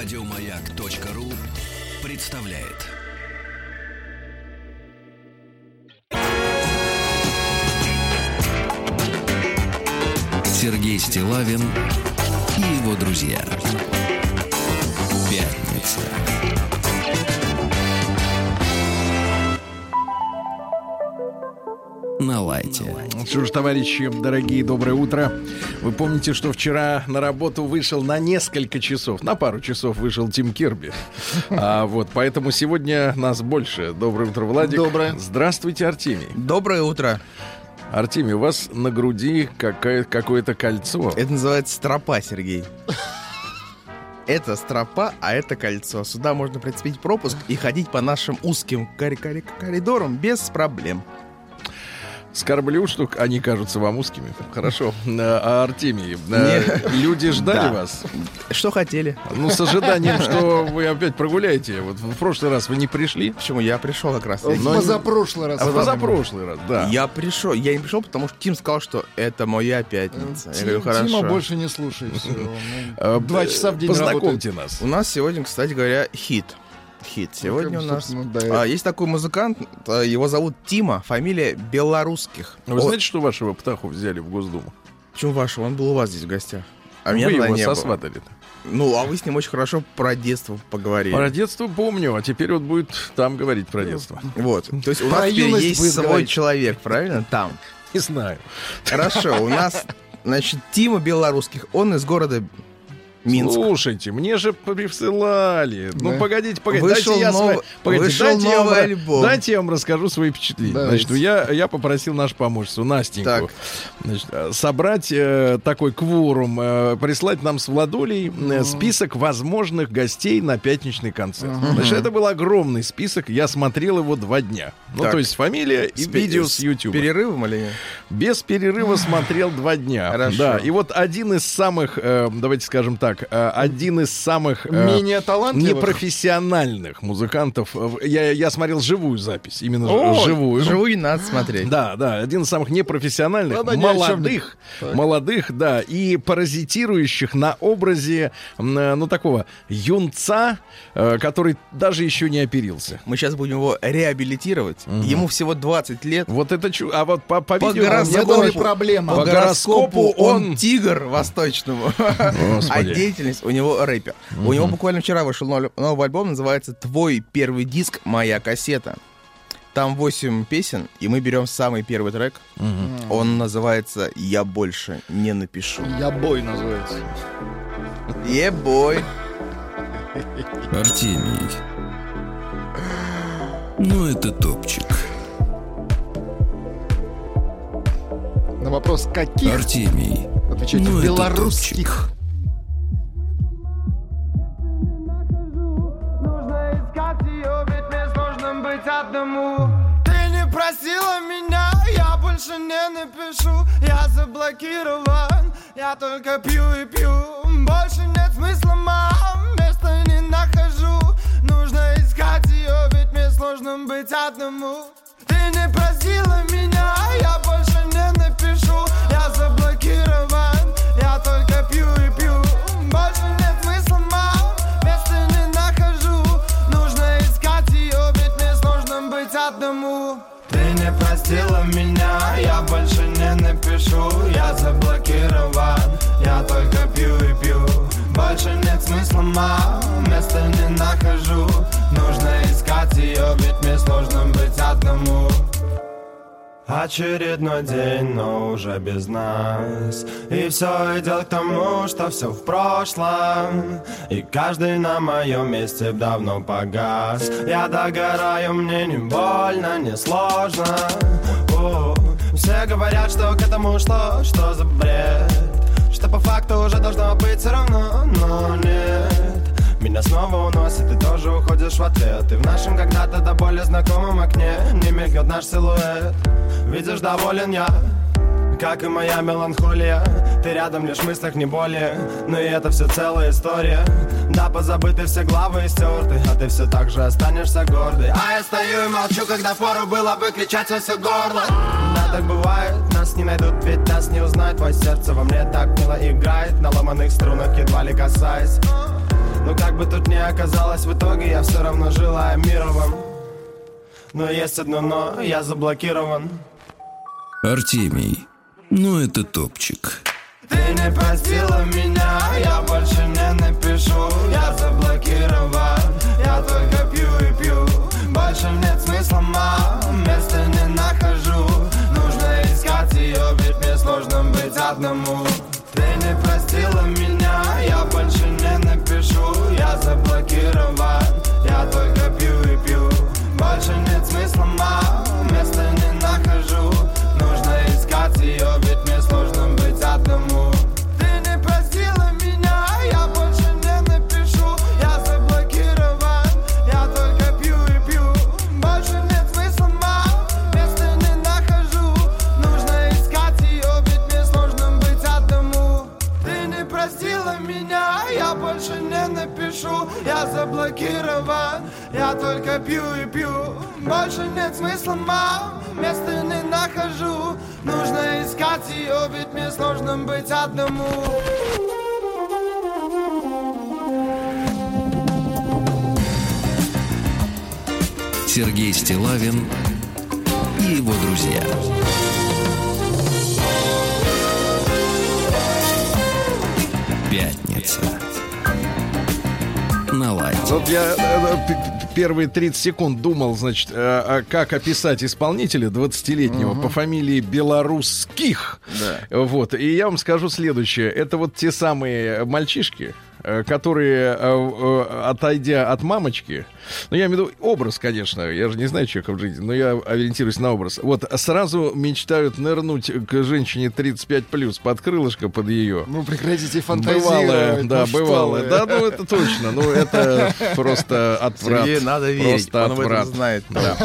Радиомаяк.ру представляет. Сергей Стилавин и его друзья. Пятница. На лайте. Что ж, товарищи, дорогие, доброе утро. Вы помните, что вчера на работу вышел на несколько часов, на пару часов вышел Тим Кирби. А вот, поэтому сегодня нас больше. Доброе утро, Владик. Доброе. Здравствуйте, Артемий. Доброе утро. Артемий, у вас на груди какая- какое-то кольцо. Это называется стропа, Сергей. Это стропа, а это кольцо. Сюда можно прицепить пропуск и ходить по нашим узким кори- кори- коридорам без проблем. Скорблю, что они кажутся вам узкими. Хорошо. А, Артемий, э, люди ждали Да. вас? Что хотели? Ну, с ожиданием, что вы опять прогуляете. Вот в прошлый раз вы не пришли. Почему? Я пришел как раз. Но- Позапрошлый раз. А позапрошлый раз, да. Я пришел. Я не пришел, потому что Тим сказал, что это моя пятница. Я говорю, Тима хорошо. больше не слушай. Э, Два часа в день Познакомьте нас. У нас сегодня, кстати говоря, хит. Хит. Сегодня у Прям, нас... да. А, есть такой музыкант, э, его зовут Тима, фамилия Белорусских. Вы О, знаете, что вашего птаху взяли в Госдуму? Почему вашего? Он был у вас здесь в гостях. А Вы меня его не сосватали. Ну, а вы с ним очень хорошо про детство поговорили. Про детство помню, а теперь вот будет там говорить про детство. Вот. То есть у нас юность есть свой говорить. человек, правильно? Там. Не знаю. Хорошо, у нас, значит, Тима Белорусских, он из города Минск. Слушайте, мне же присылали. Ну, Да. погодите, погодите. Вышел дайте я, свои- погодите, вышел дайте, я новый вам, альбом. дайте я вам расскажу свои впечатления. Давайте. Значит, я, я попросил нашу помощницу, Настеньку, Так. значит, э, собрать э, такой кворум, э, прислать нам с Владулей э, список возможных гостей на пятничный концерт. Значит, это был огромный список, я смотрел его два дня. Ну, Так. то есть фамилия и С видео с с YouTube. перерывом или нет? Без перерыва смотрел два дня. Хорошо. Да, и вот один из самых, э, давайте скажем так, э, один из самых э, Менее талантливых. непрофессиональных музыкантов. Я, я смотрел живую запись, именно О, живую. Живую надо смотреть. Да, да, один из самых непрофессиональных, Ладно, молодых, молодых, да, и паразитирующих на образе, э, ну, такого юнца, э, который даже еще не оперился. Мы сейчас будем его реабилитировать. Ему всего 20 лет. Вот это чу... А вот по, по, По видео... гороскопу- проблема. По гороскопу он- тигр восточному. Господи. А деятельность у него рэпер. У него буквально вчера вышел нов- новый альбом, называется «Твой первый диск. Моя кассета». Там 8 песен, и мы берем самый первый трек. Он называется «Я больше не напишу». Я бой называется. Ебой. Артемий. Ну, это топчик. На вопрос каких, Артемий. отвечайте, ну, это белорусских. Одному Ты не просила меня, я больше не напишу. Я заблокирован, я только пью и пью. Больше нет смысла, мам, места не нахожу. Нужно искать ее, ведь мне сложно быть одному. Ты не просила меня, я больше не напишу. Я заблокирован, я только пью и пью простила меня, я больше не напишу Я заблокирован, я только пью и пью. Больше нет смысла, мам, места не нахожу. Нужно искать ее, ведь мне сложно быть одному Очередной день, но уже без нас. И все идет к тому, что все в прошлом. И каждый на моем месте давно погас. Я догораю, мне не больно, не сложно. О, Все говорят, что к этому шло, что за бред. Что по факту уже должно быть все равно, но нет меня снова уносит, ты тоже уходишь в ответ. И в нашем когда-то до боли знакомом окне Не мелькнет наш силуэт. Видишь, доволен я как и моя меланхолия. Ты рядом лишь в мыслях, не более. Но и это все целая история. Да, позабыты все главы и стерты А ты все так же останешься гордый А я стою и молчу, когда пору было бы кричать во все горло. Да, так бывает, нас не найдут, ведь нас не узнают Твое сердце во мне так мило играет. На ломаных струнах едва ли касаясь Но как бы тут ни оказалось в итоге Я все равно желаю мира вам Но есть одно но, я заблокирован Артемий. Ну это топчик. Ты не простила меня, я больше не напишу Я заблокирован, только пью и пью Больше нет смысла, мам, места не нахожу Нужно искать ее, ведь мне сложно быть одному Сергей Стилавин и его друзья. Пятница. На лайте. Вот я э, п- первые 30 секунд думал, значит, э, а как описать исполнителя 20-летнего по фамилии Белорусских. Вот. И я вам скажу следующее. Это вот те самые мальчишки, э, которые, э, э, отойдя от мамочки, ну, я имею в виду образ, конечно, я же не знаю человека в жизни, но я ориентируюсь на образ. Вот сразу мечтают нырнуть к женщине 35+, под крылышко, под ее. Ну, прекратите фантазировать. Бывалое, да, ну что бывалое. вы. Да, ну это точно. Ну это просто отврат. Сергею надо верить, Просто он об этом отврат. знает. Да.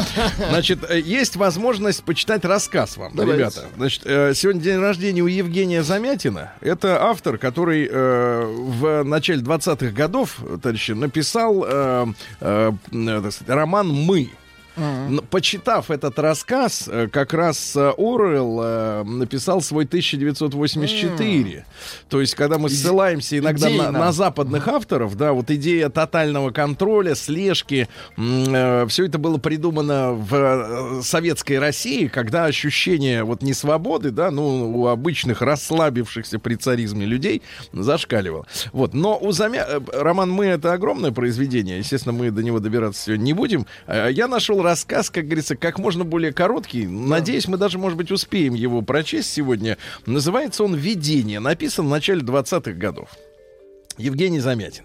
Значит, э, есть возможность почитать рассказ вам, Давайте. ребята. Значит, э, сегодня день рождения у Евгения Замятина. Это автор, который э, в начале 20-х годов, товарищи, написал э, э, э, роман «Мы». Н- Почитав этот рассказ, э, как раз э, Оруэлл э, написал свой 1984. То есть, когда мы ссылаемся иногда на, идейно. на западных авторов, да, вот идея тотального контроля, слежки, все это было придумано в э, советской России, когда ощущение вот несвободы, да, ну, у обычных расслабившихся при царизме людей зашкаливало. Вот, но у Замя... э, роман «Мы» — это огромное произведение, естественно, мы до него добираться сегодня не будем. Э, Я нашел рассказ, как говорится, как можно более короткий. Надеюсь, мы даже, может быть, успеем его прочесть сегодня. Называется он «Видение». Написан в начале 20-х годов. Евгений Замятин.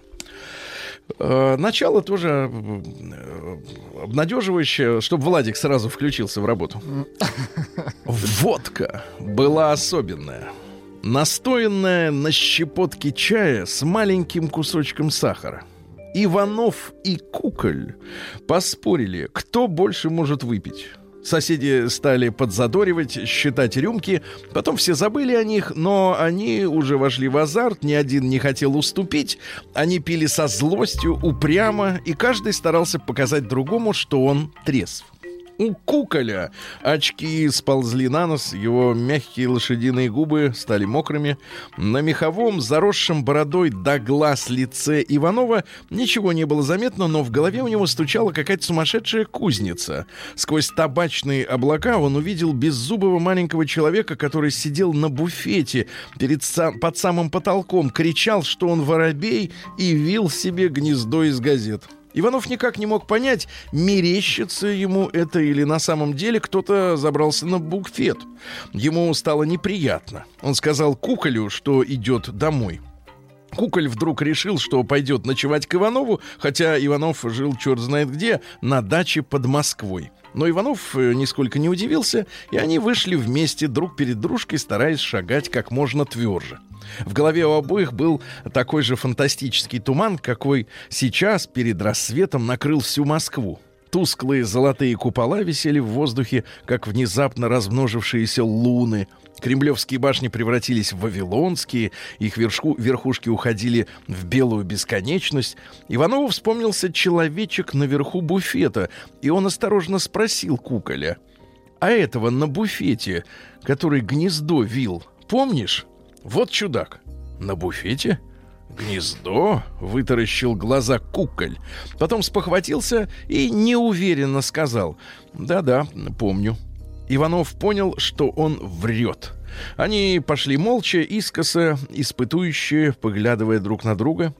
Э, Начало тоже э, обнадеживающее, чтобы Владик сразу включился в работу. Водка была особенная. Настоянная на щепотке чая с маленьким кусочком сахара. Иванов и Куколь поспорили, кто больше может выпить. Соседи стали подзадоривать, считать рюмки. Потом все забыли о них, но они уже вошли в азарт, ни один не хотел уступить. Они пили со злостью, упрямо, и каждый старался показать другому, что он трезв. У Куколя очки сползли на нос, его мягкие лошадиные губы стали мокрыми. На меховом, заросшем бородой до глаз лице Иванова ничего не было заметно, но в голове у него стучала какая-то сумасшедшая кузница. Сквозь табачные облака он увидел беззубого маленького человека, который сидел на буфете перед сам- под самым потолком, кричал, что он воробей и вил себе гнездо из газет. Иванов никак не мог понять, мерещится ему это или на самом деле кто-то забрался на буфет. Ему стало неприятно. Он сказал Куколю, что идет домой. Куколь вдруг решил, что пойдет ночевать к Иванову, хотя Иванов жил черт знает где, на даче под Москвой. Но Иванов э, нисколько не удивился, и они вышли вместе друг перед дружкой, стараясь шагать как можно тверже. В голове у обоих был такой же фантастический туман, какой сейчас перед рассветом накрыл всю Москву. Тусклые золотые купола висели в воздухе, как внезапно размножившиеся луны. Кремлевские башни превратились в вавилонские, их вершку, верхушки уходили в белую бесконечность. Иванову вспомнился человечек наверху буфета, и он осторожно спросил Куколя, «А этого на буфете, который гнездо вил, помнишь? Вот чудак». «На буфете?» Гнездо? Вытаращил глаза куколь. Потом спохватился и неуверенно сказал. Да-да, помню. Иванов понял, что он врет. Они пошли молча, искоса, испытующие, поглядывая друг на друга.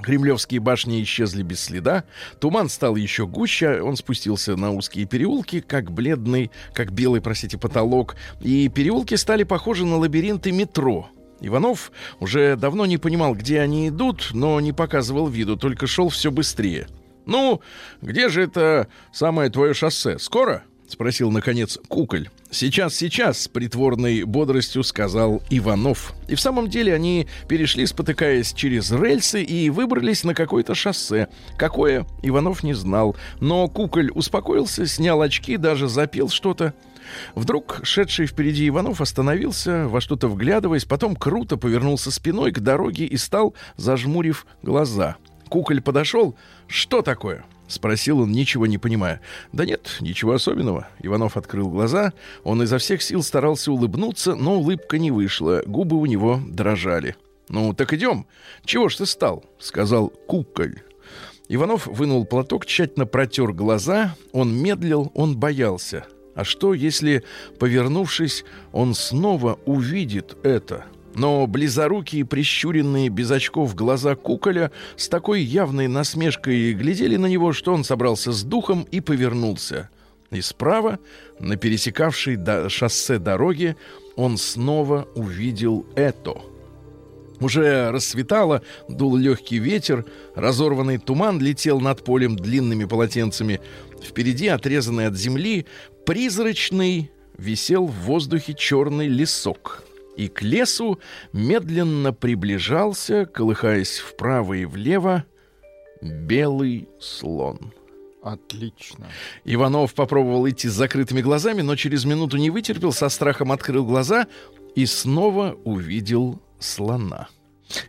Кремлевские башни исчезли без следа, туман стал еще гуще, он спустился на узкие переулки, как бледный, как белый, простите, потолок, и переулки стали похожи на лабиринты метро. Иванов уже давно не понимал, где они идут, но не показывал виду, только шел все быстрее. «Ну, где же это самое твое шоссе? Скоро?» — спросил, наконец, Куколь. «Сейчас, сейчас!» — с притворной бодростью сказал Иванов. И в самом деле они перешли, спотыкаясь через рельсы, и выбрались на какое-то шоссе. Какое, Иванов не знал. Но Куколь успокоился, снял очки, даже запел что-то. Вдруг шедший впереди Иванов остановился, во что-то вглядываясь, потом круто повернулся спиной к дороге и стал, зажмурив глаза. Куколь подошел. «Что такое?» — спросил он, ничего не понимая. «Да нет, ничего особенного». Иванов открыл глаза. Он изо всех сил старался улыбнуться, но улыбка не вышла. Губы у него дрожали. «Ну, так идем. Чего ж ты стал?» — сказал Куколь. Иванов вынул платок, тщательно протер глаза. Он медлил, он боялся. А что, если, повернувшись, он снова увидит это — но близорукие, прищуренные, без очков глаза куколя с такой явной насмешкой глядели на него, что он собрался с духом и повернулся. И справа, на пересекавшей до шоссе дороге, он снова увидел это. Уже рассветало, дул легкий ветер, разорванный туман летел над полем длинными полотенцами. Впереди, отрезанный от земли, призрачный висел в воздухе черный лесок и к лесу медленно приближался, колыхаясь вправо и влево, белый слон. Отлично. Иванов попробовал идти с закрытыми глазами, но через минуту не вытерпел, со страхом открыл глаза и снова увидел слона.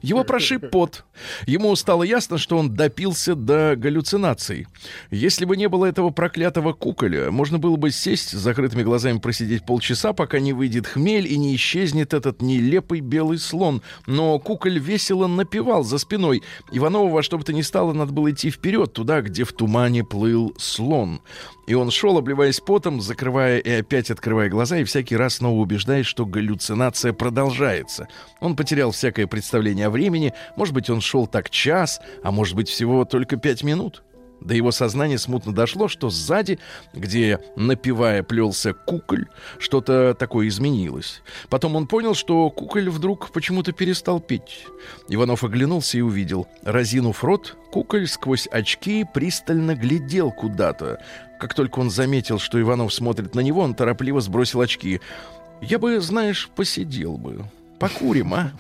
Его прошиб пот. Ему стало ясно, что он допился до галлюцинаций. Если бы не было этого проклятого куколя, можно было бы сесть с закрытыми глазами просидеть полчаса, пока не выйдет хмель и не исчезнет этот нелепый белый слон. Но куколь весело напевал за спиной. Иванову во что бы то ни стало надо было идти вперед, туда, где в тумане плыл слон. И он шел, обливаясь потом, закрывая и опять открывая глаза, и всякий раз снова убеждаясь, что галлюцинация продолжается. Он потерял всякое представление о времени. Может быть, он шел так час, а может быть, всего только пять минут. До его сознания смутно дошло, что сзади, где, напивая, плелся куколь, что-то такое изменилось. Потом он понял, что куколь вдруг почему-то перестал петь. Иванов оглянулся и увидел. Разинув рот, куколь сквозь очки пристально глядел куда-то. Как только он заметил, что Иванов смотрит на него, он торопливо сбросил очки. «Я бы, знаешь, посидел бы. Покурим, а?»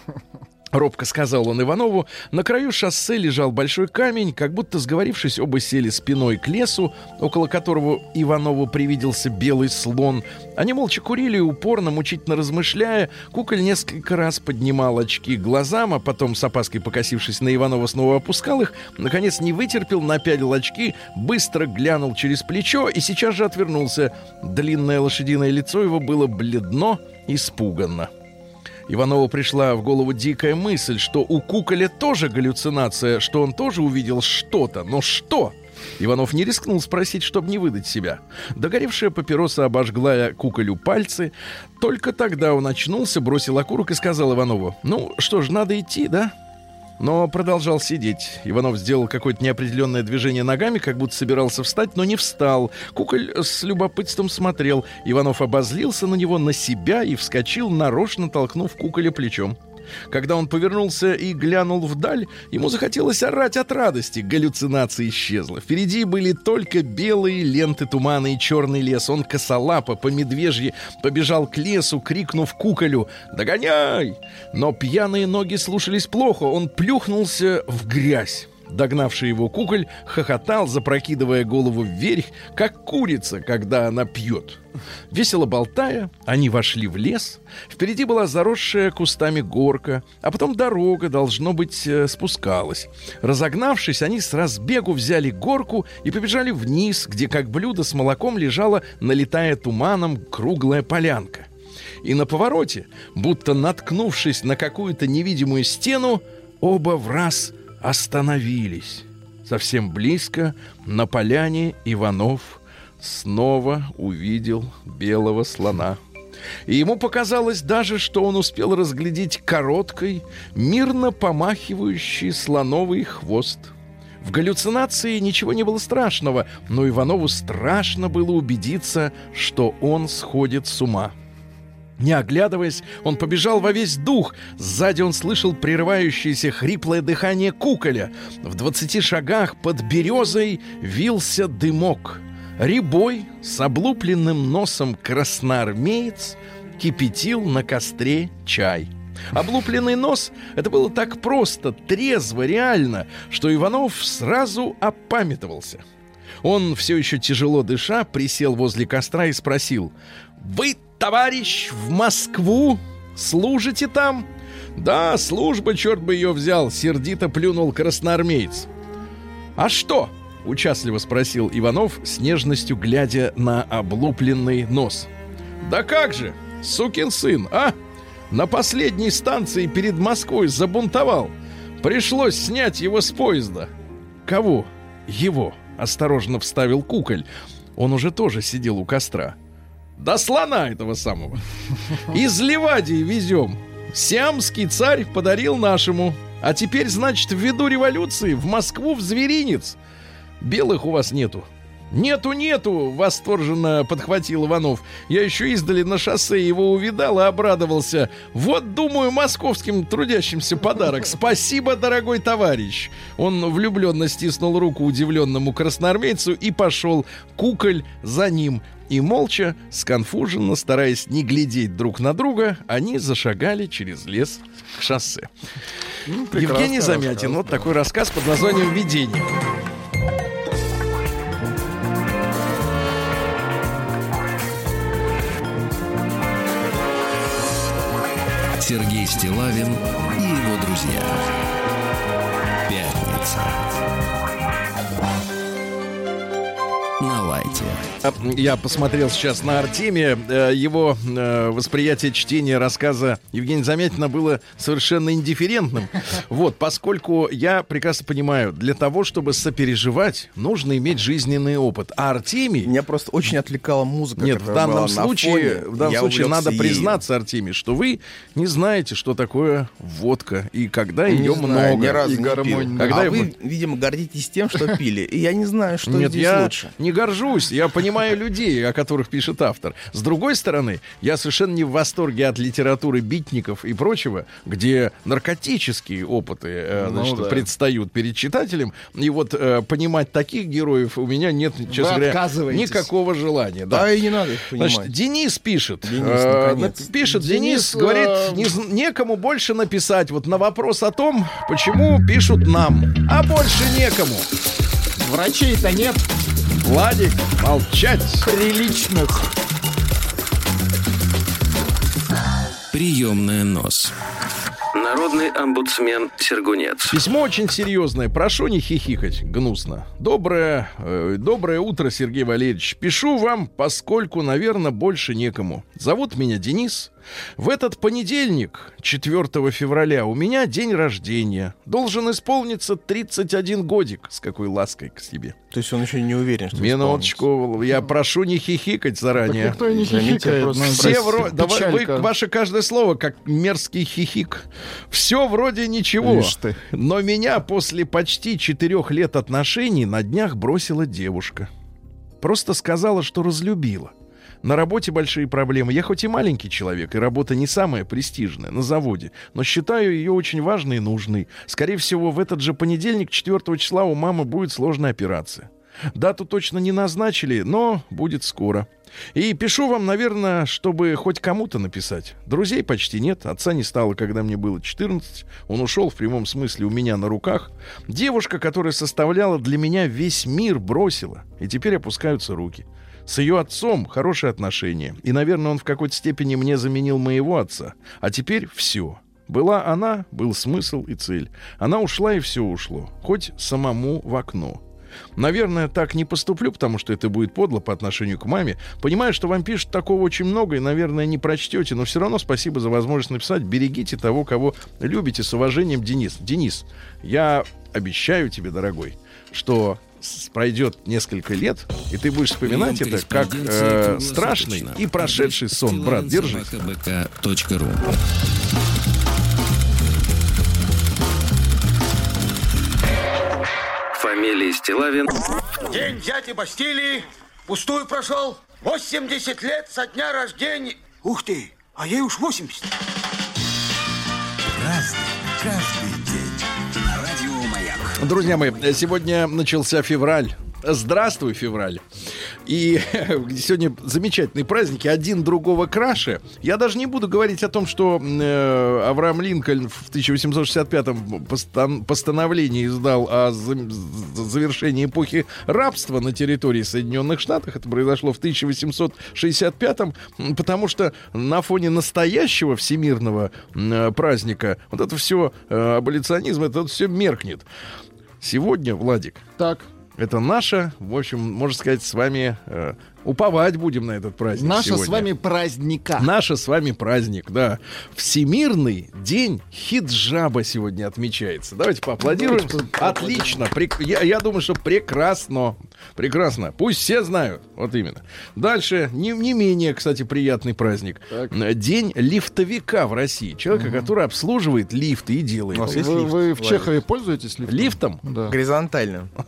Робко сказал он Иванову, на краю шоссе лежал большой камень, как будто сговорившись, оба сели спиной к лесу, около которого Иванову привиделся белый слон. Они молча курили, упорно, мучительно размышляя. Куколь несколько раз поднимал очки глазам, а потом, с опаской покосившись на Иванова, снова опускал их. Наконец не вытерпел, напялил очки, быстро глянул через плечо и сейчас же отвернулся. Длинное лошадиное лицо его было бледно, испуганно. Иванову пришла в голову дикая мысль, что у Куколя тоже галлюцинация, что он тоже увидел что-то. Но что? Иванов не рискнул спросить, чтобы не выдать себя. Догоревшая папироса обожгла Куколю пальцы. Только тогда он очнулся, бросил окурок и сказал Иванову, «Ну что ж, надо идти, да?» Но продолжал сидеть. Иванов сделал какое-то неопределенное движение ногами, как будто собирался встать, но не встал. Куколь с любопытством смотрел. Иванов обозлился на него, на себя и вскочил, нарочно толкнув Куколя плечом. Когда он повернулся и глянул вдаль, ему захотелось орать от радости. Галлюцинация исчезла. Впереди были только белые ленты тумана и черный лес. Он косолапо по медвежьи побежал к лесу, крикнув куколю «Догоняй!». Но пьяные ноги слушались плохо. Он плюхнулся в грязь. Догнавший его куколь хохотал, запрокидывая голову вверх, как курица, когда она пьет. Весело болтая, они вошли в лес. Впереди была заросшая кустами горка, а потом дорога, должно быть, э, спускалась. Разогнавшись, они с разбегу взяли горку и побежали вниз, где, как блюдо с молоком, лежала, налетая туманом, круглая полянка. И на повороте, будто наткнувшись на какую-то невидимую стену, оба в раз остановились. Совсем близко на поляне Иванов снова увидел белого слона. И ему показалось даже, что он успел разглядеть короткой, мирно помахивающий слоновый хвост. В галлюцинации ничего не было страшного, но Иванову страшно было убедиться, что он сходит с ума. Не оглядываясь, он побежал во весь дух. Сзади он слышал прерывающееся хриплое дыхание куколя. В двадцати шагах под березой вился дымок. Рябой с облупленным носом красноармеец кипятил на костре чай. Облупленный нос — это было так просто, трезво, реально, что Иванов сразу опамятовался. Он, все еще тяжело дыша, присел возле костра и спросил, «Вы товарищ, в Москву? Служите там?» «Да, служба, черт бы ее взял!» — сердито плюнул красноармеец. «А что?» — участливо спросил Иванов, с нежностью глядя на облупленный нос. «Да как же, сукин сын, а? На последней станции перед Москвой забунтовал. Пришлось снять его с поезда». «Кого?» «Его», — осторожно вставил куколь. Он уже тоже сидел у костра. Да слона этого самого. Из Ливадии везем. Сиамский царь подарил нашему. А теперь, значит, ввиду революции в Москву в зверинец. Белых у вас нету. «Нету, нету!» — восторженно подхватил Иванов. Я еще издали на шоссе его увидал и обрадовался. «Вот, думаю, московским трудящимся подарок. Спасибо, дорогой товарищ!» Он влюбленно стиснул руку удивленному красноармейцу и пошел. Куколь за ним. И молча, сконфуженно, стараясь не глядеть друг на друга, они зашагали через лес к шоссе. Ну, Евгений Замятин. Вот такой рассказ под названием «Видение». Сергей Стилавин и его друзья. Пятница. Я посмотрел сейчас на Артемия. Э, Его э, восприятие чтения рассказа Евгения Замятина было совершенно индифферентным. Вот, поскольку я прекрасно понимаю, для того, чтобы сопереживать, нужно иметь жизненный опыт. А Артемий... Меня просто очень отвлекала музыка. Нет, в данном случае, фоне. в данном случае надо ей. признаться, Артемий, что вы не знаете, что такое водка и когда Не ее знаю, много. ни разу И гармонь. Когда а я вы, видимо, гордитесь тем, что пили. И я не знаю, что Нет, здесь я лучше. не горжусь. Я понимаю людей, о которых пишет автор. С другой стороны, я совершенно не в восторге от литературы битников и прочего, где наркотические опыты э, Ну значит, да. предстают перед читателем. И вот э, понимать таких героев у меня нет, честно говоря, отказываетесь. никакого желания. Да, Да. и не надо их понимать. Значит, Денис пишет. Денис, э, наконец. пишет Денис, Денис, говорит, не некому больше написать вот на вопрос о том, почему пишут нам, а больше некому. Врачей-то нет Владик, молчать. приличных. Приемная нос. Народный омбудсмен Сергунец. Письмо очень серьезное. Прошу не хихикать. Гнусно. Доброе, э, доброе утро, Сергей Валерьевич. Пишу вам, поскольку, наверное, больше некому. Зовут меня Денис. В этот понедельник, 4 февраля, у меня день рождения. Должен исполниться 31 годик. С какой лаской к себе. То есть он еще не уверен, что Минуточку. Я прошу не хихикать заранее. Так никто и не Заметьте, хихикает. просто ну, Все простите, вроде... Да вы, ваше каждое слово как мерзкий хихик. Все вроде ничего. Но меня после почти четырех лет отношений на днях бросила девушка. Просто сказала, что разлюбила. На работе большие проблемы. Я хоть и маленький человек, и работа не самая престижная на заводе, но считаю ее очень важной и нужной. Скорее всего, в этот же понедельник, 4 числа, у мамы будет сложная операция. Дату точно не назначили, но будет скоро. И пишу вам, наверное, чтобы хоть кому-то написать. Друзей почти нет, отца не стало, когда мне было 14. Он ушел в прямом смысле у меня на руках. Девушка, которая составляла для меня весь мир, бросила. И теперь опускаются руки. С ее отцом хорошие отношения. И, наверное, он в какой-то степени мне заменил моего отца. А теперь все. Была она, был смысл и цель. Она ушла, и все ушло. Хоть самому в окно. Наверное, так не поступлю, потому что это будет подло по отношению к маме. Понимаю, что вам пишут такого очень много, и, наверное, не прочтете, но все равно спасибо за возможность написать. Берегите того, кого любите. С уважением, Денис. Денис, я обещаю тебе, дорогой, что пройдет несколько лет, и ты будешь вспоминать это как э, страшный и прошедший сон. Брат. КБК.ру Фамилия Стилавин День дяди Бастилии пустую прошел. 80 лет со дня рождения. Ух ты, а ей уж 80. Друзья мои, сегодня начался февраль. Здравствуй, февраль. И сегодня замечательные праздники, один другого краше. Я даже не буду говорить о том, что э, Авраам Линкольн в 1865-м постан- постановление издал о за- за- завершении эпохи рабства на территории Соединенных Штатов. Это произошло в 1865-м, м, потому что на фоне настоящего всемирного э, праздника вот это все аболиционизм, это все меркнет. Сегодня, Владик, Так, это наша, в общем, можно сказать, с вами э, уповать будем на этот праздник. наша сегодня. с вами праздника. Наша с вами праздник, да. Всемирный день хиджаба сегодня отмечается. Давайте поаплодируем. Отлично. прек- Я, я думаю, что прекрасно. Прекрасно. Пусть все знают. Вот именно. Дальше. Не, не менее, кстати, приятный праздник. Так. Э, День лифтовика в России. Человека, который обслуживает лифты и делает. У вас их. есть Вы, лифт, вы в? Чехове пользуетесь лифтом? Лифтом? Да. Горизонтально.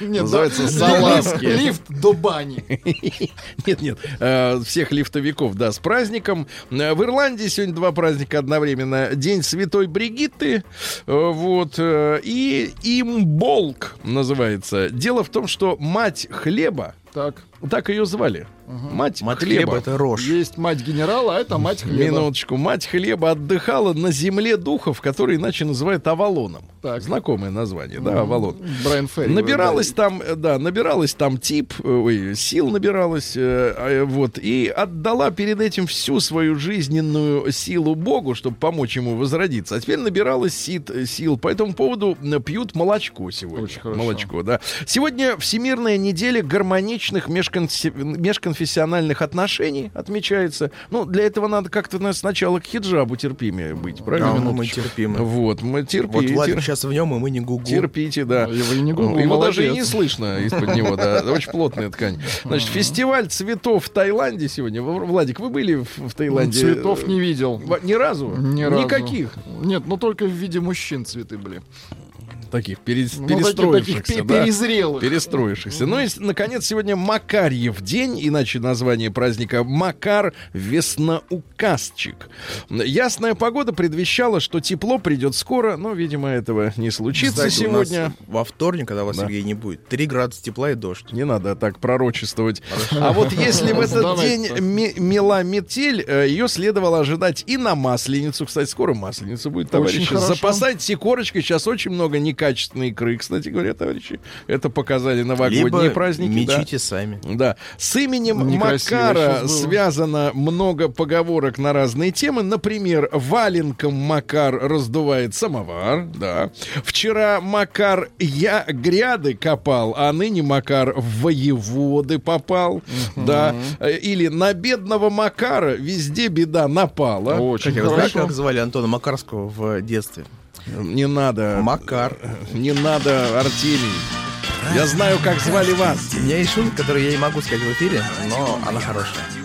Нет, Называется. Лифт до бани. Нет, нет, э, всех лифтовиков, да, с праздником. Э, В Ирландии сегодня два праздника одновременно. День Святой Бригитты, э, вот, и Имболк называется. Дело в том, что мать хлеба, Так, так ее звали, мать, Мать хлеба. хлеба это рожь. есть мать генерала, а это мать хлеба. Минуточку. Мать хлеба отдыхала на земле духов, которые иначе называют Авалоном. Так. Знакомое название, да, Авалон. Брайан Ферри. Набиралась там, э, да, набиралась там тип, э, ой, сил набиралась, э, а, вот, и отдала перед этим всю свою жизненную силу Богу, чтобы помочь ему возродиться. А теперь набиралась сит, сил. По этому поводу пьют молочко сегодня. Очень хорошо. Молочко, да. Сегодня Всемирная неделя межконфи- межконфессиональных отношений отмечается. Ну, для этого надо как-то наверное, сначала к хиджабу терпимее быть, правильно? Да, ну, мы терпимы. Вот, мы Вот терпите. Владик сейчас в нем, и мы не гугу. Терпите, да. Его и не гугл, Его даже и не слышно из-под него, да. Очень плотная ткань. Значит, фестиваль цветов в Таиланде сегодня. Владик, вы были в, Таиланде? Цветов не видел. Ни разу? Ни разу. Никаких Нет, ну только в виде мужчин цветы были. Таких перес- Ну, таких, таких перестроившихся. пе- да. перезрелых. Перестроившихся. Ну и, наконец, сегодня Макарьев день, иначе название праздника Макар Весноуказчик. Ясная погода предвещала, что тепло придет скоро, но, видимо, этого не случится Кстати, у нас сегодня. во вторник, когда вас, Да. Сергей, не будет, 3 градуса тепла и дождь. Не надо так пророчествовать. А вот если в этот Давай, день мела метель, э, ее следовало ожидать и на Масленицу. Кстати, скоро Масленица будет, товарищи. Хорошо. Запасайтесь икорочкой. Сейчас очень много некачественной икры, кстати говоря, товарищи. Это показали новогодние Либо праздники. да. мечите сами. Да. С именем Некрасиво Макара связано много поговорок на разные темы. Например, валенком Макар раздувает самовар. Да. Вчера Макар я гряды копал, а ныне Макар в воеводы попал. Да. Э, Или на бедного Макара везде беда напала. Очень хорошо. как звали Антона Макарского в детстве? Не надо. Макар. Не надо, Артемий. Я знаю, как звали вас. У меня есть шутка, которую я не могу сказать в эфире, но она хорошая.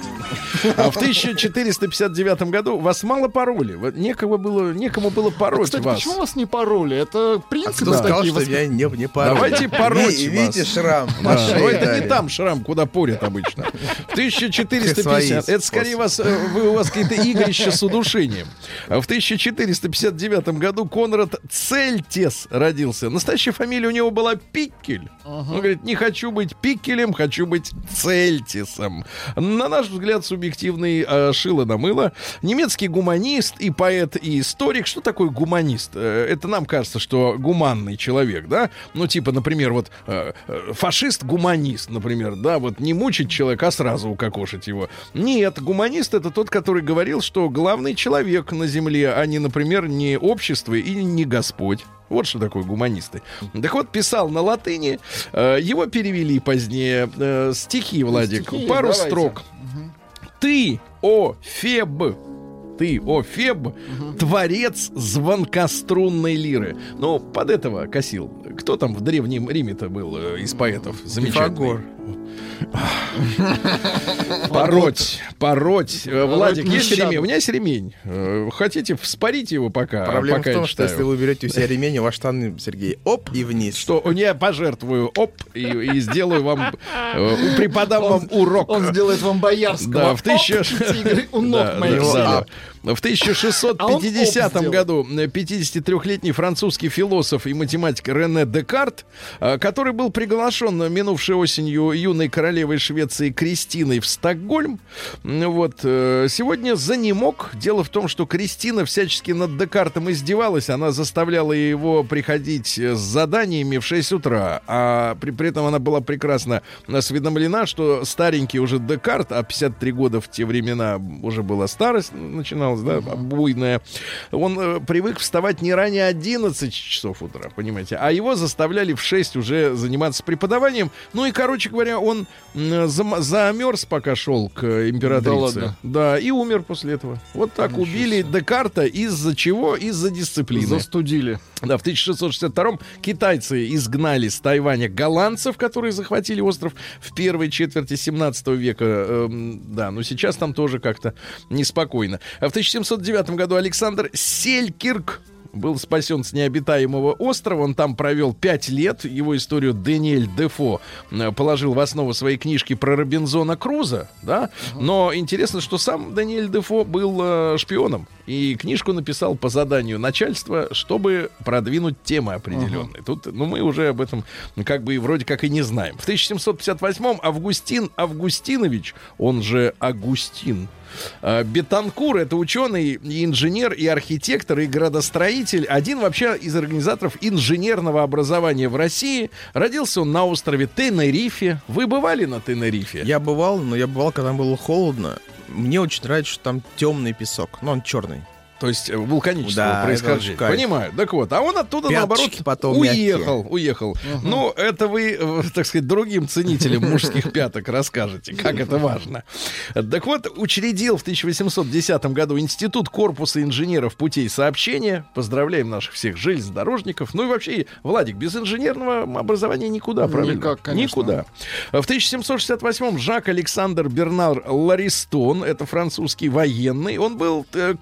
А в 1459 году вас мало пороли. Вот Некому было, некому было пороть Кстати, вас. почему вас не пороли? Это А принципы кто сказал, такие. что меня не, не пора? Давайте пороть Ви- вас. Видите шрам Да, на но шее это не там шрам, куда порят обычно. В Свои 1450... Это скорее вас, э, вы, у вас какие-то игрища с удушением. А В 1459 году Конрад Цельтес родился. Настоящая фамилия у него была Пиккель. Он говорит, не хочу быть Пиккелем, хочу быть Цельтисом. На наш взгляд, субъективно объективный э, шило на мыло. Немецкий гуманист и поэт и историк. Что такое гуманист? Э, это нам кажется, что гуманный человек, да? Ну, типа, например, вот э, э, фашист-гуманист, например, да, вот не мучить человека, а сразу укокошить его. Нет, гуманист это тот, который говорил, что главный человек на земле, а не, например, не общество и не Господь. Вот что такое гуманисты. Так вот, писал на латыни, э, его перевели позднее э, стихи, Владик, Стихи, пару давайте. строк. Ты, о Феб, ты, о Феб, творец звонкострунной лиры. Ну, под этого косил. Кто там в Древнем Риме-то был э, из поэтов? Замечательный. Пифагор. Пороть, пороть. Э, Владик, есть ремень? У меня есть ремень. Э, Хотите, вспорите его пока? Проблема пока в том, что если вы берете у себя ремень, у вас штаны, Сергей, оп, и вниз. что я пожертвую, оп, и, и сделаю вам, э, преподам вам урок. Он сделает вам боярского. Да, в тигры у ног моих. В 1650 А году 53-летний французский философ и математик Рене Декарт, э, который был приглашен минувшей осенью юной королевой Швеции Кристиной в Стокгольм, вот, э, сегодня занемог. Дело в том, что Кристина всячески над Декартом издевалась, она заставляла его приходить э, с заданиями в 6 утра, а при, при этом она была прекрасно осведомлена, что старенький уже Декарт, а 53 года в те времена уже была старость, начиналась, да, буйная, он э, привык вставать не ранее 11 часов утра, понимаете, а его заставляли в 6 уже заниматься преподаванием. Ну и, короче говоря, он зам- замерз, пока шел к императрице. Да ладно? Да, и умер после этого. Вот так Ничего убили себе. Декарта из-за чего? Из-за дисциплины. Застудили. Да, в 1662 китайцы изгнали с Тайваня голландцев, которые захватили остров в первой четверти 17 века. Эм, да, но сейчас там тоже как-то неспокойно. А в 1709 году Александр Селькирк был спасен с необитаемого острова. Он там провел пять лет. Его историю Даниэль Дефо э, положил в основу своей книжки про Робинзона Круза. Да? Но интересно, что сам Даниэль Дефо был э, шпионом. И книжку написал по заданию начальства, чтобы продвинуть темы определенные. Тут, ну, мы уже об этом как бы и вроде как и не знаем. В 1758-м Августин Августинович, он же Агустин, э, Бетанкур, это ученый, и инженер, и архитектор, и градостроитель. Один вообще из организаторов инженерного образования в России. Родился он на острове Тенерифе. Вы бывали на Тенерифе? Я бывал, но я бывал, когда было холодно. Мне очень нравится, что там темный песок. Ну, он черный. То есть э, вулканического Да, происхождения. Понимаю. Так вот, а он оттуда, Пяточки наоборот, потом уехал. Уехал. Ну, это вы, э, так сказать, другим ценителям мужских пяток расскажете, как это важно. Так вот, учредил в 1810 году Институт корпуса инженеров путей сообщения. Поздравляем наших всех железнодорожников. Ну и вообще, Владик, без инженерного образования никуда, правильно? Никак, конечно. Никуда. В 1768-м Жак Александр Бернар Ларистон, это французский военный, он был э,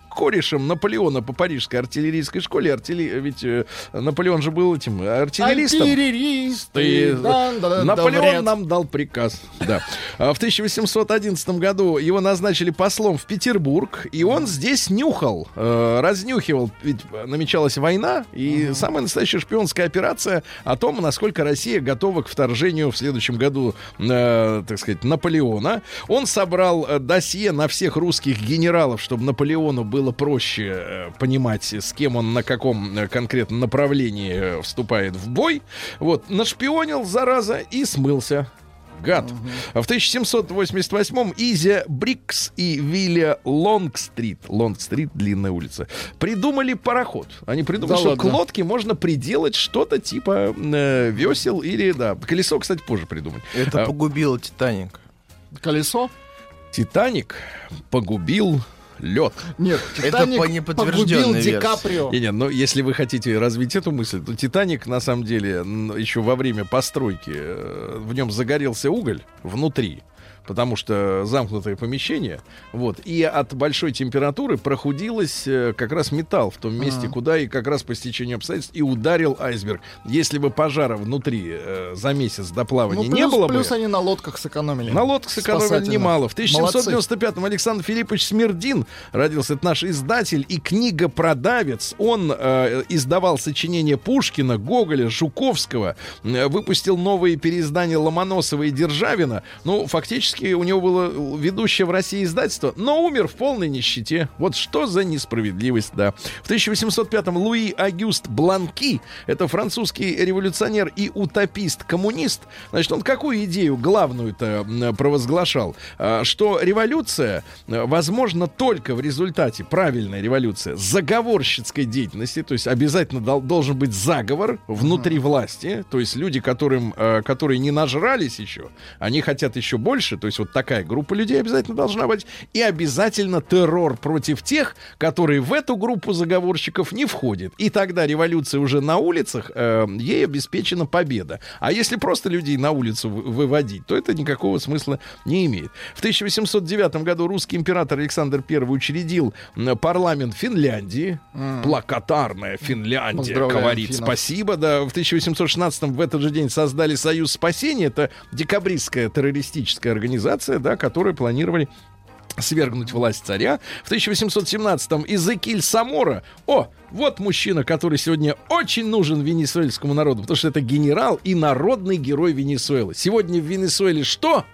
Наполеона по парижской артиллерийской школе. Артилли- Ведь э, Наполеон же был этим артиллеристом. Артиллеристы. Ты- Да-да-да, Наполеон вряд. нам дал приказ. Да. А В 1811 году его назначили послом в Петербург, и он здесь нюхал, э, разнюхивал. Ведь намечалась война, и самая настоящая шпионская операция о том, насколько Россия готова к вторжению в следующем году, э, так сказать, Наполеона. Он собрал э, досье на всех русских генералов, чтобы Наполеону было проще э, понимать, с кем он на каком э, конкретном направлении э, вступает в бой. Вот, нашпионил, зараза, и смылся. Гад. А В 1788-м Изя Брикс и Вилля Лонгстрит, Лонгстрит, длинная улица, придумали пароход. Они придумали, Да что ладно? к лодке можно приделать что-то типа э, весел или, да, колесо, кстати, позже придумали. Это А, погубило Титаник. Колесо? Титаник погубил лед. Нет, Это Титаник по неподтвержденной. Ди Каприо. Не, не, но если вы хотите развить эту мысль, то Титаник, на самом деле, еще во время постройки э, в нем загорелся уголь внутри. Потому что замкнутое помещение, вот, и от большой температуры прохудилось э, как раз металл в том месте, куда и как раз по стечению обстоятельств и ударил айсберг. Если бы пожара внутри э, за месяц до плавания Ну, не плюс, было плюс бы, они на лодках сэкономили. на лодках сэкономили немало. В Молодцы. 1795-м Александр Филиппович Смердин родился. Это наш издатель и книгопродавец. Он э, издавал сочинения Пушкина, Гоголя, Жуковского. э, выпустил новые переиздания Ломоносова и Державина. Ну, фактически фактически у него было ведущее в России издательство, но умер в полной нищете. Вот что за несправедливость, да. В 1805-м Луи Агюст Бланки, это французский революционер и утопист-коммунист, значит, он какую идею главную-то провозглашал? А, Что революция э, возможна только в результате, правильная революция, заговорщицкой деятельности, то есть обязательно дол- должен быть заговор внутри власти, то есть люди, которым, э, которые не нажрались еще, они хотят еще больше, то есть вот такая группа людей обязательно должна быть, и обязательно террор против тех, которые в эту группу заговорщиков не входят. И тогда революция уже на улицах, э, ей обеспечена победа. А если просто людей на улицу вы- выводить, то это никакого смысла не имеет. В 1809 году русский император Александр I учредил парламент Финляндии. Плакатарная Финляндия, Поздравляем, говорит. финнов. Спасибо, да. В 1816 в этот же день создали Союз спасения. Это декабристская террористическая организация, да, которая планировали свергнуть власть царя. В 1817-м Изекиль Самора. О, вот мужчина, который сегодня очень нужен венесуэльскому народу, потому что это генерал и народный герой Венесуэлы. Сегодня в Венесуэле что?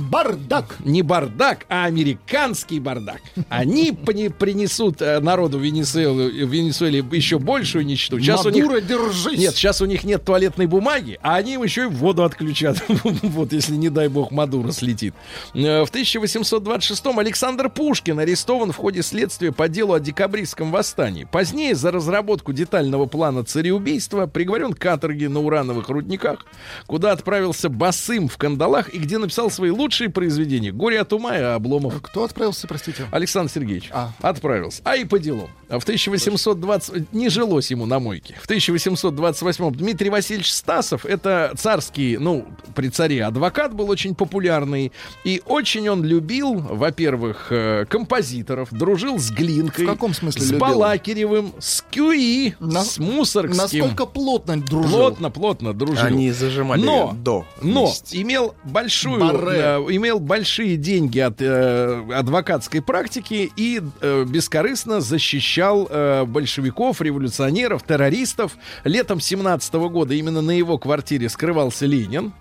Бардак. Не бардак, а американский бардак. Они принесут э, народу Венесуэлы, в Венесуэле еще большую нищету. Сейчас у них Мадуро, держись. нет, сейчас у них нет туалетной бумаги, а они им еще и воду отключат. вот, если, не дай бог, Мадуро слетит. Э, В 1826-м Александр Пушкин арестован в ходе следствия по делу о декабристском восстании. Позднее за разработку детального плана цареубийства приговорен к каторге на урановых рудниках, куда отправился босым в кандалах и где написал свои лучшие произведения «Горе от ума» и «Обломов». Кто отправился, простите? Александр Сергеевич А. отправился. А и по делам. А В 1820... Не жилось ему на мойке. В 1828 Дмитрий Васильевич Стасов, это царский, ну, при царе адвокат был очень популярный. И очень он любил, во-первых, э, композиторов, дружил с Глинкой. В каком смысле С любил? Балакиревым, с Кюи, На- с Мусоргским. Насколько плотно дружил? Плотно, плотно дружил. Они зажимали но, до но вместе. имел большую, Барре. Э, имел большие деньги от э, адвокатской практики и э, бескорыстно защищал э, большевиков, революционеров, террористов. Летом 17 года именно на его квартире скрывался Ленин.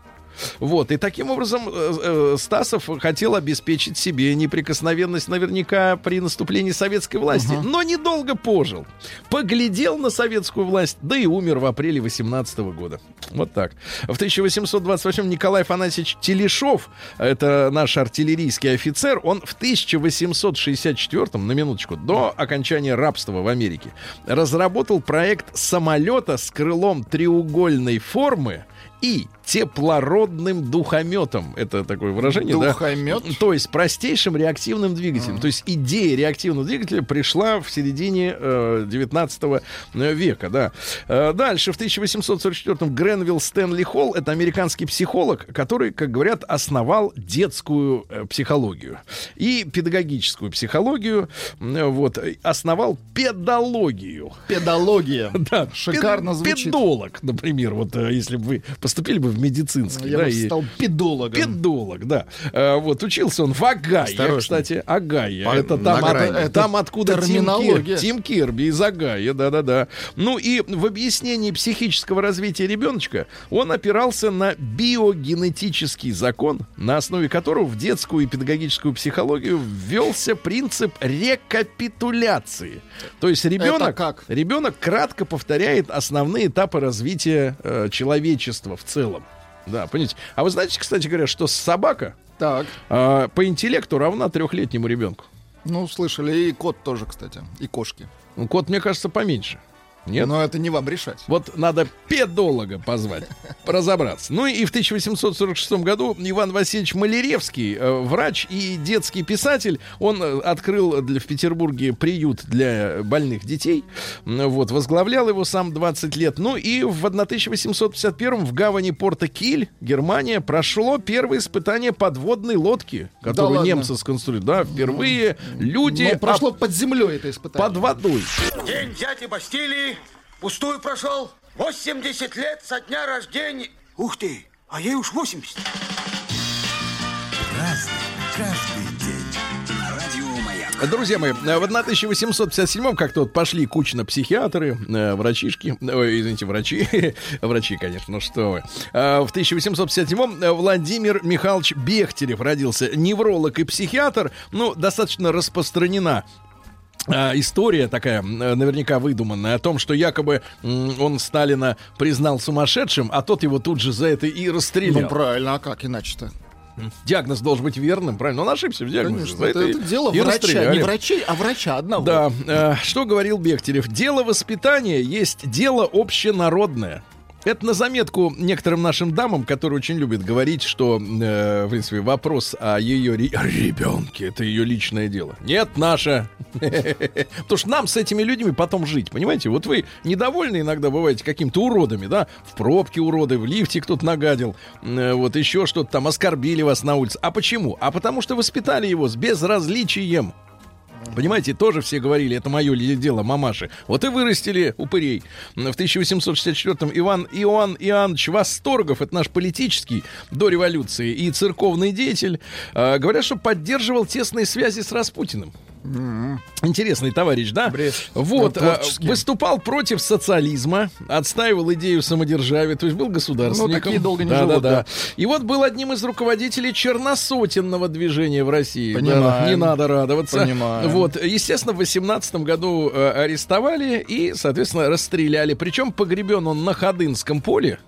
Вот, и таким образом э, э, Стасов хотел обеспечить себе неприкосновенность наверняка при наступлении советской власти, но недолго пожил. Поглядел на советскую власть, да и умер в апреле 18 года. Вот так. В 1828 Николай Афанасьевич Телешов, это наш артиллерийский офицер, он в 1864, на минуточку, до окончания рабства в Америке, разработал проект самолета с крылом треугольной формы и теплородным духометом. Это такое выражение, да? Духомет? То есть простейшим реактивным двигателем. То есть идея реактивного двигателя пришла в середине э, 19 века, да. Э, дальше, в 1844-м Гренвилл Стэнли Холл, это американский психолог, который, как говорят, основал детскую э, психологию и педагогическую психологию, э, вот, э, основал педологию. Педология. Да, Шикарно пед- звучит. Педолог, например, вот э, если бы вы поступили бы в медицинский, Я да, бы и- стал педологом. Педолог, да. Э, вот, учился он в Агае, Осторожно. кстати. Агае. По- это там, от- это там откуда Тим, терминология. Кир- Тим Кирби из Агая, да-да-да. Ну и в объяснении психического развития ребеночка он опирался на биогенетический закон, на основе которого в детскую и педагогическую психологию ввелся принцип рекапитуляции. То есть ребенок, как? ребенок кратко повторяет основные этапы развития э, человечества в целом. Да, понимаете. А вы знаете, кстати говоря, что собака Так. а, по интеллекту равна трехлетнему ребенку? Ну, слышали. И кот тоже, кстати. И кошки. Ну, кот, мне кажется, поменьше. Нет? Но это не вам решать. Вот надо педолога позвать, разобраться. Ну и в 1846 году Иван Васильевич Маляревский, э, врач и детский писатель, он э, открыл для, в Петербурге приют для больных детей. Вот, возглавлял его сам 20 лет. Ну и в 1851 в гавани порта Киль, Германия, прошло первое испытание подводной лодки, которую ладно. немцы сконструировали. Да, впервые люди Но прошло об- под землей это испытание. под водой. День дяди Бастилии пустую прошел. 80 лет со дня рождения. Ух ты, а ей уж 80. Разный, каждый. Друзья мои, э, в 1857-м как-то вот пошли кучно психиатры, э, врачишки, ой, извините, врачи, врачи, конечно, ну что вы. А, В 1857-м Владимир Михайлович Бехтерев родился, невролог и психиатр, ну, достаточно распространена история такая, м, наверняка выдуманная, о том, что якобы он Сталина признал сумасшедшим, а тот его тут же за это и расстрелял. Ну правильно, а как иначе-то? Диагноз должен быть верным, правильно? Он ошибся в диагнозе. Конечно, это, это дело и врача, расстреляли. не врачей, а врача одного. Да, э, что говорил Бехтерев? Дело воспитания есть дело общенародное. Это на заметку некоторым нашим дамам, которые очень любят говорить, что, э, в принципе, вопрос о ее ре- ребенке это ее личное дело. Нет, наше. Потому что нам с этими людьми потом жить, понимаете? Вот вы недовольны иногда бываете какими-то уродами, да? В пробке уроды, в лифте кто-то нагадил, э, вот еще что-то там, оскорбили вас на улице. А почему? А потому что воспитали его с безразличием. Понимаете, тоже все говорили, это мое дело, мамаши. Вот и вырастили упырей. В 1864-м Иван Иоанн Иоаннович Восторгов, это наш политический до революции и церковный деятель, э, говорят, что поддерживал тесные связи с Распутиным. Интересный товарищ, да? Вот, Ну, творческий. выступал против социализма, отстаивал идею самодержавия, то есть был государственником. Ну, такие долго не да, живут, да, да. да. И вот был одним из руководителей черносотенного движения в России. Да, Понимаем. не надо радоваться. Понимаем. Вот, естественно, в 18 году э, арестовали и, соответственно, расстреляли. Причем погребен он на Ходынском поле.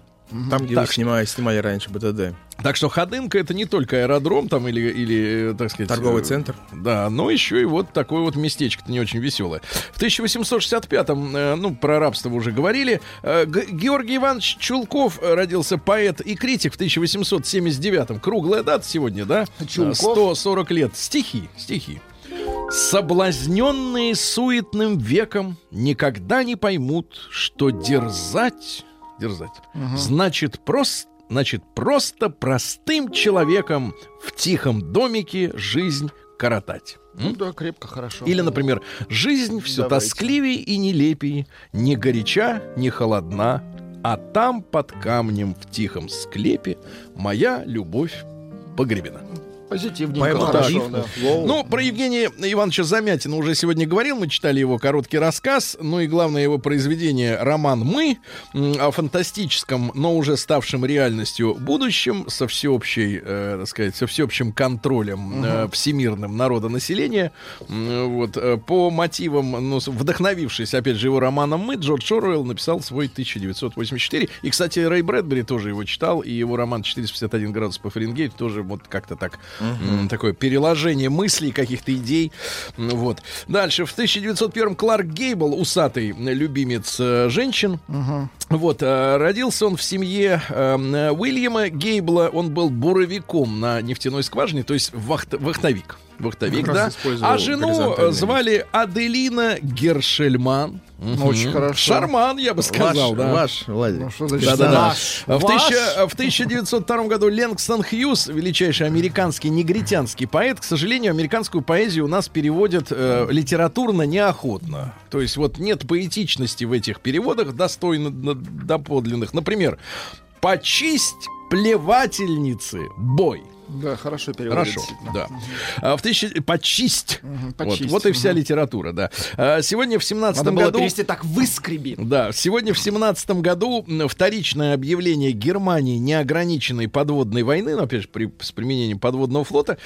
Там, где Так. вы снимали, снимали раньше БТД. Так что Ходынка это не только аэродром там или, или э, так сказать... Торговый э, центр. Да, но еще и вот такое вот местечко-то не очень веселое. В 1865-м, э, ну, про рабство уже говорили, Георгий Иванович Чулков родился поэт и критик в 1879-м. Круглая дата сегодня, да? Чулков? 140 лет. Стихи, стихи. Соблазненные суетным веком никогда не поймут, что дерзать, дерзать, значит просто, значит просто простым человеком в тихом домике жизнь коротать. Ну М? да, крепко, хорошо. Или, например, жизнь все Давайте. тоскливей и нелепей, не горяча, не холодна, а там под камнем в тихом склепе моя любовь погребена. Позитивненько, Поэма хорошо, да. Ну, про Евгения Ивановича Замятина уже сегодня говорил. Мы читали его короткий рассказ. Ну и главное его произведение «Роман «Мы» о фантастическом, но уже ставшем реальностью будущем со всеобщей, э, так сказать, со всеобщим контролем э, всемирным народонаселения. Вот, э, по мотивам, ну, вдохновившись, опять же, его романом «Мы», Джордж Оруэлл написал свой 1984. И, кстати, Рэй Брэдбери тоже его читал, и его роман «451 градус по Фаренгейту» тоже вот как-то так М, Такое переложение мыслей, каких-то идей. Вот. Дальше. В 1901 Кларк Гейбл, усатый любимец э, женщин. Вот. э, Родился он в семье э, э, Уильяма Гейбла. Он был буровиком на нефтяной скважине, то есть вахт- вахтовик. Вахтовик, Как да. А жену звали Аделина Гершельман. Очень хорошо. Шарман, я бы сказал, ваш, да. ваш, Владимир. Ну, что значит Да-да-да. наш? В, Ваш? тысяча- в 1902 году Ленгстон Хьюз, величайший американский негритянский поэт, к сожалению, американскую поэзию у нас переводят э, литературно неохотно. То есть вот нет поэтичности в этих переводах, достойно доподлинных. Например, «Почисть плевательницы бой». Да, хорошо переводит. Хорошо, да. А, в тысяча... Почисть. Мгм, Вот, почисть. вот и вся Мгм. литература, да. А, сегодня в 17 Надо было году... перевести так «выскреби». Да, сегодня в семнадцатом году м, вторичное объявление Германии неограниченной подводной войны, ну, опять же, при, с применением подводного флота,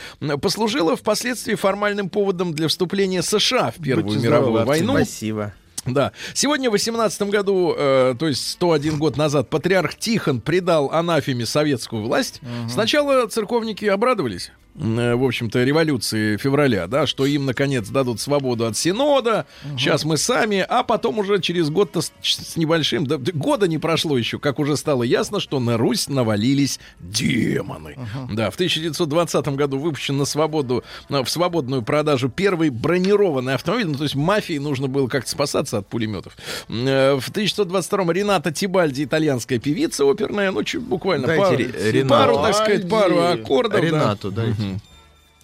послужило впоследствии формальным поводом для вступления США в Первую Будьте мировую здоровы, войну. Спасибо. Да. Сегодня, в 18 году, э, то есть 101 год назад, патриарх Тихон предал анафеме советскую власть. Сначала церковники обрадовались. Э, В общем-то, революции февраля, да, что им наконец дадут свободу от Синода. Сейчас мы сами, а потом уже через год-то с, с небольшим, да, да, года не прошло еще, как уже стало ясно, что на Русь навалились демоны. Да, в 1920 году выпущен на свободу, на- в свободную продажу первый бронированный автомобиль. Ну, то есть мафии нужно было как-то спасаться от пулеметов. Э, В 1922 Рената Тибальди, итальянская певица оперная, ну, чуть буквально Дайте пару, Ре- Ренату. пару, так сказать, пару аккордов. да.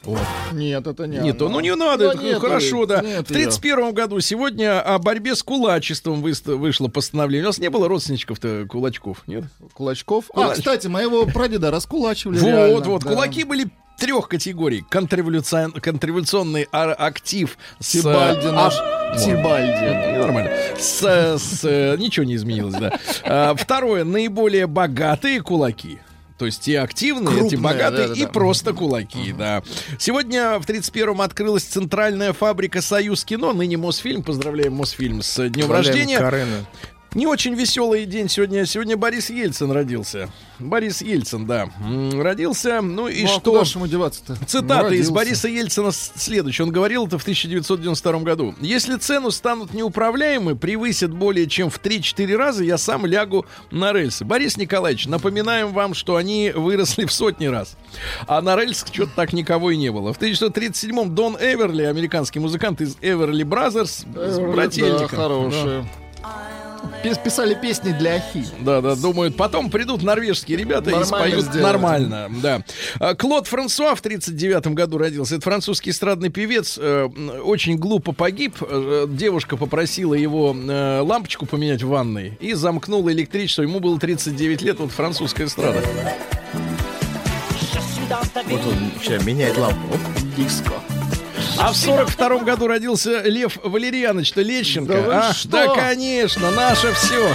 Дайте. Нет, это не Нет, она. ну не надо, это нет, хорошо, да. нет в её. 31 году сегодня о борьбе с кулачеством вышло постановление. У нас не было родственничков-то кулачков, нет? Кулачков. Кулач. А, кстати, моего прадеда раскулачивали Вот, реально, вот, да. кулаки были трех категорий. Контрреволюцион- контрреволюционный а- актив с... э, Тибальди а- наш. Вот. Тибальди. Нормально. С, с, э, ничего не изменилось, да. А, Второе. Наиболее богатые кулаки. То есть и активные, эти Крупные, богатые, да-да-да. и просто кулаки, да. Сегодня в 31-м открылась центральная фабрика «Союз кино», ныне Мосфильм. Поздравляем Мосфильм с днем рождения. Карена. Не очень веселый день сегодня. Сегодня Борис Ельцин родился. Борис Ельцин, да, родился. Ну и Ну, а что? куда ж ему деваться-то? Цитата Ну, из. Бориса Ельцина следующая. Он говорил это в 1992 году. Если цены станут неуправляемы, превысят более чем в 3-4 раза, я сам лягу на рельсы. Борис Николаевич, напоминаем вам, что они выросли в сотни раз. А на рельсах что-то так никого и не было. В 1937-м Дон Эверли, американский музыкант из Everly Brothers, с Э, Да, хорошие. Пис- Писали песни для Ахи. Да, да, думают, потом придут норвежские ребята и Нормально споют сделают. нормально, да. А, Клод Франсуа в 39 году родился. Это французский эстрадный певец. э, Очень глупо погиб. Э, Девушка попросила его э, лампочку поменять в ванной и замкнула электричество. Ему было 39 лет. Вот французская эстрада. Вот он сейчас меняет лампу. Диско. А в 42 году родился Лев Валерьянович-то Лещенко. Да а? да, конечно, наше все.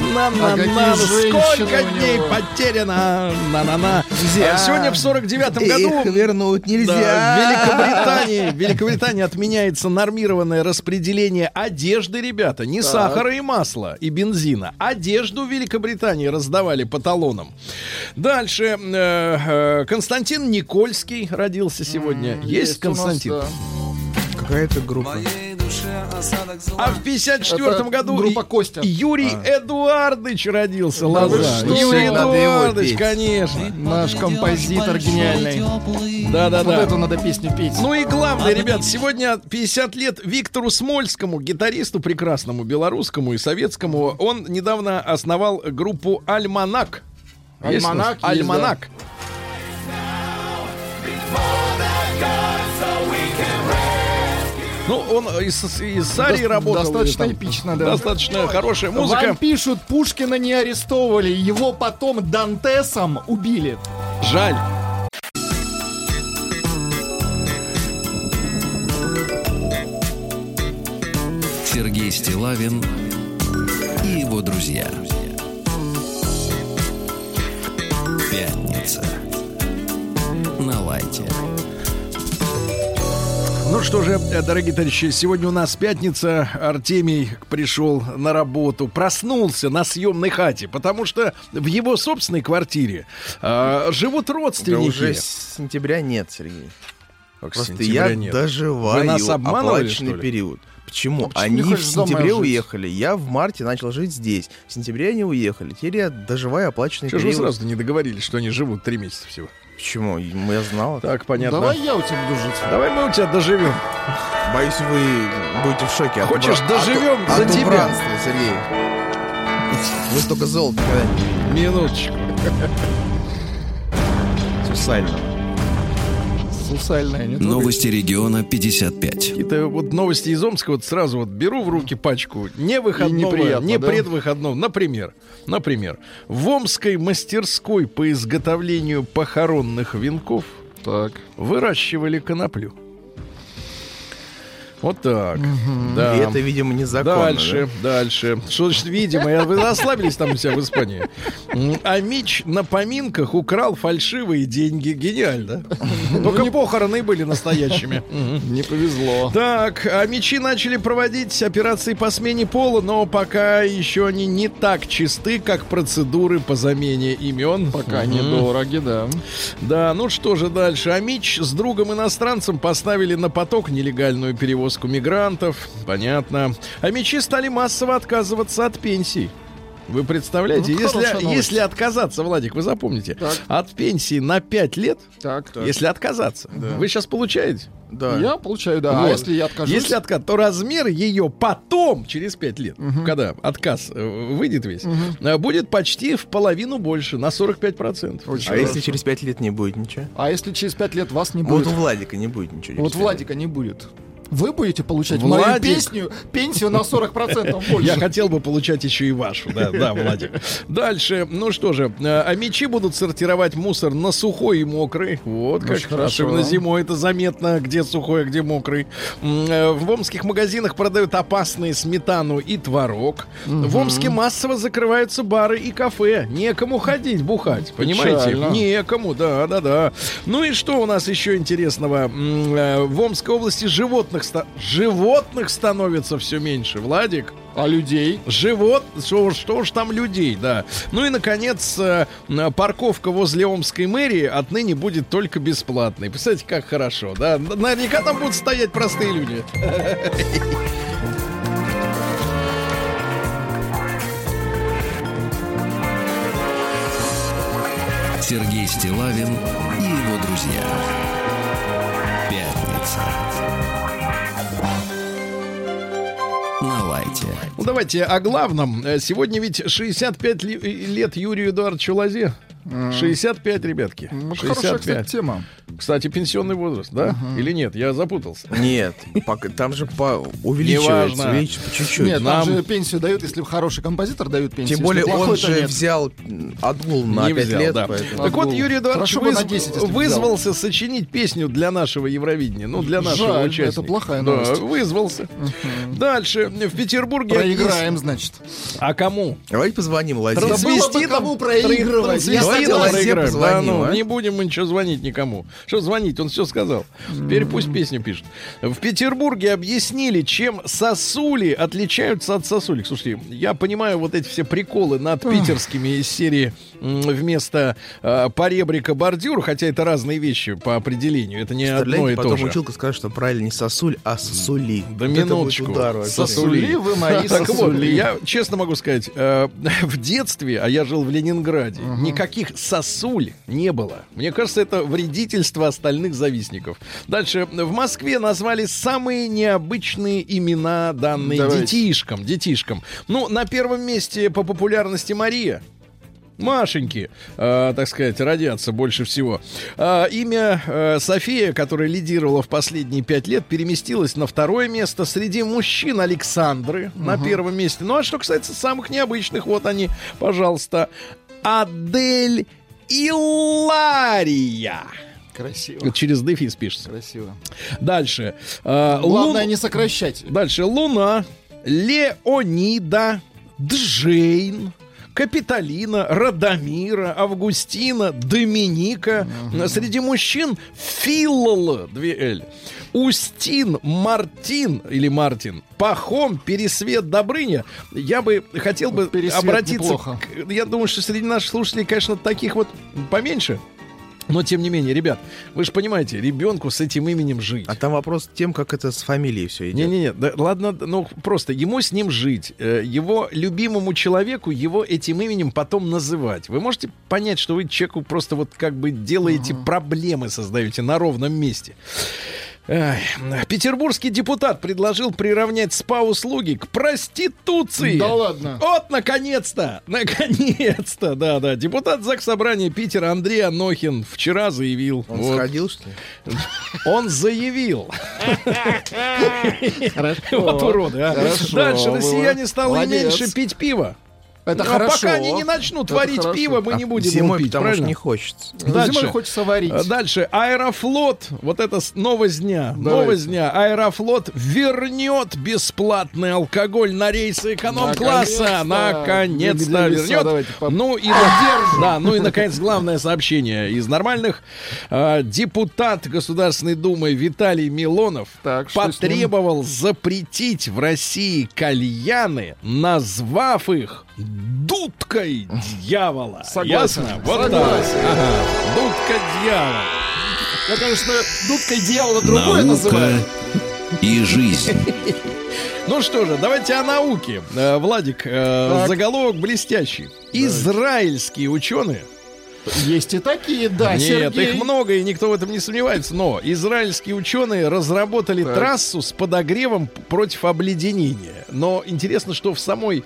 На на А на сколько дней него? потеряно на на на Нельзя. Сегодня в 49 году Их вернуть нельзя. да, в Великобритании, в Великобритании отменяется нормированное распределение одежды, ребята. Не сахара и масла и бензина. Одежду в Великобритании раздавали по талонам. Дальше. э, э, Константин Никольский родился сегодня. Есть, Константин? да. Какая-то группа. А в 54 Это году группа Костя. Юрий Эдуардович родился. Лоза. вы что? Юрий Эдуардович, конечно. Наш композитор гениальный. Да-да-да. Вот эту надо песню петь. Ну и главное, ребят, сегодня 50 лет Виктору Смольскому, гитаристу прекрасному, белорусскому и советскому. Он недавно основал группу «Альманак». Есть нас? «Альманак» есть, да. Ну, он из, из Сарии Дос- работал. достаточно там эпично, да. Достаточно хорошая музыка. Вам пишут, Пушкина не арестовывали, его потом Дантесом убили. Жаль. Сергей Стилавин и его друзья. Пятница. На лайте. Ну что же, э, дорогие товарищи, сегодня у нас пятница. Артемий пришел на работу, проснулся на съемной хате, потому что в его собственной квартире э, живут Да родственники. уже с сентября нет, Сергей. Как Просто сентября я нет. доживаю Вы нас оплаченный период. Почему? А почему Они в сентябре жить? уехали. Я в марте начал жить здесь. В сентябре они уехали. Теперь я доживаю оплаченный Чего же вы период. сразу не договорились, что они живут три месяца всего? Почему? Я знал. Так, понятно. Давай я у тебя буду жить. Давай мы у тебя доживем. Боюсь, вы будете в шоке. от Хочешь, убра- доживем от, за от тебя? убранства, Сергей. Вы столько золота Минуточку. Сусально. Сусальная, не. Новости региона 55. Какие-то вот новости из Омска, вот сразу вот беру в руки пачку не выходного, не да? предвыходного. Например, например, в Омской мастерской по изготовлению похоронных венков Так. выращивали коноплю. Вот так. Да. И это, видимо, незаконно. Дальше, дальше. Что значит, видимо, вы ослабились там у себя в Испании. А Мич на поминках украл фальшивые деньги. Гениально. Только похороны были настоящими. Не повезло. Так, а мечи начали проводить операции по смене пола, но пока еще они не так чисты, как процедуры по замене имен. Пока недороги, да. Да, ну что же дальше? Амич с другом-иностранцем поставили на поток нелегальную перевозку мигрантов. Понятно. А мечи стали массово отказываться от пенсий. Вы представляете, Ну, если, если отказаться, Владик, вы запомните, Так. от пенсии на 5 лет, Так. если отказаться, вы сейчас получаете. Да. Я получаю, да. А Вот. если я откажусь? Если отказ, то размер ее потом, через 5 лет, когда отказ э, выйдет весь, э, будет почти в половину больше, на 45%. Очень А если хорошо. через пять лет не будет ничего? А если через пять лет вас не Вот будет? у Владика не будет ничего. Вот Владика не будет. Вы будете получать мою Владик. песню, пенсию на 40% больше. Я хотел бы получать еще и вашу, да, да, Владик. Дальше, ну что же, э, а мечи будут сортировать мусор на сухой и мокрый. Вот как Очень хорошо. Особенно зимой это заметно, где сухой, а где мокрый. Э, В омских магазинах продают опасные сметану и творог. В Омске массово закрываются бары и кафе. Некому ходить бухать, понимаете? Печально. Некому, да, да, да. Ну и что у нас еще интересного? Э, В Омской области животных, ста- животных становится все меньше. Владик? А людей? Живот, что, уж- что уж там людей, да. Ну и, наконец, э, парковка возле Омской мэрии отныне будет только бесплатной. Представляете, как хорошо, да? Наверняка там будут стоять простые люди. Сергей Стилавин и его друзья. Пятница. На лайте. Ну, давайте о главном. Э, Сегодня ведь 65 ли- лет Юрию Эдуардовичу Лозе. 65, ребятки. Ну, Хорошая, кстати, 65. тема. Кстати, пенсионный возраст, да? Или нет? Я запутался. Нет, пока- там же по, увеличивается, увеличивается по чуть-чуть. Нет, нам- же пенсию дают, если хороший композитор дают пенсию. Тем более он же нет. взял отгул на Не 5 взял, лет. да. поэтому- Так вот. Юрий Эдуардович Хорошо бы на выз- 10, если бы вызвался сочинить песню для нашего Евровидения. Ну, для нашего Жаль, участника. это плохая Да, новость. вызвался. Дальше. В Петербурге... Проиграем, значит. А кому? Давайте позвоним Ладе. Да было бы Трансвеститам? кому проигрывать. Трансвеститам Лазе проиграем. Да, позвоним, ну, а? не будем мы ничего звонить никому. Что звонить? Он все сказал. Теперь пусть песню пишет. В Петербурге объяснили, чем сосули отличаются от сосулек. Слушайте, я понимаю вот эти все приколы над питерскими из серии вместо э, поребрика бордюр, хотя это разные вещи по определению. Это не одно и то потом же. училка скажет, что правильно не сосуль, а сосули. Да Вот это будет минуточку. удар. Сосули. вы мои Так вот, сосули. я честно могу сказать, э, в детстве, а я жил в Ленинграде, никаких сосуль не было. Мне кажется, это вредительство остальных завистников. Дальше. В Москве назвали самые необычные имена данные Давайте. детишкам. Детишкам. Ну, на первом месте по популярности Мария. Машеньки, э, так сказать, родятся больше всего. А, имя э, София, которая лидировала в последние пять лет, переместилось на второе место. Среди мужчин Александры на первом месте. Ну а что касается самых необычных, вот они, пожалуйста. Адель Илария. Красиво. Через дефис пишется. Красиво. Дальше. Э, Главное Лун- не сокращать. Дальше Луна, Леонида, Джейн, Капитолина, Радомира, Августина, Доминика. Среди мужчин Филл, 2 Л. Устин, Мартин или Мартин, Пахом, Пересвет, Добрыня. Я бы хотел бы Пересвет обратиться... неплохо. к- я думаю, что среди наших слушателей, конечно, таких вот поменьше. Но, тем не менее, ребят, вы же понимаете, ребенку с этим именем жить. А там вопрос тем, как это с фамилией все идет. Не-не-не, да, ладно, ну просто ему с ним жить, э, его любимому человеку его этим именем потом называть. Вы можете понять, что вы человеку просто вот как бы делаете проблемы, создаете на ровном месте. Ай, Петербургский депутат предложил приравнять СПА-услуги к проституции. Да ладно. Вот, наконец-то! Наконец-то! Да-да. Депутат ЗАГС Собрания Питера Андрей Анохин вчера заявил. Он вот, сходил, что ли? он заявил. Хорошо. Вот уроды, а. Дальше россияне стало меньше пить пиво. Это Ну, а хорошо. пока они не начнут варить хорошо. пиво, мы А не будем Зимой, пить, потому что правильно? не хочется. Ну, Дальше. Зимой хочется варить. А Дальше. Аэрофлот. Вот это новость дня. Новость дня. Аэрофлот вернет бесплатный алкоголь на рейсы эконом-класса. Наконец-то. Вернет. давайте Ну и, да, ну и, наконец, главное сообщение из нормальных. А, Депутат Государственной Думы Виталий Милонов Так, что потребовал запретить в России кальяны, назвав их дудкой дьявола. Согласен. Ясно? Вот Согласен. так. Ага. Дудка дьявола. Я, конечно, дудкой дьявола другое называю. Наука и жизнь. Ну что же, давайте о науке. Э, Владик, э, Так. заголовок блестящий. Израильские ученые Есть и такие, да, Нет, Сергей. их много, и никто в этом не сомневается. Но израильские ученые разработали Так. трассу с подогревом против обледенения. но интересно, что в самой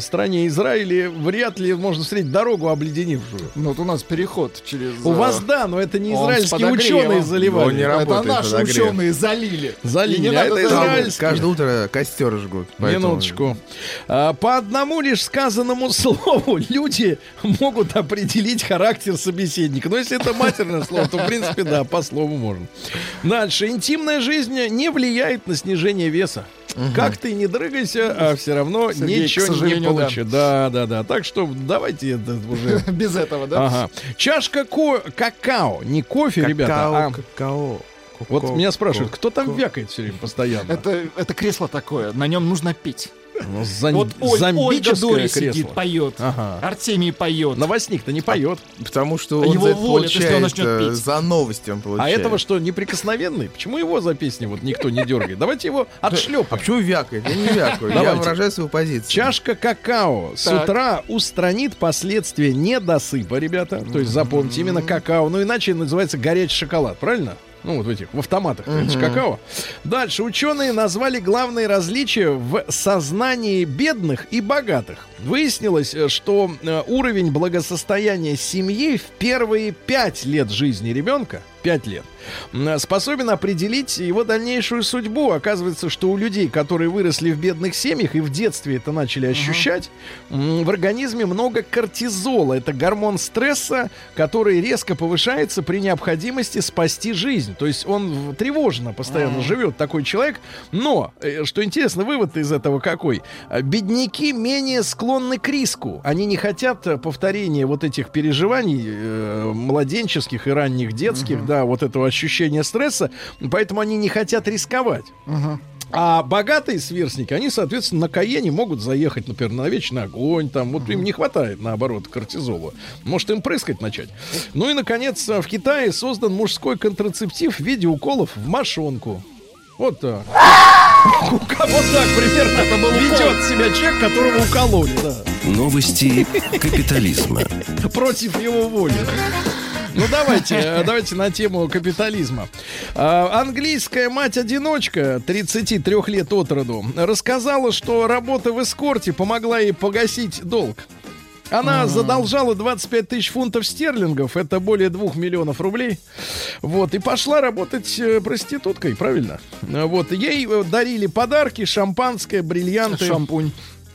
стране Израиле вряд ли можно встретить дорогу обледеневшую. Ну, вот у нас переход через... У э, вас да, но это не израильские ученые заливали. Он не Это работает наши подогрев. ученые залили. Залили, не а надо это израильские. Каждое утро костер жгут. поэтому- Минуточку. А, По одному лишь сказанному слову люди могут определить характер собеседника. Но если это матерное слово, то, в принципе, да, по слову можно. Дальше. Интимная жизнь не влияет на снижение веса. Как ты не дрыгайся, а все равно Сергей, ничего не сожалению, да. получишь. Да, да, да. Так что давайте это уже... Без этого, да? Ага. Чашка ко- какао, не кофе, ребята, а... какао. Вот меня спрашивают, кто там вякает все время постоянно? Это, это кресло такое, на нем нужно пить. Ну, зом- Вот Оль- Ольга зомбическое Дори кресло. сидит, поет. Ага. Артемий поет. Новостник-то не поет. Потому что А он его за это волят, если он получает, начнет э, пить. За новости он А получает. этого что, неприкосновенный? Почему его за песни вот никто не дергает? Давайте его А отшлепаем. почему вякает? Я не вякаю. Я выражаю свою позицию. Чашка какао с утра устранит последствия недосыпа, ребята. То есть запомните именно какао. Ну иначе называется горячий шоколад, правильно? Ну вот в этих, в автоматах, это же какао. Дальше ученые назвали главные различия в сознании бедных и богатых. Выяснилось, э, что э, уровень благосостояния семьи в первые пять лет жизни ребенка, пять лет, способен определить его дальнейшую судьбу. Оказывается, что у людей, которые выросли в бедных семьях и в детстве это начали ощущать, м, в организме много кортизола. Это гормон стресса, который резко повышается при необходимости спасти жизнь. То есть он тревожно постоянно живет такой человек. Но, э, что интересно, вывод из этого какой? А, Бедняки менее склонны к риску. Они не хотят э, повторения вот этих переживаний э, младенческих и ранних детских, да, вот этого ощущения стресса, поэтому они не хотят рисковать. А богатые сверстники, они, соответственно, на Каене могут заехать, например, на вечный огонь, там, вот им не хватает, наоборот, кортизола. Может им прыскать начать. Ну и, наконец, в Китае создан мужской контрацептив в виде уколов в мошонку. Вот так. Вот так примерно ведет себя человек, которого укололи, да. Новости капитализма. Против его воли. Ну давайте, э, давайте на тему капитализма. А, Английская мать-одиночка, 33 лет от роду, рассказала, что работа в эскорте помогла ей погасить долг. Она задолжала 25 тысяч фунтов стерлингов, это более 2 миллионов рублей. Вот, и пошла работать э, проституткой, правильно? Вот, ей э, дарили подарки, шампанское, бриллианты. Шампунь.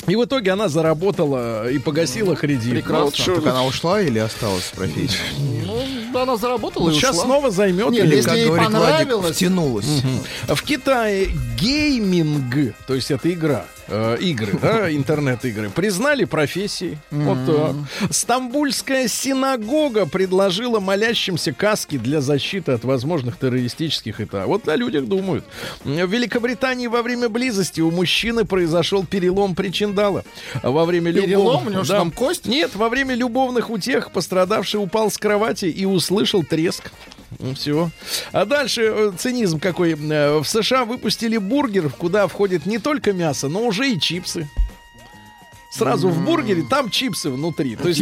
И в итоге она заработала и погасила кредит. Прекрасно. Вот что- Так она ушла или осталась в профессии? Ну, она заработала и Сейчас ушла. снова займет. Не, или если как ей говорит Владик, понравилось- втянулась. В Китае гейминг, то есть это игра, э, игры, да, интернет-игры, признали профессией. Вот так. Стамбульская синагога предложила молящимся каски для защиты от возможных террористических это. Вот о людях думают. В Великобритании во время близости у мужчины произошел перелом причиндала. Во время Перелом? любовных- У него там кость? Нет, во время любовных утех пострадавший упал с кровати и услышал треск. Все. А дальше э, цинизм какой. Э, В США выпустили бургер, куда входит не только мясо, но уже и чипсы. Сразу в бургере там чипсы внутри. То есть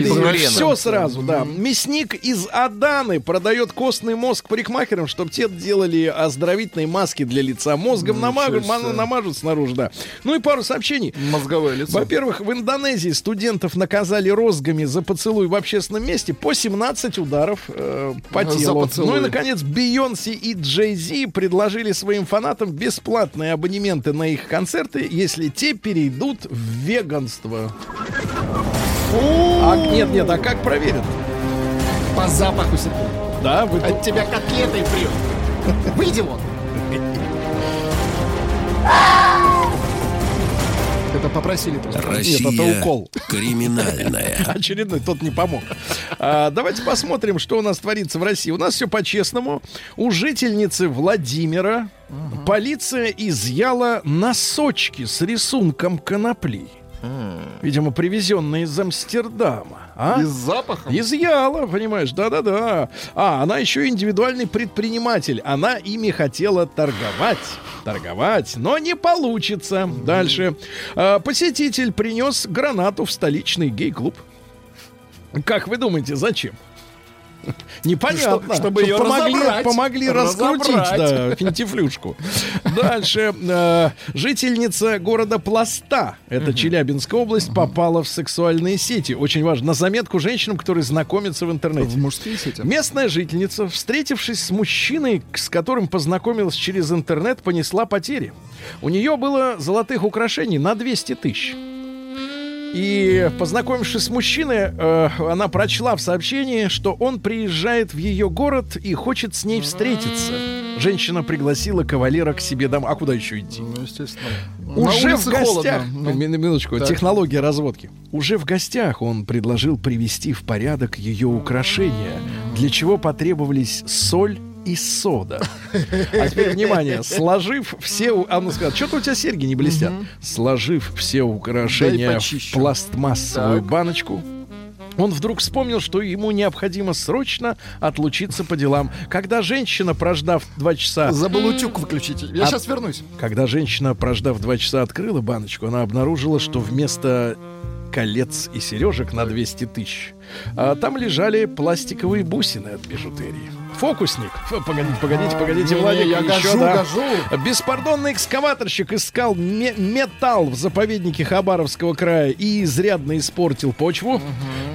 все сразу, да. Мясник из Аданы продает костный мозг парикмахерам, чтобы те делали оздоровительные маски для лица. Мозгом намажут, намажут снаружи, да. Ну и пару сообщений. Мозговое лицо. Во-первых, в Индонезии студентов наказали розгами за поцелуй в общественном месте по 17 ударов э, по телу. Ну и, наконец, Бейонсе и Джей Зи предложили своим фанатам бесплатные абонементы на их концерты, если те перейдут в веганство. А, нет, нет, а как проверят? По запаху, Сергей. Да, вы От тебя котлетой прет. Выйди вон. Это попросили просто. Россия это укол. криминальная. Очередной, тот не помог. А, давайте посмотрим, что у нас творится в России. У нас все по-честному. У жительницы Владимира полиция изъяла носочки с рисунком конопли. Видимо, привезенные из Амстердама. А? И с запахом. Изъяла, понимаешь, да-да-да. А, она еще индивидуальный предприниматель. Она ими хотела торговать. Торговать, но не получится. Дальше. А, посетитель принес гранату в столичный гей-клуб. Как вы думаете, зачем? Непонятно. Чтоб- чтобы её помогли, разобрать. помогли раскрутить Разобрать. да, финтифлюшку. Дальше. э, жительница города Пласта, это Челябинская область, попала в сексуальные сети. Очень важно. На заметку женщинам, которые знакомятся в интернете. В мужские сети. Местная жительница, встретившись с мужчиной, с которым познакомилась через интернет, понесла потери. У нее было золотых украшений на 200 тысяч. И познакомившись с мужчиной, э, она прочла в сообщении, что он приезжает в ее город и хочет с ней встретиться. Женщина пригласила кавалера к себе домой. А куда еще идти? Ну, естественно. Уже в гостях. холодно. Ну, Ми- Минуточку. так. Технология разводки. Уже в гостях он предложил привести в порядок ее украшения, для чего потребовались соль и сода. А теперь внимание, сложив все... А ну сказал, что-то у тебя серьги не блестят. Сложив все украшения в пластмассовую Так. баночку, он вдруг вспомнил, что ему необходимо срочно отлучиться по делам. Когда женщина, прождав два часа, Забыл утюг выключить. Я А- сейчас вернусь. когда женщина, прождав два часа, открыла баночку, она обнаружила, что вместо колец и сережек на 200 тысяч, а там лежали пластиковые бусины от бижутерии. Фокусник. Погодите, погодите, погодите, Владик, я еще, гожу, да. гожу. Беспардонный экскаваторщик искал ме- металл в заповеднике Хабаровского края и изрядно испортил почву.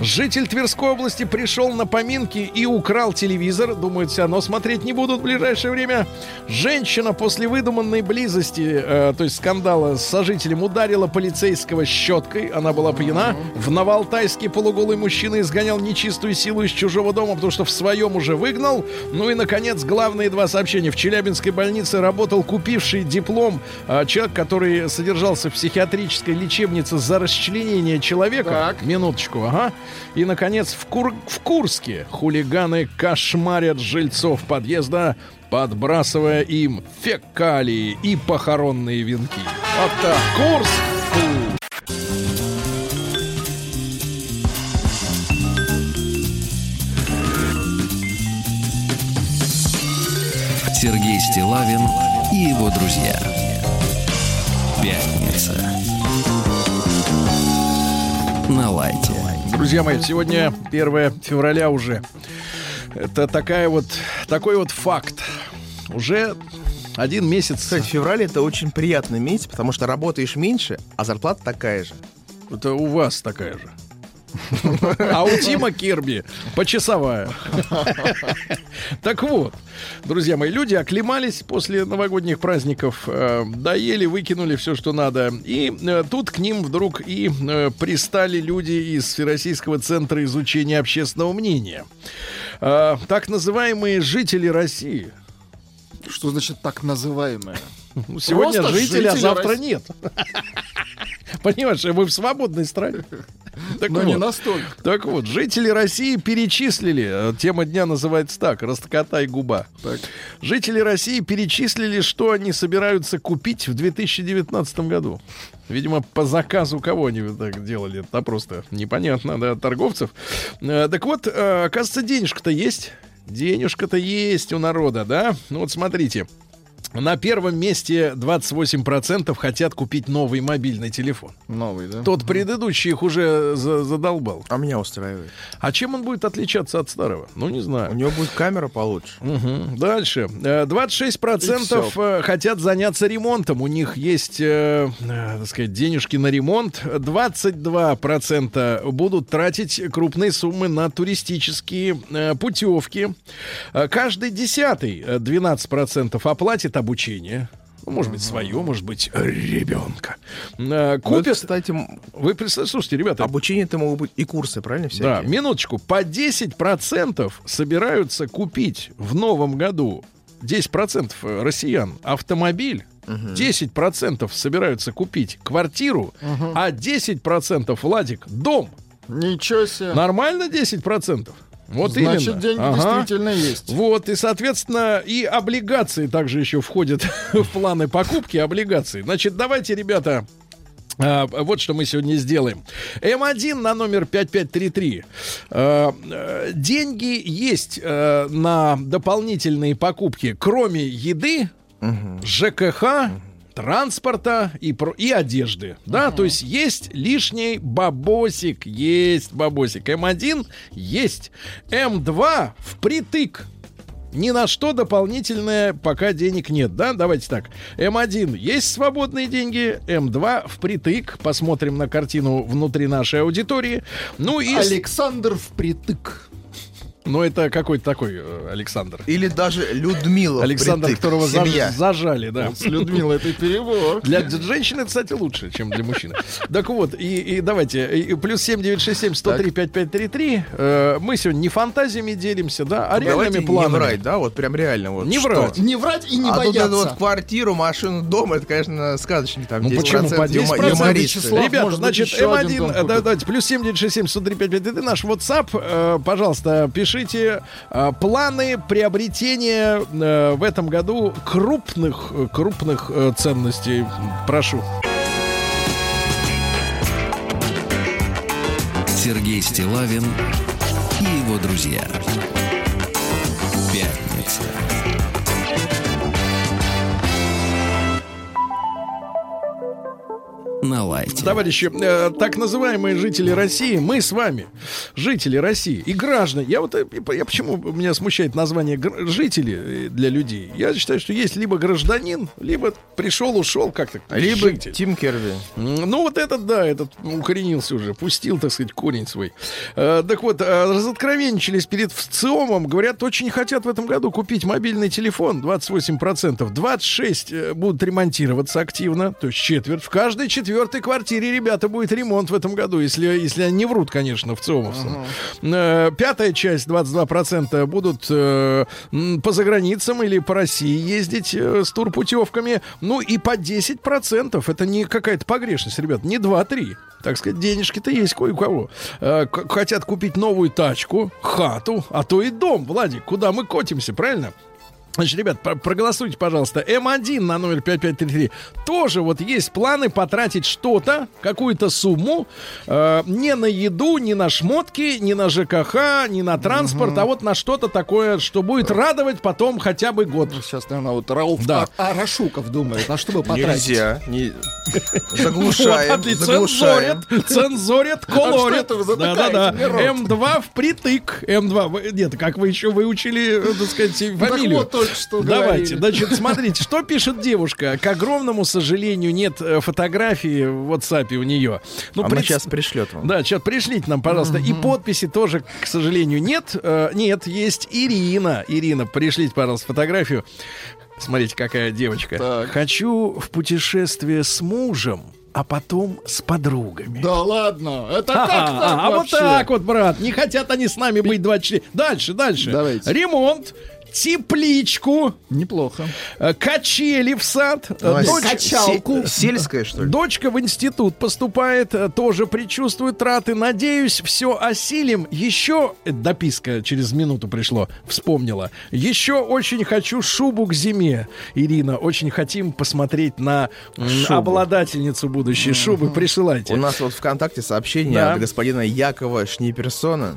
Житель Тверской области пришел на поминки и украл телевизор. Думают, все равно смотреть не будут в ближайшее время. Женщина после выдуманной близости, э, то есть скандала с сожителем, ударила полицейского щеткой. Она была пьяна. В Новоалтайске полуголый мужчина изгонял нечистую силу из чужого дома, потому что в своем уже выгнал. Ну и, наконец, главные два сообщения. В Челябинской больнице работал купивший диплом э, человек, который содержался в психиатрической лечебнице за расчленение человека. Так. Минуточку, ага. И, наконец, в, Кур- в Курске хулиганы кошмарят жильцов подъезда, подбрасывая им фекалии и похоронные венки. Вот так. Курск. Сергей Стилавин и его друзья. Пятница. На лайте. Друзья мои, сегодня 1 февраля уже. Это такая вот, такой вот факт. Уже один месяц. Кстати, февраль это очень приятный месяц, потому что работаешь меньше, а зарплата такая же. Это у вас такая же. А у Тима Кирби почасовая. Так вот, друзья мои, люди оклемались после новогодних праздников, э, доели, выкинули все, что надо. И э, тут к ним вдруг и э, пристали люди из Всероссийского центра изучения общественного мнения. Так называемые жители России. Что значит так называемое? Ну, Сегодня Просто жители, а жители завтра России. нет. Понимаешь, мы в свободной стране. Так Но не вот. настолько. Так вот, жители России перечислили, э, тема дня называется так, «Раскатай губа». Так. Жители России перечислили, что они собираются купить в 2019 году. Видимо, по заказу кого они так делали, это просто непонятно, да, торговцев. Э, Так вот, э, оказывается, денежка-то есть. Денежка-то есть у народа, да? Ну вот смотрите. На первом месте 28% хотят купить новый мобильный телефон. Новый, да? Тот предыдущий их уже за- задолбал. А меня устраивает. А чем он будет отличаться от старого? Ну, не У знаю. него будет камера получше. Мгм. Дальше. Э, 26% э, хотят заняться ремонтом. У них есть, э, э, так сказать, денежки на ремонт. 22% будут тратить крупные суммы на туристические э, путевки. Э, Каждый десятый, э, 12% оплатит обучение. Ну, может быть, свое, может быть, ребенка. Э, Ну, это, Купят... кстати, м, Вы представляете, слушайте, ребята, обучение это могут быть и курсы, правильно? да, Всякие? минуточку. По 10% собираются купить в новом году 10% россиян автомобиль. 10% собираются купить квартиру, а 10% Владик дом. Ничего себе. Нормально 10%? Вот Значит, именно. деньги Ага. действительно есть. Вот, и, соответственно, и облигации также еще входят в планы покупки облигаций. Значит, давайте, ребята, а, вот что мы сегодня сделаем. М1 на номер 5533. А, деньги есть э, на дополнительные покупки, кроме еды, ЖКХ, транспорта и, про- и одежды. Да, то есть есть лишний бабосик, есть бабосик. М1 есть. М2 впритык. Ни на что дополнительное пока денег нет, да? Давайте так. М1 есть свободные деньги, М2 впритык. Посмотрим на картину внутри нашей аудитории. Ну и... Александр впритык. Ну это какой-то такой э, Александр. Или даже Людмила. Александр, впритык. которого Семья. зажали, да. С Людмилой это перебор. Для женщины, кстати, лучше, чем для мужчины. Так вот, и, и давайте, и плюс 7967 103 5533. Э, мы сегодня не фантазиями делимся, да, а реальными Давайте не планами. врать, да, вот прям реально. Вот, Не что? врать. Не врать и не а тут бояться. эту вот квартиру, машину, дом, это, конечно, сказочник. Там Ну 10% почему? По 10% юма- юмористы. Ребята, значит, еще один М1, дом э, да, давайте, плюс 7967 103 5533, наш WhatsApp. Э, пожалуйста, пишите э, планы приобретения э, в этом году крупных, э, крупных э, ценностей. Прошу. Сергей Стилавин и его друзья. На лайте. Товарищи, э, так называемые жители России, мы с вами, жители России и граждане. Я вот э, я почему меня смущает название гр- жители для людей? Я считаю, что есть либо гражданин, либо пришел, ушел как-то. Либо житель. Тим Керби. М, Ну, вот этот, да, этот укоренился уже, пустил, так сказать, корень свой. Э, так вот, э, разоткровенничались перед ВЦИОМом. Говорят, очень хотят в этом году купить мобильный телефон, 28%. 26 э, будут ремонтироваться активно, то есть четверть. В каждой четвертой квартире, ребята, будет ремонт в этом году, если, если они не врут, конечно, ВЦИОМовцам. Э, Пятая часть, 22%, будут э, по заграницам или по России ездить э, с турпутевками. Ну и по 10%. Это не какая-то погрешность, ребят, не 2-3. Так сказать, денежки-то есть кое у кого. Э, хотят купить новую тачку, хату, а то и дом, Владик, куда мы котимся, правильно? Значит, ребят, про- проголосуйте, пожалуйста. М1 на номер 5533. Тоже вот есть планы потратить что-то, какую-то сумму, э, не на еду, не на шмотки, не на ЖКХ, не на транспорт, а вот на что-то такое, что будет радовать потом хотя бы год. Сейчас, наверное, вот Рауф Да. А- Арашуков думает, на что бы потратить. Нельзя. Не... Заглушаем, Вот, и заглушаем. цензорят, цензорят, А колорят. Да-да-да. мне рот? М2 впритык. М2. Вы- Нет, как вы еще выучили, э, так сказать, фамилию? Только что Давайте, говорили. значит, смотрите, что пишет девушка. К огромному сожалению, нет э, фотографии в WhatsApp у нее. Ну, Она пред- сейчас пришлет вам. Да, сейчас пришлите нам, пожалуйста. И подписи тоже, к сожалению, нет. Э, нет, есть Ирина. Ирина, пришлите, пожалуйста, фотографию. Смотрите, какая девочка. Так. Хочу в путешествие с мужем, а потом с подругами. Да ладно, это как А, так а, а вот вообще? так вот, брат. Не хотят они с нами быть 24. Дальше, дальше. Давайте. Ремонт, тепличку, Неплохо. э, качели в сад. Ой, дочь- качалку. се- Сельская, что ли? Дочка в институт поступает, э, тоже предчувствует траты. Надеюсь, все осилим. Еще, дописка через минуту пришло, вспомнила. Еще очень хочу шубу к зиме. Ирина, очень хотим посмотреть на Шубу. обладательницу будущей шубы. Присылайте. У нас вот ВКонтакте сообщение Да. от господина Якова Шниперсона.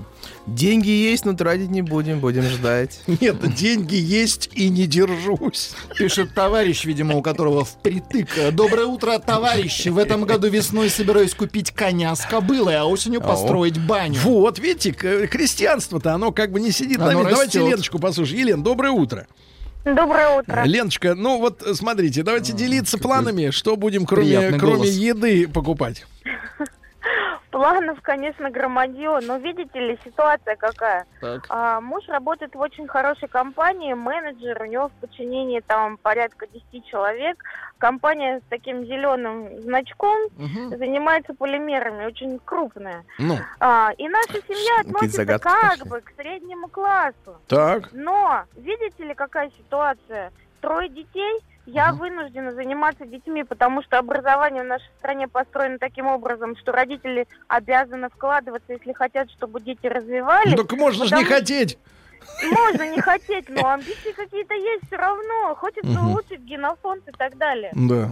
Деньги есть, но тратить не будем, будем ждать. Нет, деньги есть и не держусь. Пишет товарищ, видимо, у которого впритык. Доброе утро, товарищи. В этом году весной собираюсь купить коня с кобылой, а осенью построить баню. Вот, видите, крестьянство-то, оно как бы не сидит на Оно месте. Давайте растет. Леночку послушаем. Елена, доброе утро. Доброе утро. Леночка, ну вот э, смотрите, давайте делиться планами, что будем кроме, кроме голос. еды покупать. Планов, конечно, громадье, но видите ли, ситуация какая? Так. А, муж работает в очень хорошей компании, менеджер, у него в подчинении там порядка 10 человек. Компания с таким зеленым значком Мгм. занимается полимерами, очень крупная. Ну, А, и наша семья относится как пошли. бы к среднему классу. так. Но, видите ли, какая ситуация? Трое детей, я вынуждена заниматься детьми, потому что образование в нашей стране построено таким образом, что родители обязаны вкладываться, если хотят, чтобы дети развивались. Ну, так можно же не хотеть. Можно не хотеть, но амбиции какие-то есть все равно. Хочется Мгм. улучшить генофонд и так далее. Да.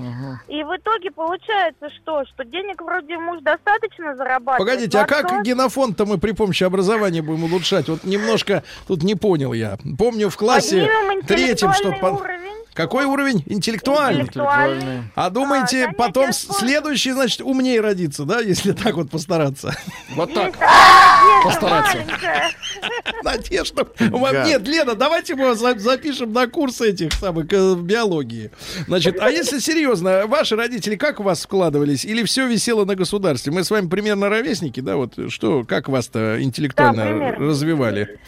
И в итоге получается что? Что денег вроде муж достаточно зарабатывает. Погодите, а как отца- генофонд-то мы при помощи образования будем улучшать? Вот немножко тут не понял я. Помню в классе третьем, что уровень. Какой уровень? Интеллектуальный. Интеллектуальный. А думаете, занятия потом спортом. следующий, значит, умнее родиться, да, если так вот постараться? Вот так. Постараться. надежда. Нет, Лена, давайте мы вас запишем на курс этих самых э, биологии. Значит, а если серьезно, ваши родители как в вас вкладывались? Или все висело на государстве? Мы с вами примерно ровесники, да? Вот что, как вас-то интеллектуально Да, развивали?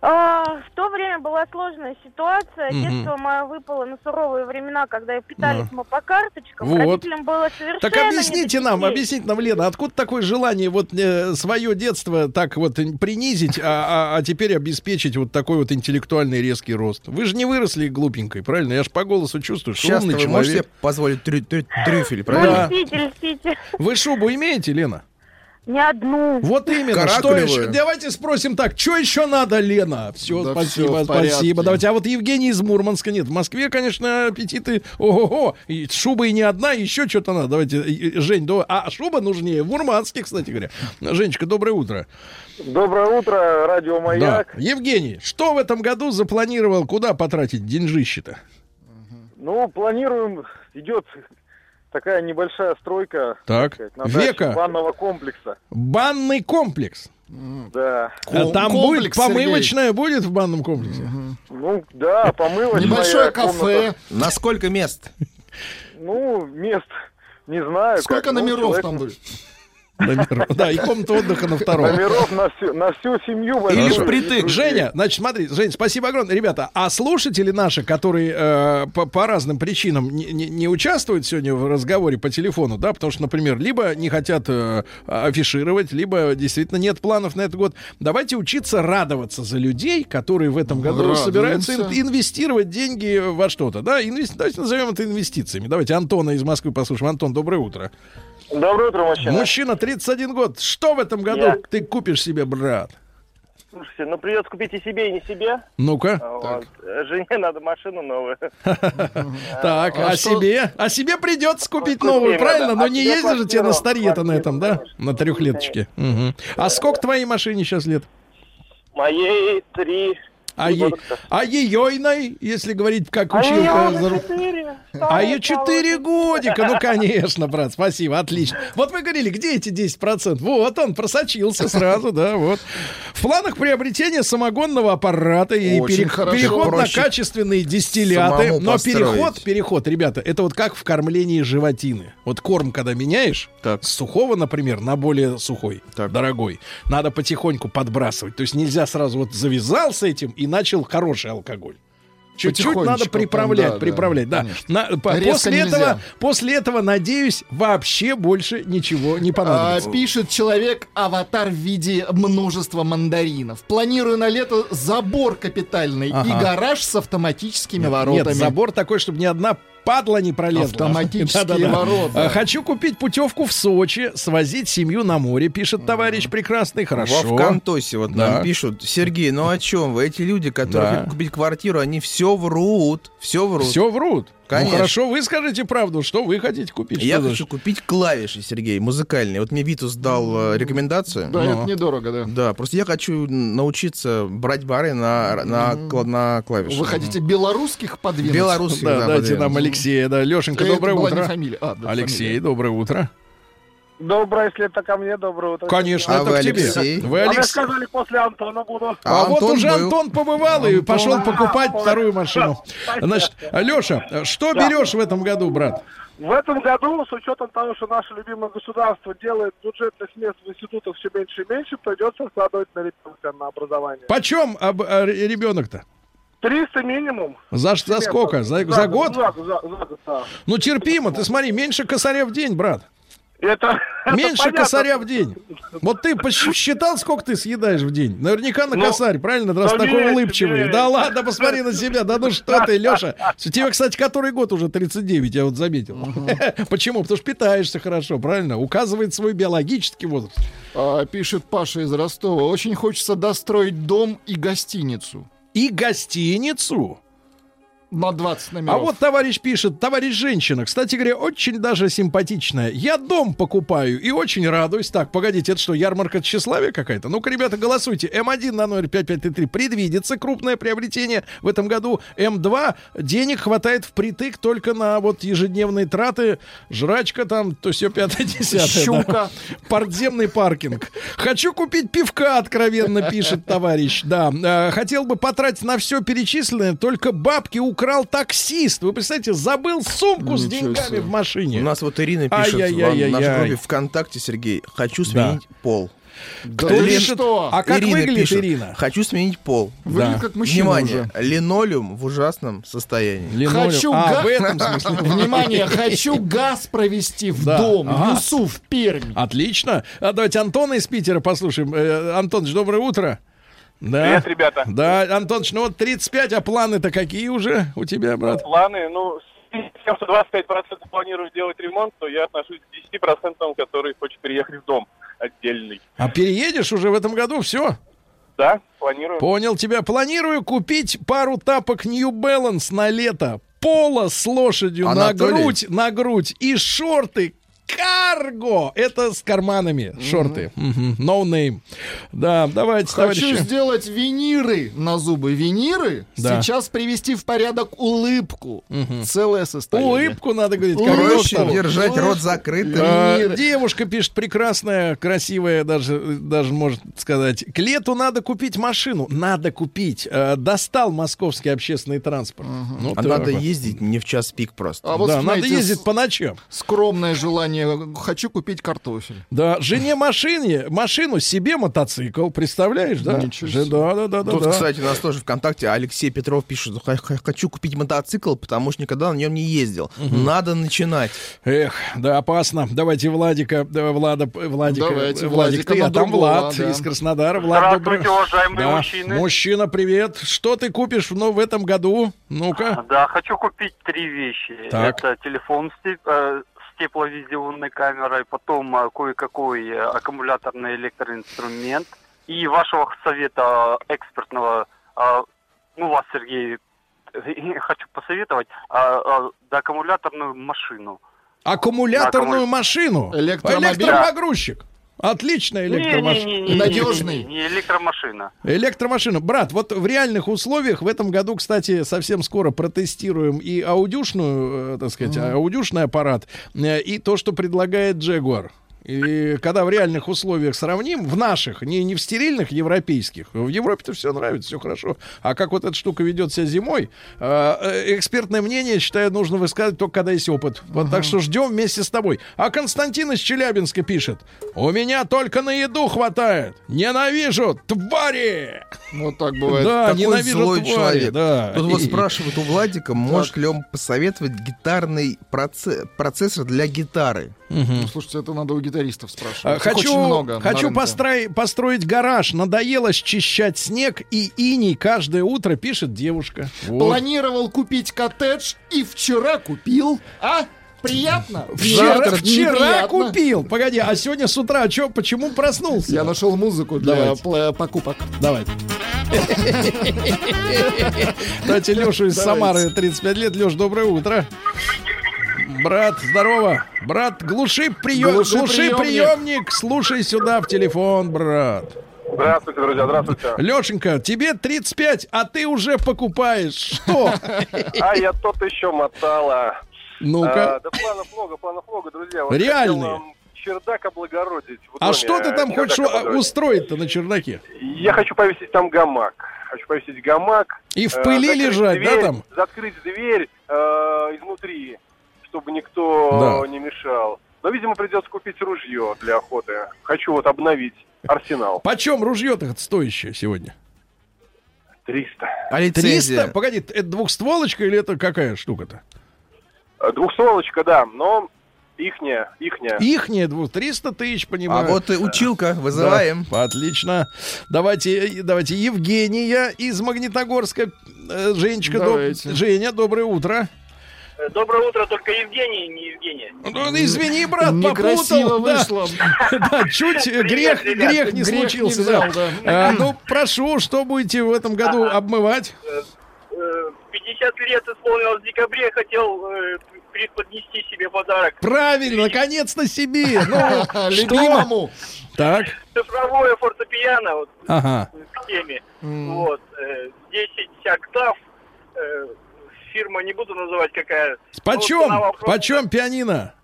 А, В то время была сложная ситуация. Мгм. Детство мое выпало на суровые времена, когда питались Да. мы по карточкам. Вот. Родителям было совершенно Так объясните нам, объясните нам, Лена, откуда такое желание вот свое детство так вот принизить, а, а- а теперь обеспечить вот такой вот интеллектуальный резкий рост? Вы же не выросли глупенькой, правильно? Я ж по голосу чувствую, что Сейчас умный вы можете человек. себе позволить трю- трю- трюфель, Ну, правильно? льстите, льстите. Вы шубу имеете, Лена? Не одну. Вот именно. Что еще? Давайте спросим так. Что еще надо, Лена? Все, Да спасибо, всё в порядке. спасибо. Давайте. А вот Евгений из Мурманска нет. В Москве, конечно, аппетиты. Ого-го. И шуба и не одна, еще что-то надо. Давайте, Жень, да- а шуба нужнее. В Мурманске, кстати говоря. Женечка, доброе утро. Доброе утро, радио Да. Маяк. Евгений, что в этом году запланировал? Куда потратить деньжище-то? Ну, планируем, идет такая небольшая стройка Так. сказать, на даче Века. банного комплекса. Банный комплекс. Да. А там будет комплекс, Сергей. помывочная будет в банном комплексе? Ну, да, помылочная Небольшое комната. кафе. На сколько мест? Ну, мест не знаю. Сколько как, ну, номеров человек- там будет? Номер- Да, и комната отдыха на втором. Номеров на всю, на всю семью. Или большую. впритык. Женя, значит, смотри, Жень, спасибо огромное. Ребята, а слушатели наши, которые э, по, по разным причинам не, не- не участвуют сегодня в разговоре по телефону, да, потому что, например, либо не хотят э, афишировать, либо действительно нет планов на этот год, давайте учиться радоваться за людей, которые в этом году Радуемся. собираются ин- инвестировать деньги во что-то, да, инвести- давайте назовем это инвестициями. Давайте Антона из Москвы послушаем. Антон, доброе утро. Доброе утро, мужчина. Мужчина, 31 год. Что в этом году Я. ты купишь себе, брат? Слушайте, ну придется купить и себе, и не себе. Ну-ка. Вот. Жене надо машину новую. Так, А а, себе? А себе придется купить Купить новую, правильно? Но А не ездишь же тебе на старье-то на этом, да? На трехлеточке. А сколько твоей машине сейчас лет? Моей три. А, е... а ейойной, если говорить как училка. за ру- четыре. А ей 4 годика. Ну, конечно, брат, спасибо, отлично. Вот вы говорили, где эти 10%? Вот он, просочился сразу, да, вот. В планах приобретения самогонного аппарата и пере- хорошо. переход Проще на качественные дистилляты. самому Но переход, переход, ребята, это вот как в кормлении животины. Вот корм, когда меняешь, Так. с сухого, например, на более сухой, Так. дорогой, надо потихоньку подбрасывать. То есть нельзя сразу вот завязал с этим и начал хороший алкоголь. Чуть-чуть надо приправлять, да, да, приправлять, да. конечно. На- по- после нельзя. этого, после этого, надеюсь, вообще больше ничего не А, понадобится. пишет человек аватар в виде множества мандаринов. Планирую на лето забор капитальный и Ага. гараж с автоматическими Нет, воротами. забор такой, чтобы ни одна падла не пролезла. Автоматические Да-да-да. ворота. А, Хочу купить путевку в Сочи, свозить семью на море, пишет товарищ прекрасный. Во Хорошо. ВКонтосе вот Да. нам пишут, Сергей, ну о чем вы? Эти люди, которые Да. хотят купить квартиру, они все врут, все врут. Все врут. Конечно. Ну хорошо, вы скажите правду, что вы хотите купить. Я Что за- хочу купить клавиши, Сергей, музыкальные. Вот мне Витус дал э, рекомендацию. Да, Ну. это недорого, да. Да, просто я хочу научиться брать бары на, на, кла- на клавиши. Вы хотите белорусских подвинуть? Белорусских, Да, да, дайте подвинуть. нам Алексея. Да, Лешенька, Это доброе утро. А, да, Алексей, фамилия. доброе утро. Доброе, если это ко мне, доброе утро. Конечно, А это вы к тебе. Алексей? Вы А вы Алекс- сказали, после Антона буду. А, вот Антон уже был. Антон побывал и пошел покупать А, вторую машину. Спасибо. Значит, Леша, что берешь в этом году, брат? В этом году, с учетом того, что наше любимое государство делает бюджетных мест в институтах все меньше и меньше, придется вкладывать на ребенка, на образование. Почем об- а, ребенок-то? 300 минимум. За, за сколько? За, за год? За, за- за год, да. Ну терпимо, ты смотри, меньше косаря в день, брат. Это, это Меньше понятно. косаря в день. Вот ты посчитал, сколько ты съедаешь в день? Наверняка на Ну, косарь, правильно? Раз да такой меньше, улыбчивый. Да ладно, посмотри на себя. Да ну что ты, Леша. Тебе, кстати, который год уже 39, я вот заметил. Почему? Потому что питаешься хорошо, правильно? Указывает свой биологический возраст. А, пишет Паша из Ростова. Очень хочется достроить дом и гостиницу. И гостиницу. На 20 номеров. А вот товарищ пишет, товарищ женщина, кстати говоря, очень даже симпатичная. Я дом покупаю и очень радуюсь. Так, погодите, это что, ярмарка тщеславия какая-то? Ну-ка, ребята, голосуйте. М1 на номер 5533 предвидится крупное приобретение в этом году. М2 денег хватает впритык только на вот ежедневные траты. Жрачка там, то все пятое, десятое. да. Щука. Подземный паркинг. Хочу купить пивка, откровенно пишет товарищ. Да, Э, хотел бы потратить на все перечисленное, только бабки украл таксист. Вы представляете, забыл сумку с деньгами себе. в машине. У нас вот Ирина пишет в нашей группе ВКонтакте, Сергей, хочу сменить пол. Да Кто вы пишет? что? А как Ирина выглядит пишет, Ирина? Хочу сменить пол. Выглядит Да. как мужчина Внимание, уже. линолеум в ужасном состоянии. Линолеум. Хочу а, га- в этом смысле. Внимание, хочу газ провести в Да. дом, Ага. В Пермь. Отлично. А давайте Антона из Питера послушаем. Э, Антоныч, доброе утро. Да. Привет, ребята. Да, Антоныч, ну вот 35, а планы-то какие уже у тебя, брат? Планы, ну, с тем, что 25% планирую сделать ремонт, то я отношусь к 10%, который хочет переехать в дом отдельный. А переедешь уже в этом году? Все? Да, планирую. Понял тебя. Планирую купить пару тапок New Balance на лето. Поло с лошадью Анатолий? на грудь, на грудь. И шорты Карго! Это с карманами шорты. No name. Да, давайте, Хочу товарищи. сделать виниры на зубы. Виниры? Да. Сейчас привести в порядок улыбку. Целое состояние. Улыбку надо говорить, Улыбку. Доктор. держать Ой. рот закрытым. А, девушка пишет прекрасная, красивая, даже, даже может сказать. К лету надо купить машину. Надо купить. Э, достал московский общественный транспорт. Ну, А надо ездить не в час пик просто. А вот да, надо ездить с- по ночам. Скромное желание. Хочу купить картофель. Да, жене машине, машину, себе мотоцикл, представляешь, да? Ничего Же- себе. Да, да, да, да. Тут, да. кстати, у нас тоже ВКонтакте Алексей Петров пишет, «Х- х- хочу купить мотоцикл, потому что никогда на нем не ездил. Надо начинать. Эх, да, опасно. Давайте Владика, да, Влада, Владика, Давайте Владик, Владика ты, а там другого, Влад да. из Краснодара. Влад, Здравствуйте, добрый- уважаемые Да. мужчины. Мужчина, привет. Что ты купишь ну, в этом году? Ну-ка. Да, хочу купить три вещи. Так. Это телефон э, тепловизионной камерой, потом э, кое-какой э, аккумуляторный электроинструмент и вашего совета экспертного, э, ну, вас, Сергей, хочу посоветовать, да, аккумуляторную машину. Аккумуляторную аккумуля- машину. Электромобиль. Электропогрузчик. Отличная электромашина. Надежный. Не, электромашина. Электромашина. Брат, вот в реальных условиях в этом году, кстати, совсем скоро протестируем и аудюшную, так сказать, аудюшный аппарат, и то, что предлагает Jaguar. И когда в реальных условиях сравним, в наших, не, не в стерильных европейских, в Европе-то все нравится, все хорошо. А как вот эта штука ведет себя зимой, э, э, экспертное мнение, считаю, нужно высказывать только когда есть опыт. Вот так что ждем вместе с тобой. А Константин из Челябинска пишет, у меня только на еду хватает. Ненавижу, твари! Вот так бывает. Да, Какой ненавижу злой твари, человек. да. Тут вот И- спрашивают у Владика, может ли он посоветовать гитарный проце- процессор для гитары. Ну, слушайте, это надо у гитаристов спрашивать. А, Их Хочу, очень много хочу построить, построить гараж. Надоело счищать снег и иней каждое утро, пишет девушка. Вот. Планировал купить коттедж и вчера купил. А? Приятно? Вчера, вчера неприятно. купил. Погоди, а сегодня с утра чё, почему проснулся? Я нашел музыку для Давайте. покупок. Давай. Давайте Лешу из Давайте. Самары, 35 лет. Леш, доброе утро. Брат, здорово. Брат, глуши, прием... Глуши глуши, приемник. приемник. Слушай сюда в телефон, брат. Здравствуйте, друзья, здравствуйте. Лешенька, тебе 35, а ты уже покупаешь. Что? А я тот еще мотала. Ну-ка. А, да планов много, планов много, друзья. Реальные. чердак облагородить. А доме, что ты там чердак хочешь устроить-то на чердаке? Я хочу повесить там гамак. Хочу повесить гамак. И в э, пыли лежать, да, там? Закрыть дверь э, изнутри, чтобы никто Да. не мешал. Но, видимо, придется купить ружье для охоты. Хочу вот обновить арсенал. Почем ружье-то стоящее сегодня? 300. А 300? лицензия? Погоди, это двухстволочка или это какая штука-то? Э, Двухстволочка, да, но ихняя, ихняя. Ихняя двух, 300 тысяч, А понимаю. вот и училка, вызываем. Да, отлично. Давайте, э, давайте Евгения из Магнитогорска. Э, Женечка, доб-. Женя, доброе утро. Доброе утро, только Евгений, не Евгения. Ну, извини, брат, Некрасиво попутал. Да. вышло. Да, чуть э, грех, ребят. грех не Грех не случился. взял, да. да. А, ну, прошу, что будете в этом году обмывать? Э, 50 лет исполнилось в декабре, хотел э, преподнести себе подарок. Правильно, наконец-то себе. Ну? Любимому. Так, Цифровое фортепиано вот, ага. к теме. Вот, э, 10 октав. Фирма, не буду называть какая. Но Почем? цена вопроса Почем пианино?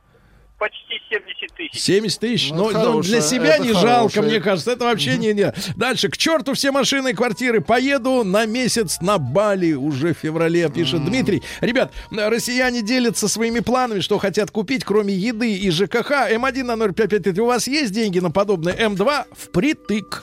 Почти 70 тысяч. 70 тысяч. Ну, Ну, ну, хорошее, для себя это не жалко, хорошее. мне кажется. Это вообще не, не. Дальше. К черту все машины и квартиры. Поеду на месяц на Бали уже в феврале, пишет Дмитрий. Ребят, россияне делятся своими планами, что хотят купить, кроме еды и ЖКХ. М1 на 055. У вас есть деньги на подобное? М2 впритык.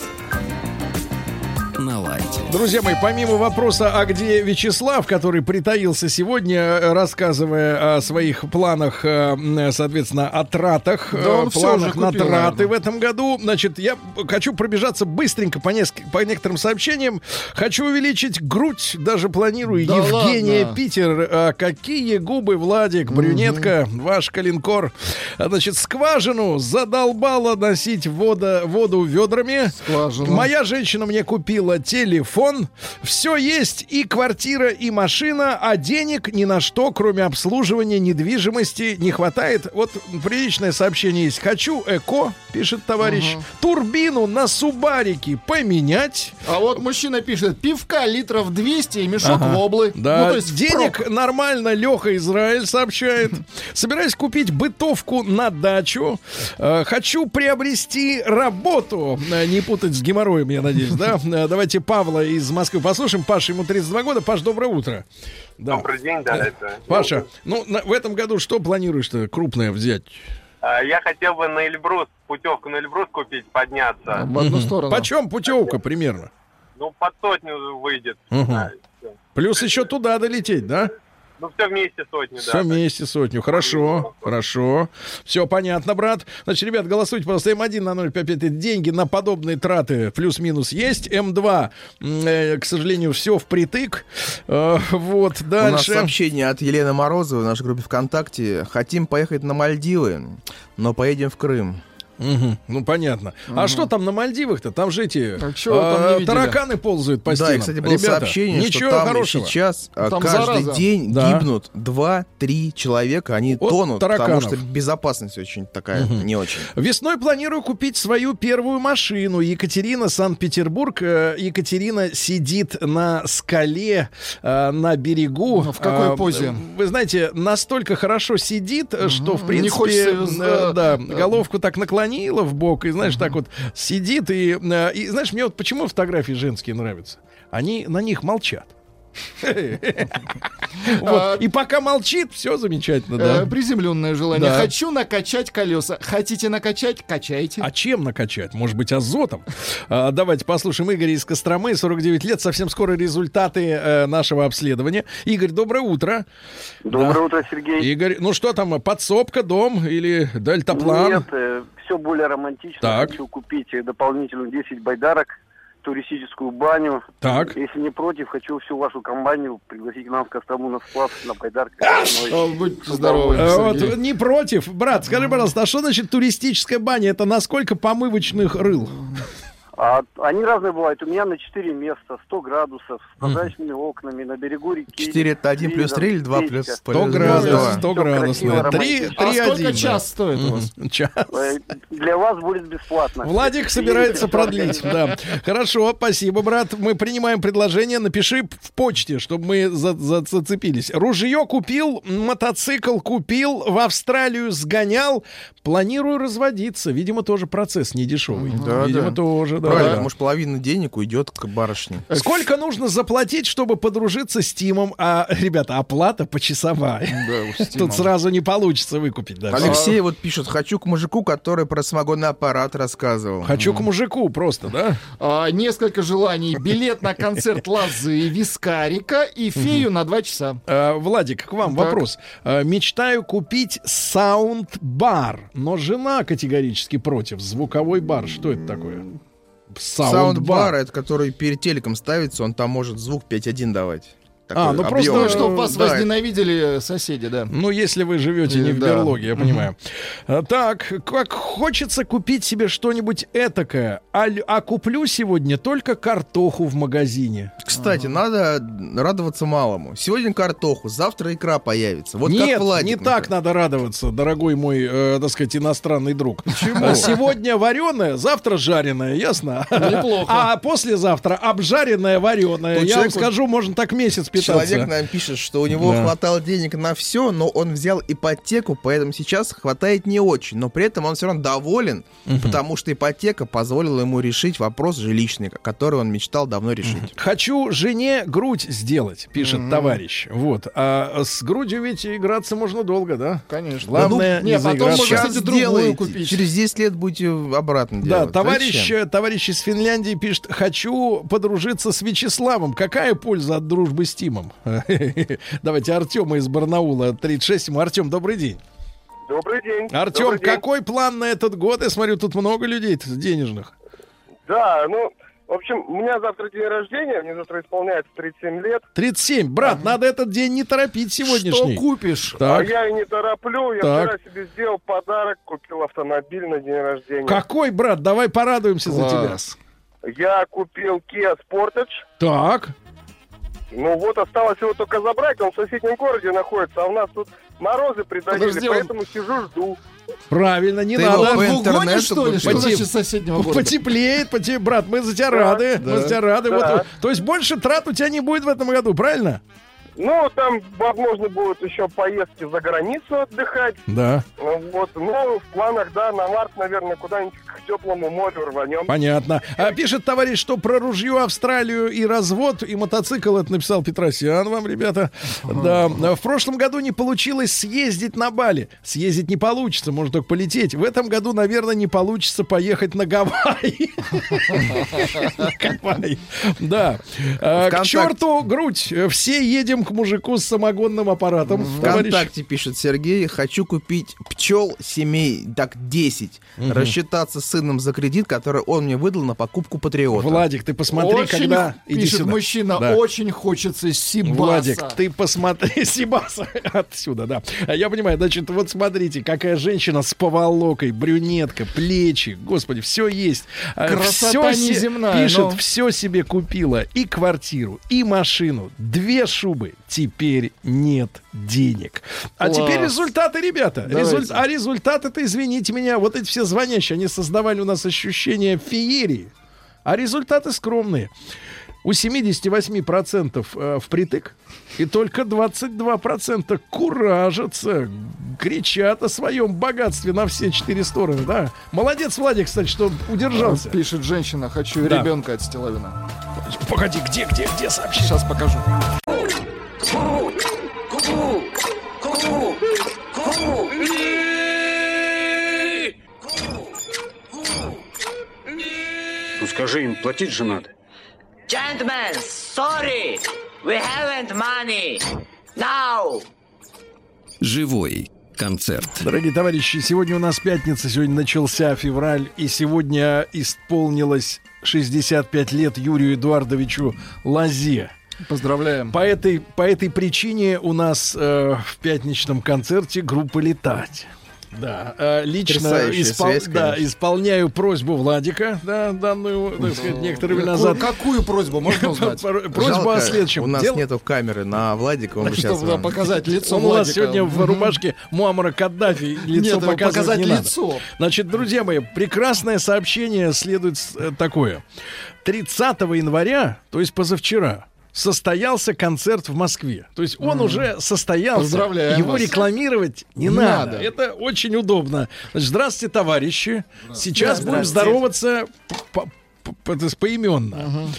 На лайте. Друзья мои, помимо вопроса, а где Вячеслав, который притаился сегодня, э, рассказывая о своих планах, э, соответственно, о тратах, Да э, планах уже на купил, траты наверное. в этом году, значит, я хочу пробежаться быстренько по, неск- по некоторым сообщениям. Хочу увеличить грудь, даже планирую. Да Евгения ладно? Питер, а какие губы, Владик, брюнетка, ваш калинкор. А, Значит, скважину задолбала носить вода, воду ведрами. Скважину. Моя женщина мне купила телефон. Все есть, и квартира, и машина, а денег ни на что, кроме обслуживания недвижимости, не хватает. Вот приличное сообщение есть. Хочу эко, пишет товарищ, турбину на субарике поменять. А вот мужчина пишет, пивка литров 200 и мешок воблы. Да, Ну, то есть денег впрок. нормально, Леха Израиль сообщает. Собираюсь купить бытовку на дачу. Э, хочу приобрести работу. Э, Не путать с геморроем, я надеюсь, да? Э, Давайте Павла из Москвы послушаем. Паша, ему 32 года. Паш, доброе утро. Да. Добрый день, да, это. Паша, ну, на- в этом году что планируешь-то крупное взять? А, Я хотел бы на Эльбрус, путевку на Эльбрус купить, подняться. В одну сторону. Почем путевка примерно? Ну, под сотню выйдет. Всё. Плюс еще туда долететь, да? Ну, все вместе сотню, да. Все вместе сотню. Хорошо, хорошо. Все понятно, брат. Значит, ребят, голосуйте, пожалуйста. М1 на 055. Деньги на подобные траты плюс-минус есть. М2, м, э, к сожалению, все впритык. Э, вот, У нас дальше. сообщение от Елены Морозовой в нашей группе ВКонтакте. Хотим поехать на Мальдивы, но поедем в Крым. Мгм, Ну, понятно. А что там на Мальдивах-то? Там же эти А вы там не тараканы ползают по да, стенам. и, кстати, было Ребята, сообщение, ничего что там хорошего. сейчас а, Там каждый зараза. день Да. гибнут 2-3 человека. Они От тонут, тараканов. потому что безопасность очень такая не очень. Весной планирую купить свою первую машину. Екатерина, Санкт-Петербург. Э, Екатерина сидит на скале э, на берегу. Ну, в какой Э, позе? Вы знаете, настолько хорошо сидит, э, что, в Не принципе, хочется, э, да, головку так наклонила в бок, и, знаешь, так вот сидит. И, э, и, знаешь, мне вот почему фотографии женские нравятся? Они на них молчат. Вот. И пока молчит, все замечательно, Э, да. Приземленное желание. Хочу накачать колеса. Хотите накачать? Качайте. А чем накачать? Может быть, азотом? А, давайте послушаем Игоря из Костромы, 49 лет. Совсем скоро результаты э, нашего обследования. Игорь, доброе утро. Доброе утро, Сергей. Игорь, ну что там, подсобка, дом или дельтаплан? Нет, все более романтично. Так. Хочу купить э, дополнительно 10 байдарок, туристическую баню. Так. Если не против, хочу всю вашу компанию пригласить к нам в Кострому на сплав на байдарках. О, Будьте здоровы, Э, вот, не против. Брат, скажи, пожалуйста, а что значит туристическая баня? Это на сколько помывочных рыл? А они разные бывают. У меня на 4 места, 100 градусов, с прозрачными окнами, на берегу реки. 4 это 1 плюс 3 или 2 печка. плюс 100 плюс градусов, два? 100 Всё градусная. красиво, 3, романтично. А сколько час стоит у вас? Час. Э, Для вас будет бесплатно. Владик собирается продлить, да. Хорошо, спасибо, брат. Мы принимаем предложение. Напиши в почте, чтобы мы за- за- зацепились. Ружье купил, мотоцикл купил, в Австралию сгонял. Планирую разводиться. Видимо, тоже процесс не дешевый. Да, Видимо, да. тоже, да. Правильно, может, половина денег уйдет к барышне. Сколько нужно заплатить, чтобы подружиться с Тимом? А, ребята, оплата почасовая. Да. Тут сразу не получится выкупить. Да. Алексей вот пишет, хочу к мужику, который про самогонный аппарат рассказывал. Хочу к мужику просто, да? А, несколько желаний. Билет на концерт Лозы, Вискарика и фею на два часа. Э, Владик, к вам Так. вопрос. Э, мечтаю купить саунд-бар, но жена категорически против. Звуковой бар, что это такое? Саундбар, это который перед телеком ставится, он там может звук 5.1 давать. Такой А, ну просто, объем. Ну, чтобы вас Да, возненавидели соседи, да. Ну, если вы живете не в Да. берлоге, я понимаю. А, Так, как хочется купить себе что-нибудь этакое, а, а куплю сегодня только картоху в магазине. Кстати, надо радоваться малому. Сегодня картоху, завтра икра появится. Вот Нет, как Владик, не так надо радоваться, дорогой мой, э, так сказать, иностранный друг. А Сегодня вареное, завтра жареное, ясно? Неплохо. А послезавтра обжаренное вареное. Тут Я вам скажу, можно так месяц Человек нам пишет, что у него Да. хватало денег на все, но он взял ипотеку, поэтому сейчас хватает не очень. Но при этом он все равно доволен, потому что ипотека позволила ему решить вопрос жилищный, который он мечтал давно решить. Хочу жене грудь сделать, пишет товарищ. Вот. А с грудью ведь играться можно долго, да? Конечно. Главное, Ну, не не, потом можно, кстати, другую купить. через 10 лет будете обратно Да, делать. товарищ, Зачем? э, товарищ из Финляндии пишет, хочу подружиться с Вячеславом. Какая польза от дружбы с Тимом? Давайте Артема из Барнаула, 36 ему. Артем, добрый день. Добрый день. Артем, Добрый день. какой план на этот год? Я смотрю, тут много людей денежных. Да, ну, в общем, у меня завтра день рождения, мне завтра исполняется 37 лет. 37. Брат, надо этот день не торопить сегодняшний. Что купишь? Так. А я и не тороплю, я Так. вчера себе сделал подарок, купил автомобиль на день рождения. Какой, брат? Давай порадуемся за тебя. Класс. Я купил Kia Sportage. Так. Ну вот, осталось его только забрать, он в соседнем городе находится, а у нас тут морозы придавили, Подожди, он- поэтому сижу, жду. Правильно, не Ты надо. его Он по в Угоне, интернету что ли? Что купил? значит соседнего города? Потеплеет, поте... брат, мы за тебя рады. Мы за тебя рады. Да. Вот, то есть больше трат у тебя не будет в этом году, правильно? Ну, там, возможно, будут еще поездки за границу отдыхать. Да. Ну, Вот, ну, в планах, да, на март, наверное, куда-нибудь к теплому морю рванем. Понятно. А пишет товарищ, что про ружье Австралию и развод и мотоцикл это написал Петросян вам, ребята. Да. В прошлом году не получилось съездить на Бали. Съездить не получится, можно только полететь. В этом году, наверное, не получится поехать на Гавайи. Гавайи. Да. А, К черту грудь. Все едем к мужику с самогонным аппаратом. Товарищ. ВКонтакте пишет Сергей, хочу купить пчел семей, так 10, рассчитаться с сыном за кредит, который он мне выдал на покупку Патриота. Владик, ты посмотри, Очень, когда... Иди пишет сюда. мужчина, Да. очень хочется Сибаса. Владик, ты посмотри, Сибаса, отсюда, да. Я понимаю, значит, вот смотрите, какая женщина с поволокой, брюнетка, плечи, господи, все есть. А, Красота всё се- неземная, Пишет, но- все себе купила, и квартиру, и машину, две шубы, теперь нет денег. А Класс. теперь результаты, ребята. Резуль- А результаты-то, извините меня, вот эти все звонящие, они создавали у нас ощущение феерии. А результаты скромные. У 78% э, впритык, и только 22% куражатся, кричат о своем богатстве на все четыре стороны. Да? Молодец, Владик, кстати, что удержался. Пишет женщина, хочу Да. ребенка от Стилавина. Погоди, где, где, где сообщение? Сейчас покажу. Ну скажи им, платить же надо. Gentlemen, sorry, we haven't money. Now. Живой концерт. Дорогие товарищи, сегодня у нас пятница, сегодня начался февраль, и сегодня исполнилось 65 лет Юрию Эдуардовичу Лазе. Поздравляем. По этой, по этой причине у нас э, в пятничном концерте группа «Летать». Да, э, лично Потрясающая связь, да, исполняю просьбу Владика, да, данную, так сказать, некоторое время назад. Какую просьбу можно узнать? Просьба Жалко, о следующем. У нас Дел- нету камеры на Владика, он сейчас Чтобы вам- показать лицо Он у нас сегодня в рубашке Муаммара Каддафи. Лицо Нет, показывать показать не надо. лицо. Значит, друзья мои, прекрасное сообщение следует э, такое. 30 января, то есть позавчера, состоялся концерт в Москве. То есть он уже состоялся. Поздравляем Его вас. рекламировать не, Не надо. надо. Это очень удобно. Значит, здравствуйте, товарищи. Сейчас будем здороваться по- по- поименно.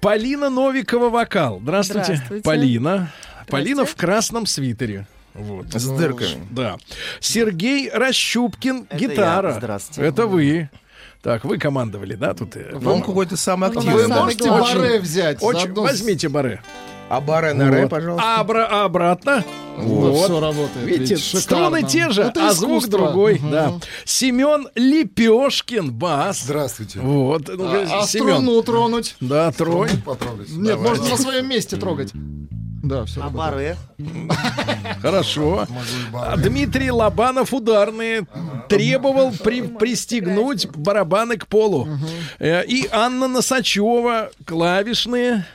Полина Новикова вокал. Здравствуйте. Здравствуйте. Полина. Полина в красном свитере. Вот. С дырками. Да. Сергей Рощупкин, Это гитара. я. Здравствуйте. Это вы. Так, вы командовали, да, тут? э, Он какой-то самый Ну, активный. вы можете Очень- баре взять. Очень, с- возьмите бары. А баре на ре, Вот. пожалуйста. А, обра- а обратно? Вот. Вот. Все работает. Видите, Ведь струны шикарно. те же, Это а звук искусство. другой. Мгм. Да. Семен Лепешкин, бас. Здравствуйте. Вот. ну, А, а Семен. струну тронуть? Да, трой. Поправлюсь. Нет, можно на своем месте трогать. Да, все. А баре? Хорошо. Дмитрий Лобанов ударные требовал при- пристегнуть барабаны к полу. Э, И Анна Носачева клавишные.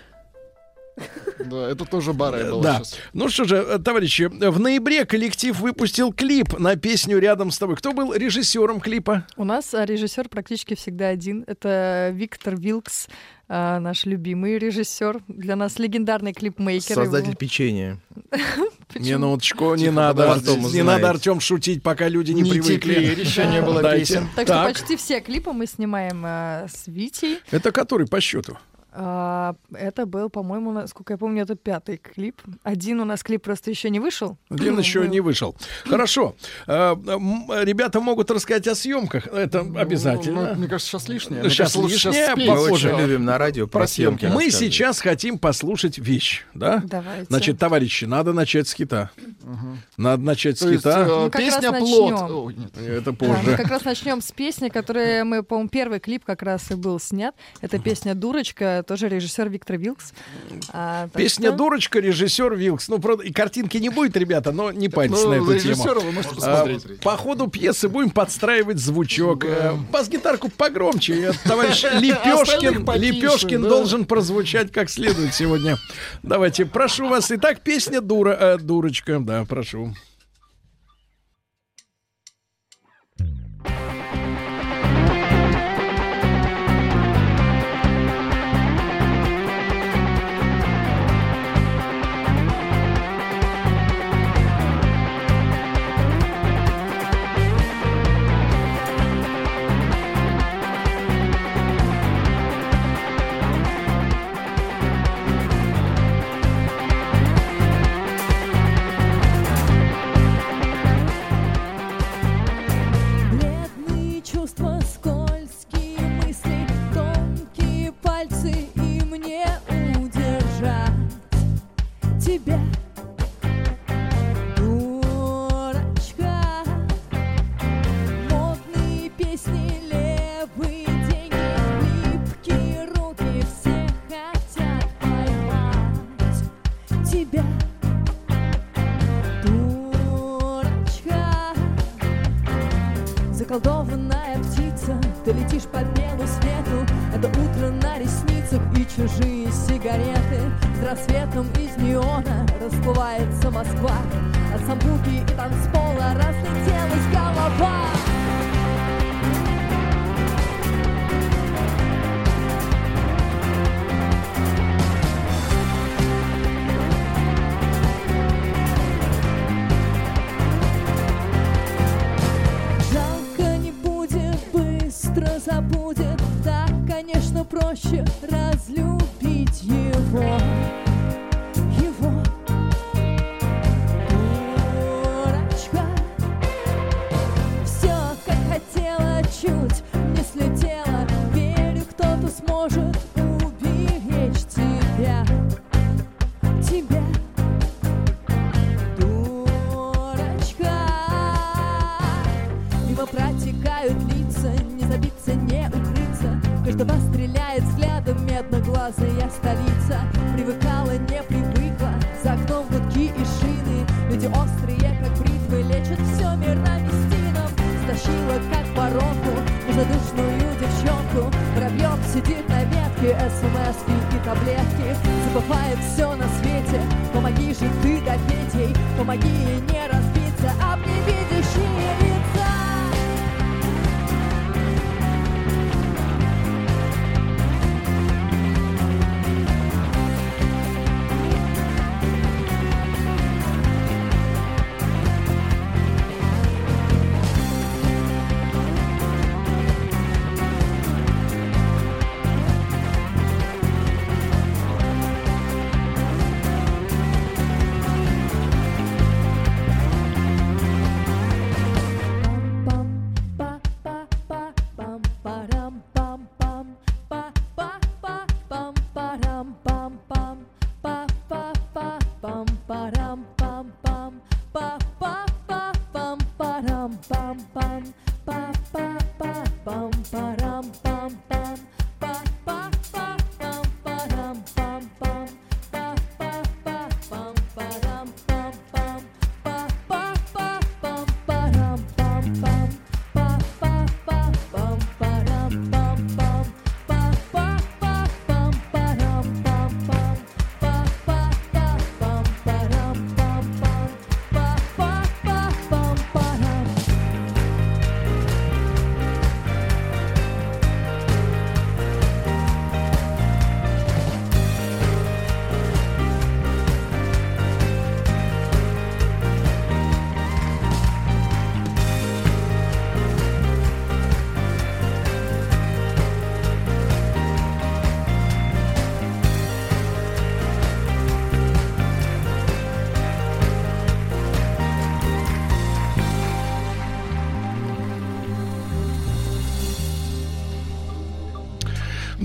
Да, это тоже баре было Да. сейчас. Ну что же, э, товарищи, в ноябре коллектив выпустил клип на песню «Рядом с тобой». Кто был режиссером клипа? У нас режиссер практически всегда один. Это Виктор Вилкс, а, наш любимый режиссер. Для нас легендарный клипмейкер. Создатель Его- печенья. Минуточку, не Тихо, надо, потом не узнаете. надо, Артем, шутить, пока люди не, Не привыкли. теперь, еще не было песен. Так, что почти все клипы мы снимаем а, с Витей. Это который по счету? А, это был, по-моему, насколько я помню, это пятый клип. Один у нас клип просто еще не вышел. Один Ну, еще не вышел. Хорошо. Э, м, Ребята могут рассказать о съемках. Это обязательно. Ну, мне кажется, сейчас лишнее. Ну, Мне сейчас кажется, лишнее, сейчас. Мы Похоже. любим на радио про, съемки. Мы рассказывать. сейчас хотим послушать вещь, да? Давайте. Значит, товарищи, надо начать с хита. Надо начать с То есть, хита. э, Мы как песня «Плод». начнем. Ой, нет. Это Да, мы позже. как раз начнем с песни, которая мы, по-моему, первый клип как раз и был снят. Это песня «Дурочка», тоже режиссер Виктор Вилкс. А, Песня что- «Дурочка», режиссер Вилкс. Ну, правда, и картинки не будет, ребята, но не парьтесь Ну, на эту тему. вы можете А. По ходу пьесы будем подстраивать звучок. Э, Бас-гитарку погромче. Э, Товарищ Лепешкин, Лепешкин да. должен прозвучать как следует сегодня. Давайте, прошу вас. Итак, песня «Дура», э, «Дурочка». Да, прошу. Тебя, дурочка. Модные песни, левые деньги, липкие руки, все хотят поймать тебя, дурочка. Заколдованная птица, ты летишь по белу свету Это утро на ресницах и чужие сигареты С рассветом из неона расплывается Москва. От самбуки и танцпола разлетелась голова. Забудет. Так, конечно, проще разлюбить его Его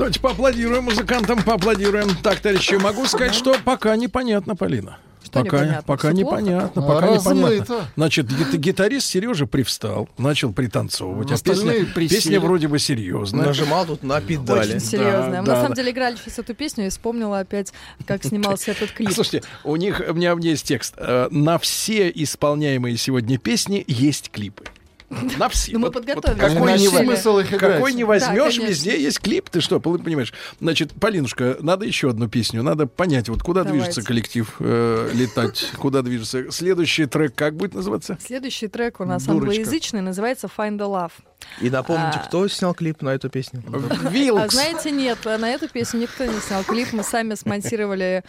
Давайте поаплодируем музыкантам, поаплодируем. Так, товарищи, могу сказать, что пока непонятно, Полина. Что пока непонятно? пока Всё непонятно, плохо? пока Размыто. непонятно. Значит, гит- гитарист Сережа привстал, начал пританцовывать. А песня, песня вроде бы серьезная. Нажимал тут на педали. Очень серьезная. Мы да, на самом да. деле играли сейчас эту песню и вспомнила опять, как снимался этот клип. Слушайте, у них, у меня, у меня есть текст. Э, На все исполняемые сегодня песни есть клипы. На все. Ну, мы Вот- вот подготовились. какой, не, смысл их играть. какой не Да, возьмешь, конечно. везде есть клип. Ты что, понимаешь? Значит, Полинушка, надо еще одну песню. Надо понять, вот куда Давайте. движется коллектив э, летать, куда движется. Следующий трек как будет называться? Следующий трек у нас Дурочка. англоязычный, называется Find the Love. И напомните, А. кто снял клип на эту песню? А Вилкс. знаете, нет, на эту песню никто не снял клип, мы сами смонтировали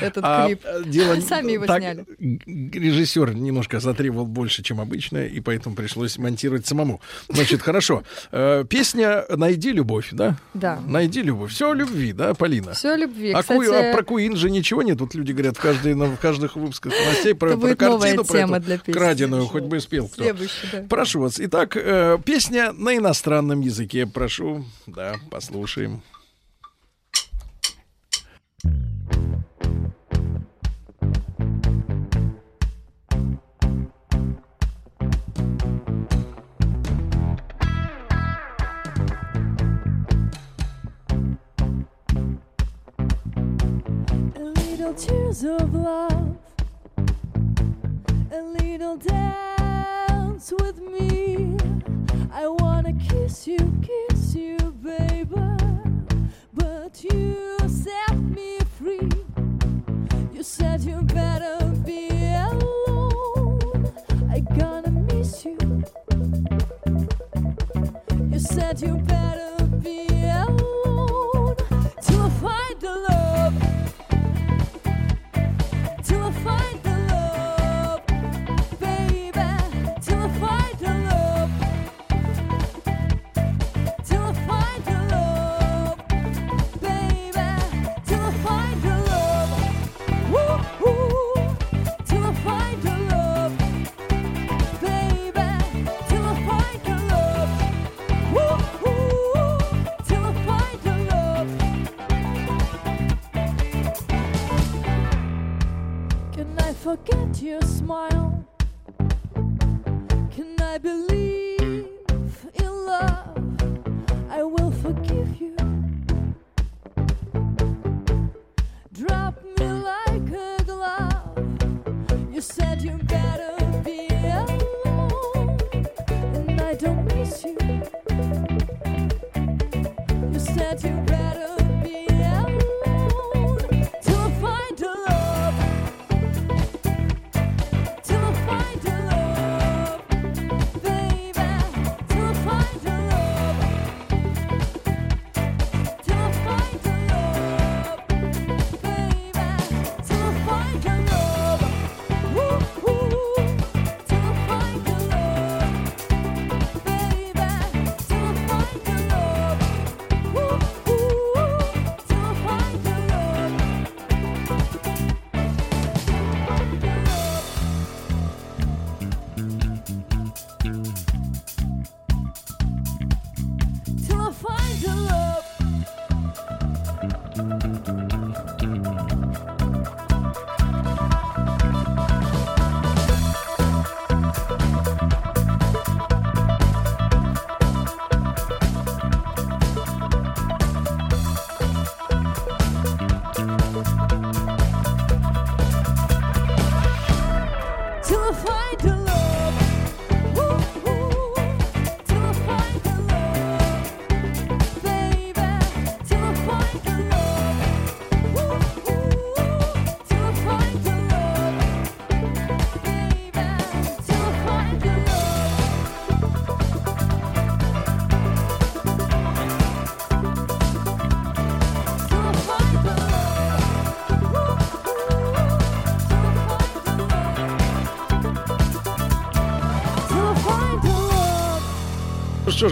этот А, клип. э, дело Сами его так, сняли. Режиссер немножко затребовал больше, чем обычно, и поэтому пришлось монтировать самому. Значит, хорошо. Э, Песня «Найди любовь», да? Да. «Найди любовь». Все о любви, да, Полина? Все о любви. А, Ку- Кстати, а про Куин же ничего нет. Тут люди говорят в, каждой, на- в каждых выпусках новостей про, Это про картину, про эту для песни. краденую, хоть бы спел кто. следующий, да. Прошу вас. Итак, э, песня на иностранном языке. Прошу, да, послушаем. Tears of love, a little dance with me. Kiss you, kiss you, baby. But you set me free. You said you better be alone. I gonna miss you. You said you better forget your smile?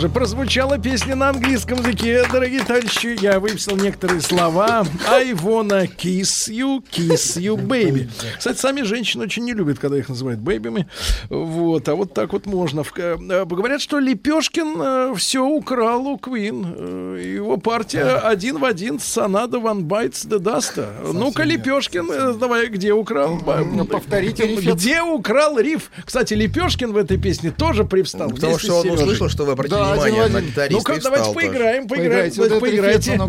Же, прозвучала песня на английском языке. Дорогие товарищи, я выписал некоторые слова. I wanna kiss you, kiss you, baby. Кстати, сами женщины очень не любят, когда их называют бэйбими. Вот, а вот так вот можно. В- э, Говорят, что Лепешкин все украл у Квин. Э, Его партия один в один с Санада One Bites the Dust. Ну-ка, Лепешкин, э, давай, где украл? Ба- повторите рифец. Где украл риф? Кстати, Лепешкин в этой песне тоже привстал. Ну, потому что он услышал, что вы обратили внимание на гитариста Ну-ка, давайте поиграем, поиграем. Поиграйте.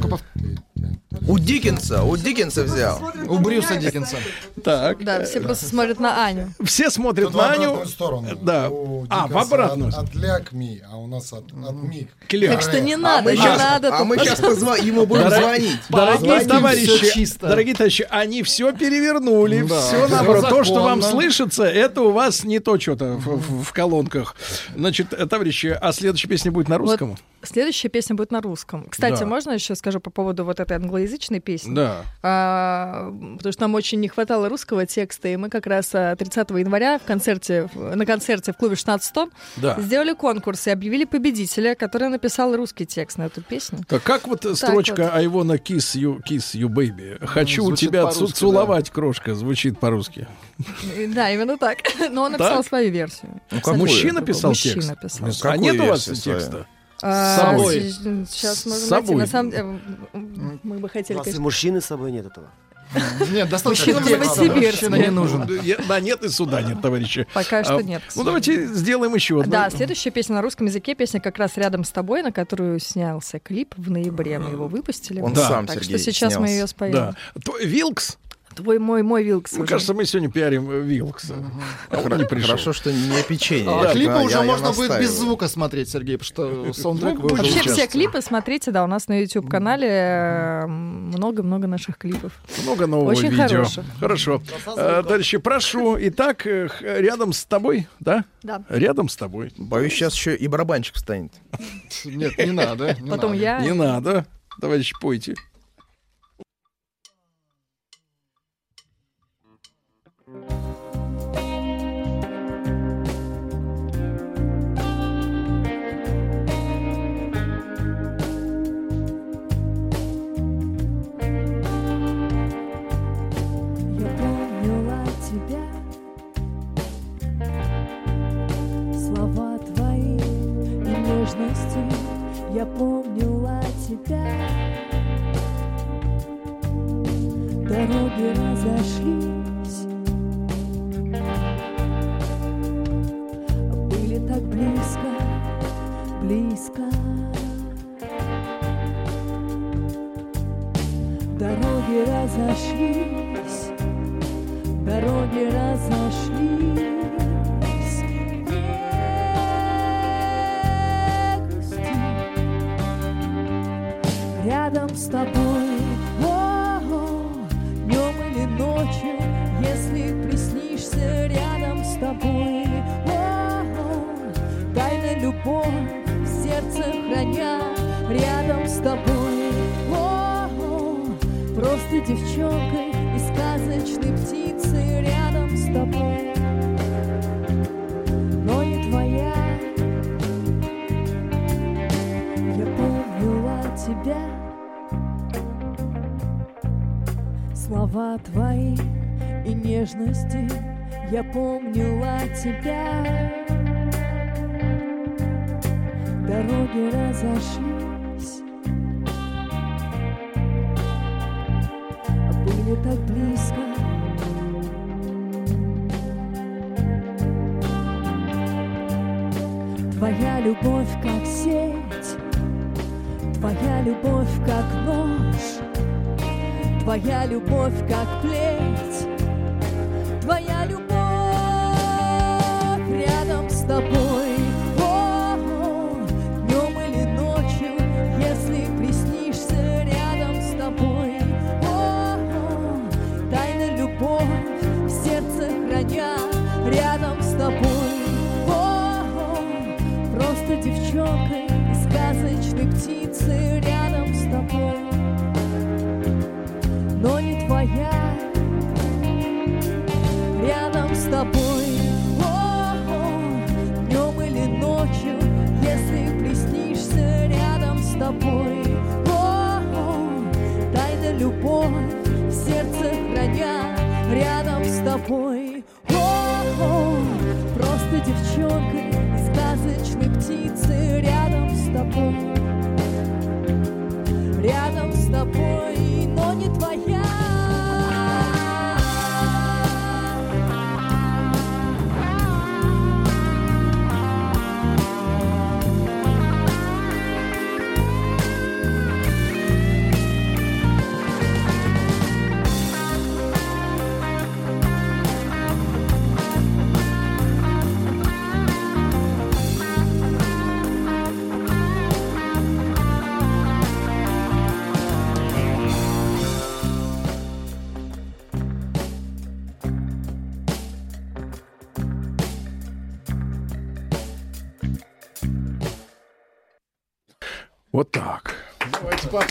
У Диккенса, у Диккенса взял. У Брюса Диккенса. Так. Да, все просто смотрят на Аню. Все смотрят на Аню. сторону. Да. А, в обратную. От, ми, а у нас от, миг. Так что не А надо, не надо. а мы сейчас ему будем звонить. Дорогие товарищи, дорогие товарищи, они все перевернули, Да, все наоборот. То, что вам слышится, это у вас не то что-то в, колонках. Значит, товарищи, а следующая песня будет на русском? Следующая песня будет на русском. Кстати, можно еще скажу по поводу вот этой англоязычной песни? Да. А, потому что нам очень не хватало русского текста, и мы как раз а, 30 января в концерте, на концерте в клубе 16 тонн Да. сделали конкурс и объявили победителя, который написал русский текст на эту песню. Так как вот Так строчка вот. I wanna kiss you, kiss you, baby. Хочу звучит тебя целовать, крошка, звучит по-русски. И Да, именно так. Но он написал Так? свою версию. Ну, Абсолютно. Мужчина писал Мужчина текст? писал. Ну, А какую нет у вас свою? текста? А, собой. с- Сейчас можем С найти. На самом деле, м, мы бы У хотели, нас и конечно, мужчины с собой нет этого. Нет, достаточно. Мужчина не нужен. Я- Да нет и суда нет, товарищи. Пока что А, нет. Ну давайте сделаем еще одну. Да, следующая песня на русском языке, песня как раз рядом с тобой, на которую снялся клип в ноябре. Мы его выпустили. Он сам, Так что сейчас мы ее споем. Да. То- Вилкс? Твой мой мой Вилкс. Мне уже. кажется, мы сегодня пиарим э, Вилкса. А он не пришел. Хорошо, что не печенье. А Я- клипы да, уже я- я можно будет без звука смотреть, Сергей, потому что саундтрек Ну, вы уже Вообще все клипы смотрите, да, у нас на YouTube-канале э, много-много наших клипов. Много нового Очень видео. хороших. Хорошо. Э, Товарищи, прошу. Итак, рядом с тобой, да? Да. Рядом с тобой. Боюсь, сейчас еще и барабанщик встанет. Нет, не надо. не Потом надо. я. Не надо. Товарищи, пойте.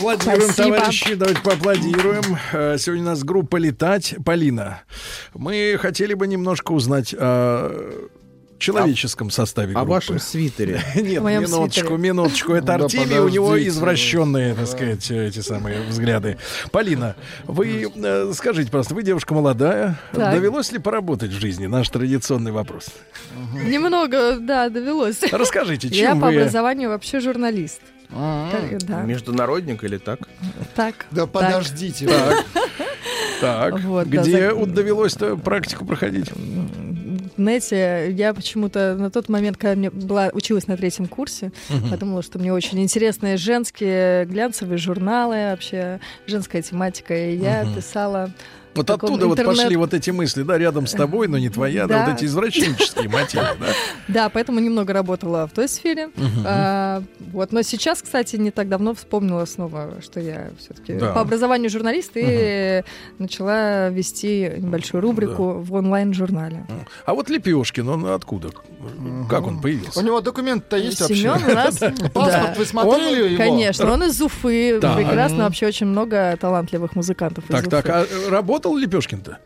Давайте поаплодируем, Спасибо. товарищи, давайте поаплодируем. Э, Сегодня у нас группа «Летать». Полина, мы хотели бы немножко узнать о человеческом составе О группы. вашем свитере. Нет, минуточку, свитере. минуточку. Это Да Артемий, у него извращенные, так сказать, эти самые взгляды. Полина, вы э, скажите, просто, вы девушка молодая. Так. Довелось ли поработать в жизни? Наш традиционный вопрос. Немного, да, довелось. Расскажите, Я чем по вы... образованию вообще журналист. Да, Международник или так? так. Да так. подождите. Так, так. Вот, да, где вот довелось-то практику проходить? Знаете, я почему-то на тот момент, когда мне была, училась на третьем курсе, подумала, что мне очень интересные женские глянцевые журналы, вообще женская тематика. И я писала Вот оттуда вот интернет- пошли вот эти мысли, да, рядом с тобой, но не твоя, да, Да. вот эти извращенческие мотивы, да. Да, поэтому немного работала в той сфере. А, вот, но сейчас, кстати, не так давно вспомнила снова, что я все-таки по образованию журналист и начала вести небольшую рубрику в онлайн-журнале. А вот Лепешкин, он откуда? Как он появился? У него документ-то есть Семен вообще? у нас, Паспорт вы смотрели его? Конечно, он из Уфы. Так. Прекрасно, вообще очень много талантливых музыкантов из Так, Уфы. так, а э, работал Лепешкин-то?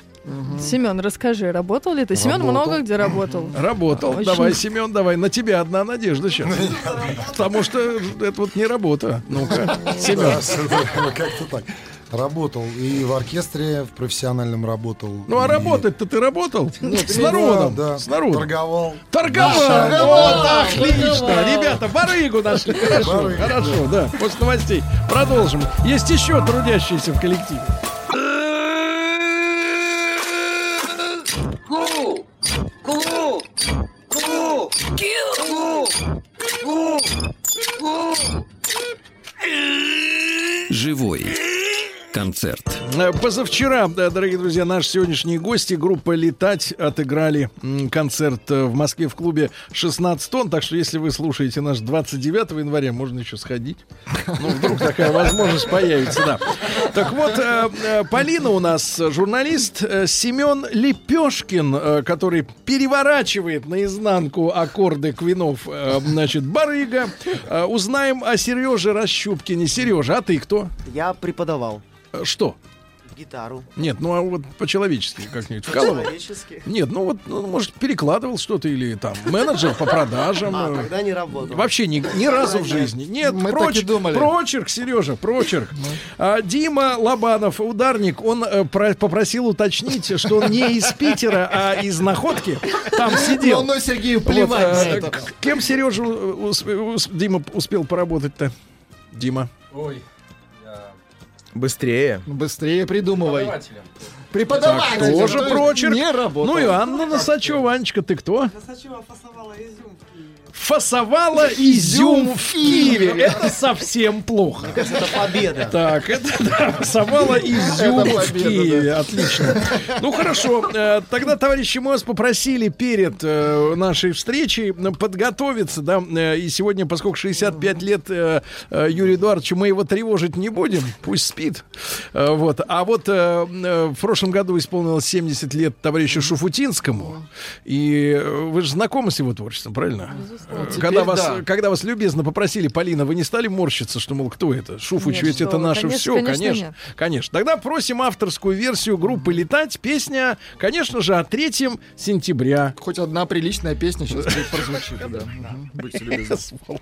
Семен, расскажи, работал ли ты? Семен много где работал. Работал. Очень- Давай, Семен, давай. На тебя одна надежда сейчас. Потому что это вот не работа. Ну-ка, Семен. Да, как-то так. Работал и в оркестре, в профессиональном работал. Ну, а и- работать-то ты работал? Нет, С да, народом. да, С народом. Торговал. Торговал! Торговал, Вот, отлично! торговал. Ребята, барыгу нашли. Хорошо, Барыгу, хорошо, да. После новостей продолжим. Есть еще трудящиеся в коллективе. Ку! Ку! Ку! Ку! Ку! Живой концерт. Э, Позавчера, да, дорогие друзья, наши сегодняшние гости, группа «Летать» отыграли концерт э, в Москве в клубе 16 тонн. Так что, если вы слушаете наш 29 января, можно еще сходить. Ну, вдруг такая возможность появится, да. Так вот, э, Полина у нас журналист, Семен Лепешкин, который переворачивает наизнанку аккорды квинов, значит, барыга. Узнаем о Сереже Расщупкине. Сережа, а ты кто? Я преподавал Что? гитару. Нет, ну а вот по-человечески как-нибудь вкалывал? По-человечески. Нет, ну вот, ну, может, перекладывал что-то или там менеджер по продажам. А, э, тогда не работал. Вообще ни, ни разу в жизни. Нет, Мы так проч- и думали. прочерк, Сережа, прочерк. А, Дима Лобанов, ударник, он э, про- попросил уточнить, что он не из Питера, а из Находки. Там сидел. Ну, ну, Сергею Вот, плевать на э, это. к- Кем Сережа ус- ус- Дима успел поработать-то? Дима. Ой. Быстрее. Быстрее придумывай. Так, Преподаватель. тоже то есть прочерк. Не работал. Ну и Анна Носачева. Анечка, ты кто? Фасовала изюм в Киеве. Это совсем плохо. Это победа. Так, это да, фасовала изюм Это в победа, Киеве. Отлично. Ну хорошо. э, Тогда, товарищи, мы вас попросили перед э, нашей встречей подготовиться, да. э, И сегодня, поскольку 65 лет Юрию Эдуардовичу, мы его тревожить не будем. Пусть спит. Вот. А вот в прошлом году исполнилось 70 лет товарищу Шуфутинскому. И вы же знакомы с его творчеством, правильно? Э, Теперь Когда вас, да. когда вас любезно попросили, Полина, вы не стали морщиться, что, мол, кто это? Шуфуч, ведь это наше конечно, все, конечно, конечно. нет. Конечно. Тогда просим авторскую версию группы «Летать». Песня, конечно же, о 3 сентября. Хоть одна приличная песня сейчас прозвучит. Будьте любезны. Сволочь.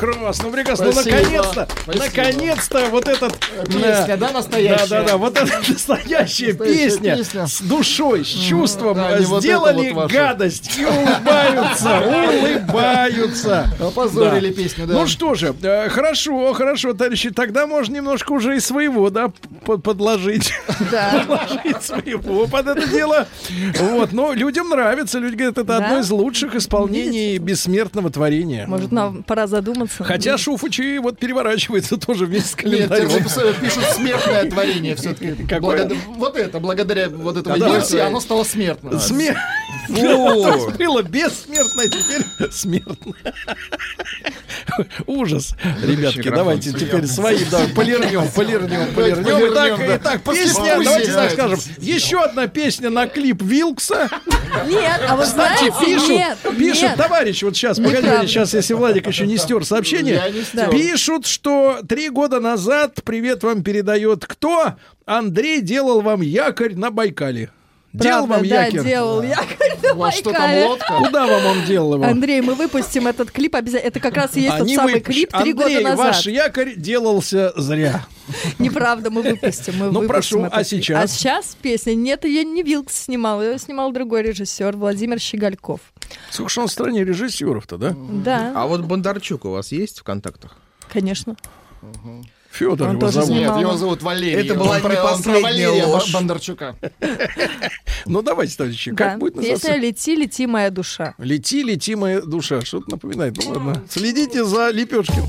Ну, прекрасно, прекрасно. Ну, Спасибо, наконец-то, спасибо. наконец-то вот этот... Песня, да, настоящая? Да, да, да, вот эта настоящая Настоящая песня, песня. с душой, с чувством да, вот сделали вот ваше. гадость и улыбаются, улыбаются. Опозорили песню, да. Ну что же, э, хорошо, хорошо, товарищи, тогда можно немножко уже и своего, да, подложить. Да. Подложить своего под это дело. Вот, но людям нравится, люди говорят, это одно из лучших исполнений бессмертного творения. Может, нам пора задуматься? Хотя Шуфучи вот переворачивается тоже вместе с календарем. пишут смертное творение все-таки. Какое? Вот это, благодаря вот этому Да-да. версии, оно стало смертным. Смерть. Было бессмертное, теперь смертное. Ужас. Ребятки, давайте теперь свои, да, полирнем, полирнем, полирнем. Итак, песня, давайте так скажем, еще одна песня на клип Вилкса. Нет, а вы знаете, пишут, пишут, товарищ, вот сейчас, погодите, сейчас, если Владик еще не стер сообщение, пишут, что три года назад привет вам передает кто? Андрей делал вам якорь на Байкале. Делал Правда, вам да, якорь? делал якорь на У вас что там, лодка? Куда вам он делал его? Андрей, мы выпустим этот клип обязательно. Это как раз и есть Они тот самый выпущ- клип три года назад. ваш якорь делался зря. Неправда, мы выпустим. Мы Ну, выпустим прошу, этот а сейчас? А сейчас песня. Нет, ее не Вилкс снимал, ее снимал другой режиссер Владимир Щегольков. Слушай, он в стране режиссеров-то, да? Да, А вот Бондарчук у вас есть в контактах? конечно. Федор Он его тоже зовут. снимал. Нет, его зовут Валерий. Это была Он про- не последняя Валерия ложь. Бондарчука. Ну, давайте, товарищи, как Да. будет Песня называться? «Лети, лети, моя душа». Лети, лети, моя душа. Что-то напоминает. Ну ладно. Следите за Лепешкин.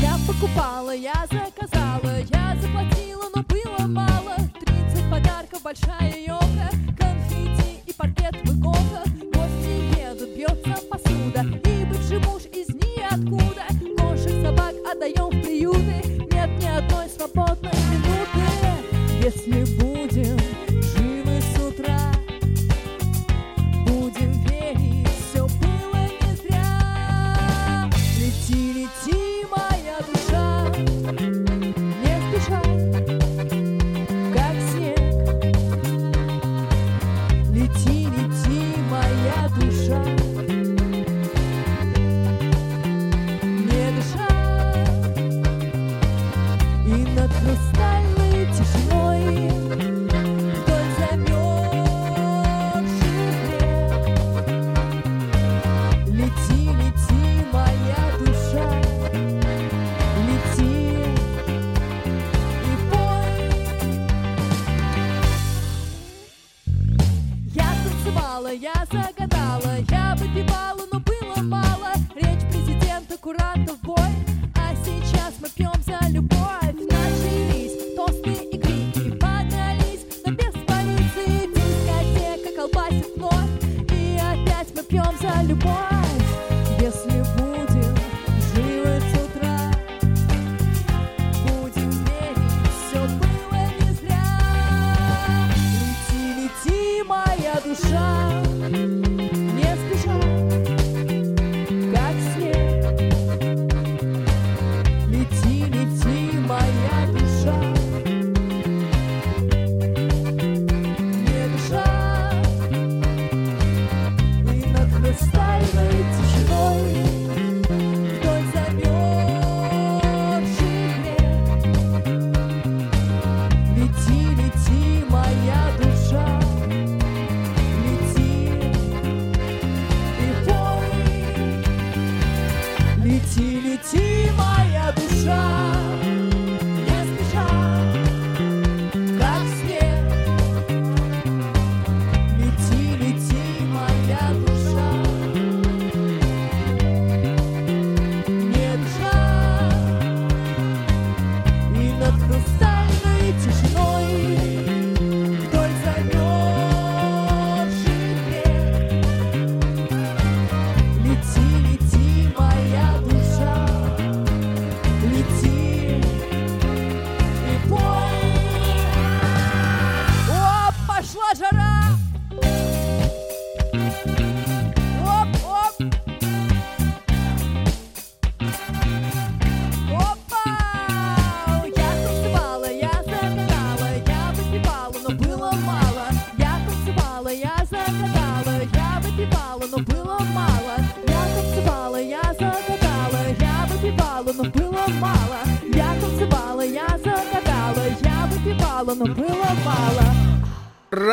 Я покупала, я заказала, я заплатила, но было мало. 30 подарков, большая елка, паркет в иконках. Гости едут, бьется посуда, и бывший муж из ниоткуда. Кошек, собак отдаем в приюты, нет ни одной свободной минуты. Если будем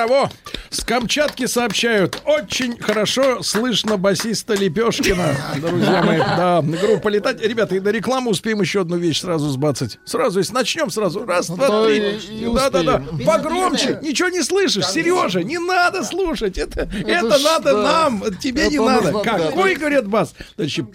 того, с Камчатки сообщают, очень хорошо слышно басиста Лепешкина, друзья мои. Да, группа «Летать». Ребята, и на рекламу успеем еще одну вещь сразу сбацать. Сразу, если начнем сразу. Раз, два, три. Да-да-да. Погромче. Ничего не слышишь. Сережа, не надо слушать. Это, это, надо нам. Тебе не надо. Какой, говорят, бас? Значит,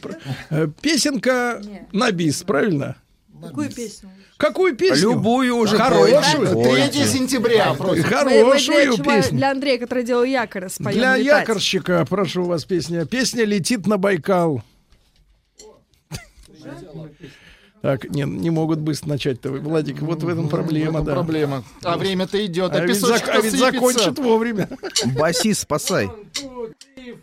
э, песенка на бис, правильно? Какую песню? Какую песню? Любую уже. Хорошую. 3 сентября. Хорошую песню. Для Андрея, который делал якорь, споем Для якорщика, прошу вас, песня. Песня «Летит на Байкал». Так, не, не могут быстро начать-то. Владик, вот в этом проблема. В этом да. проблема. А ну, время-то идет, а, а, ведь, зак- а ведь закончит вовремя. Басист, спасай. One, two, three,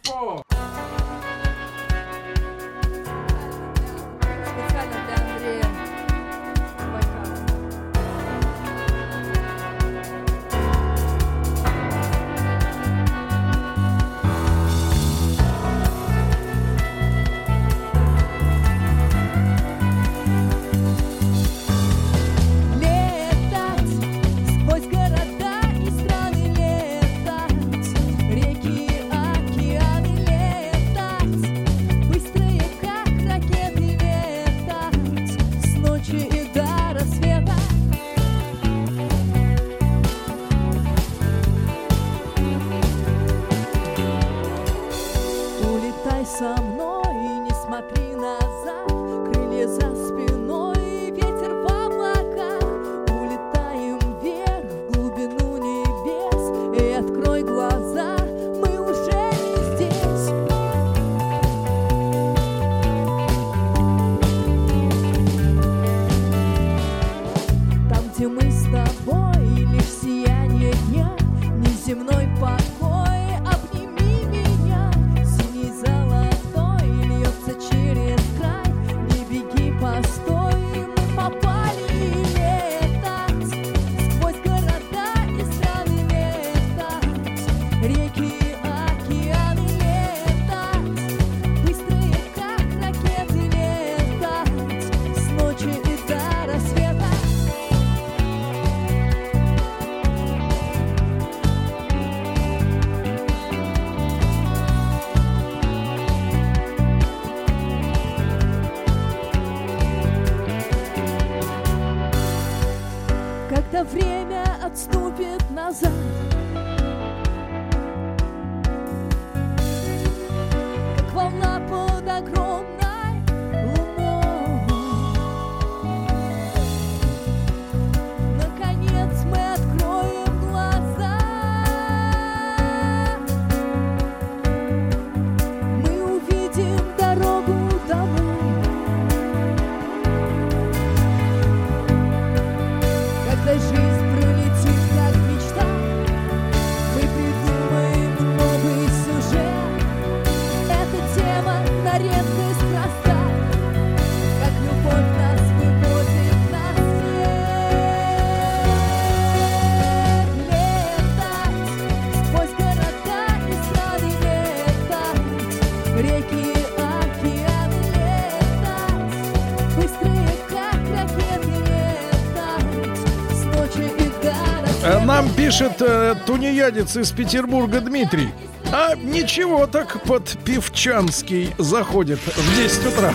пишет э, тунеядец из Петербурга Дмитрий. А ничего так под Певчанский заходит в 10 утра.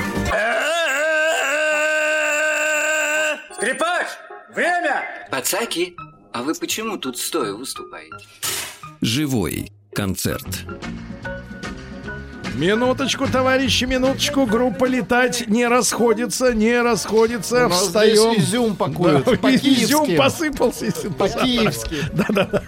Скрипач, время! Пацаки, а вы почему тут стоя выступаете? Живой концерт. Минуточку, товарищи, минуточку. Группа летать не расходится, не расходится. У нас Встаем. здесь изюм пакуют, Да, по-киевски. изюм посыпался. По-киевски. Да-да-да.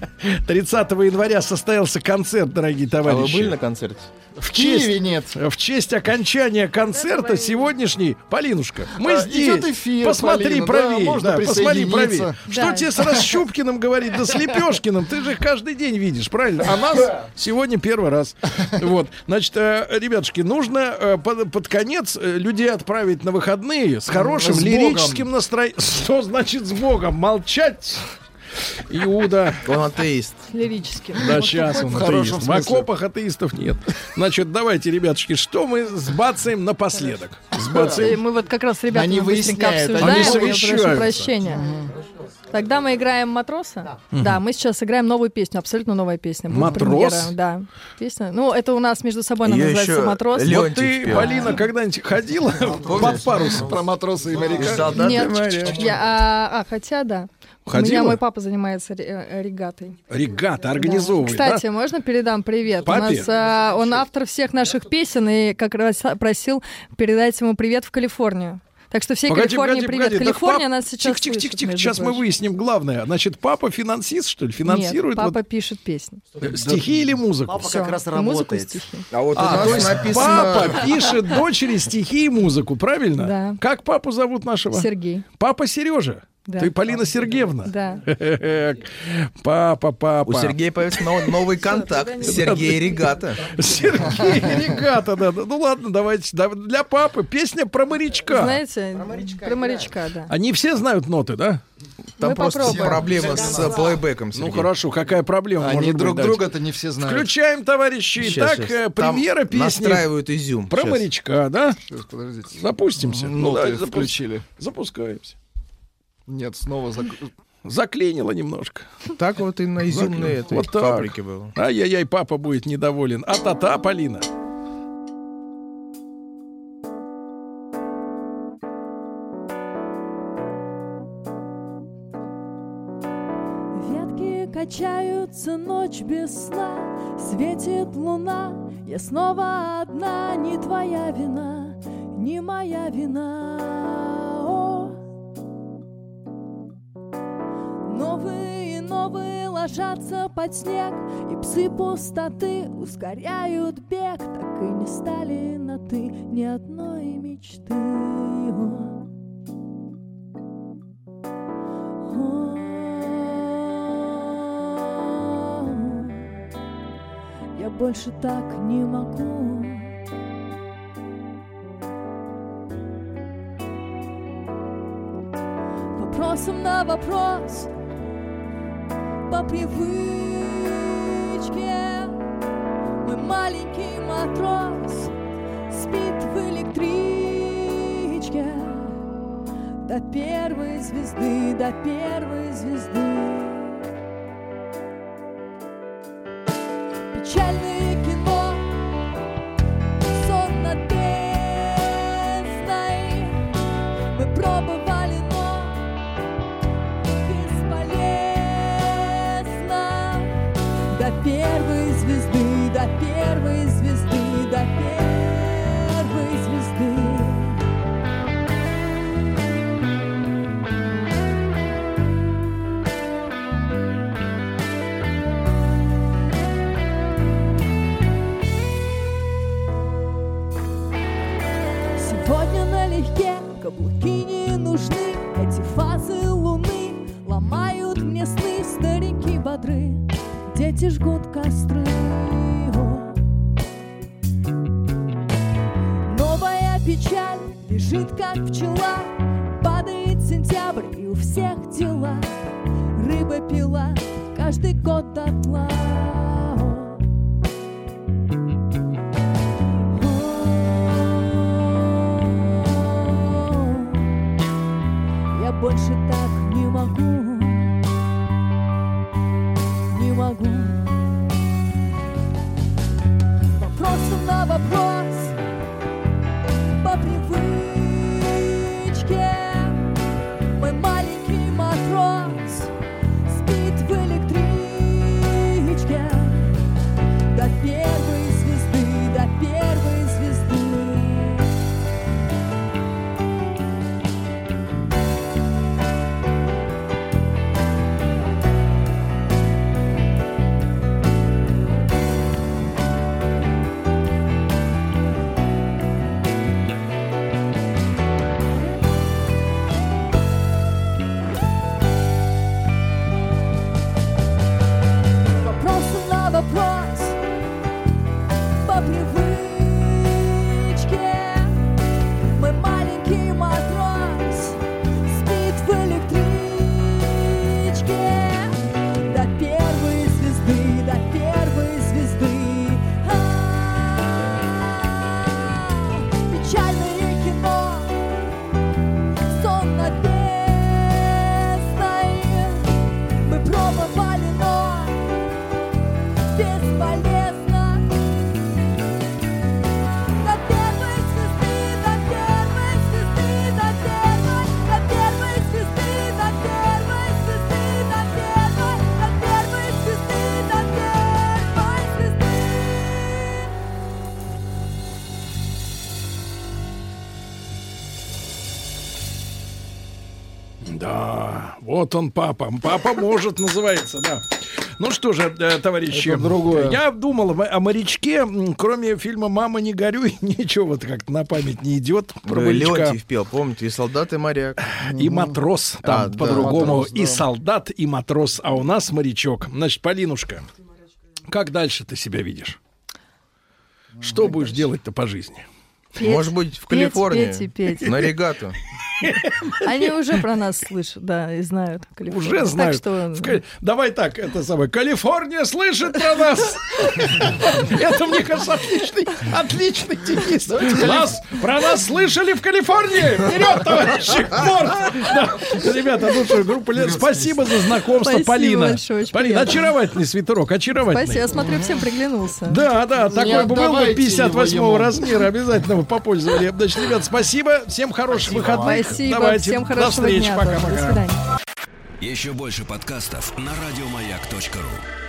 30 января состоялся концерт, дорогие А вы товарищи. были на концерте? В Киеве честь, нет. В честь окончания концерта сегодняшний, Полинушка, мы А, здесь. идет эфир, посмотри Полина, да, правее, можно да, посмотри правее. присоединиться. Что Да. тебе с Расщупкиным говорить, да с Лепешкиным? Ты же их каждый день видишь, правильно? А нас сегодня первый раз. Вот, значит, э, ребятушки, нужно э, под, под конец э, людей отправить на выходные с хорошим С лирическим настроением. Что значит с Богом? Молчать? Иуда. Он атеист. Лирически. Да, сейчас он атеист. В окопах атеистов нет. Значит, давайте, ребятушки, что мы сбацаем напоследок? Сбацаем. Мы вот как раз с ребятами быстренько выясняют, обсуждаем. прошу прощения. Тогда мы играем матроса. Да, мы сейчас играем новую песню, абсолютно новая песня. Будет Матрос? премьера, Да. Песня. Ну, это у нас между собой она Её называется матрос. Лё- Вот Леонтьев ты, пел. Полина, когда-нибудь ходила под парусом? Про матроса и моряка. Нет, я, а, а, хотя да. У Ходила? меня мой папа занимается э, регатой. Регата организовывает, Кстати, да? можно передам привет? Папе? У нас, а, он автор всех наших песен и как раз просил передать ему привет в Калифорнию. Так что всей Погоди, Калифорнии погоди, привет. погоди. Так Калифорния пап- нас сейчас Тихо, тихо, тихо, тихо. Сейчас мы выясним главное. Значит, папа финансист, что ли? Финансирует Нет, вот, папа пишет песни. э, стихи или музыку? Папа Всё. как раз музыку, работает. стихи. А вот у А, нас то есть написано... папа пишет дочери стихи и музыку, правильно? Да. Как папу зовут нашего? Сергей. Папа Сережа. Да. Ты Полина Сергеевна. Да. Папа, папа. У Сергея появится но- новый контакт. Сергей Регата. Сергей Регата, да. да. Ну ладно, давайте. да, Для папы песня про морячка. Знаете, про морячка, да. Они все знают ноты, да? Там Мы просто попробуем. проблема с плейбеком. Ну хорошо, какая проблема Они друг друга-то не все знают. Включаем, товарищи. Щас, Итак, э, Там премьера песни Настраивают изюм. про Щас. морячка, да? Сейчас, подождите. Запустимся. Ну, запу- включили. Запускаемся. Нет, снова зак... Заклинило немножко. Так вот и на изюмной этой Вот фабрике было. Ай-яй-яй, папа будет недоволен. А-та-та, Полина. Ветки качаются, ночь без сна, светит луна, я снова одна, не твоя вина, не моя вина. О. Новые, новые ложатся под снег, и псы пустоты ускоряют бег, так и не стали на ты ни одной мечты. О. О, Я больше так не могу. Вопросом на вопрос по привычке. Мой маленький матрос спит в электричке. До первой звезды, до первой звезды. Печальное До первой звезды, до первой звезды, до первой звезды. Сегодня налегке каблуки не нужны Эти фазы луны ломают мне сны Старики бодры, дети жгут костры. Новая печаль лежит как пчела. Падает сентябрь и у всех дела. Рыба пила каждый год дотла вот он папа. Папа может, называется, да. Ну что же, э, товарищи, Это другое. я думал о- морячке, кроме фильма «Мама, не горюй», ничего вот как-то на память не идет про Ой, морячка. Леонтьев пел, помните, и солдат, и моряк. И матрос, там А, да, по-другому, и да. солдат, и матрос, а у нас морячок. Значит, Полинушка, как дальше ты себя видишь? Что будешь делать-то по жизни? Петь, Может быть, в петь, Калифорнии. петь и петь. На регату. Они уже про нас слышат, да, и знают. Уже Так знают. что, Давай так, это самое. Калифорния слышит про нас. Это, мне кажется, отличный, отличный девиз. Нас, про нас слышали в Калифорнии. Вперед, товарищи! Борт! Ребята, ну что, группа Лет, спасибо за знакомство, Полина. Полина, очаровательный свитерок, очаровательный. Спасибо, я смотрю, всем приглянулся. Да, да, такой бы был бы отдавайте 58 его ему. размера, обязательно бы попользовали. Значит, ребят, спасибо, всем хороших выходных. Спасибо, Давайте, всем до хорошего встречи, дня. тоже. До пока-пока. свидания. Еще больше подкастов на радиомаяк.ру.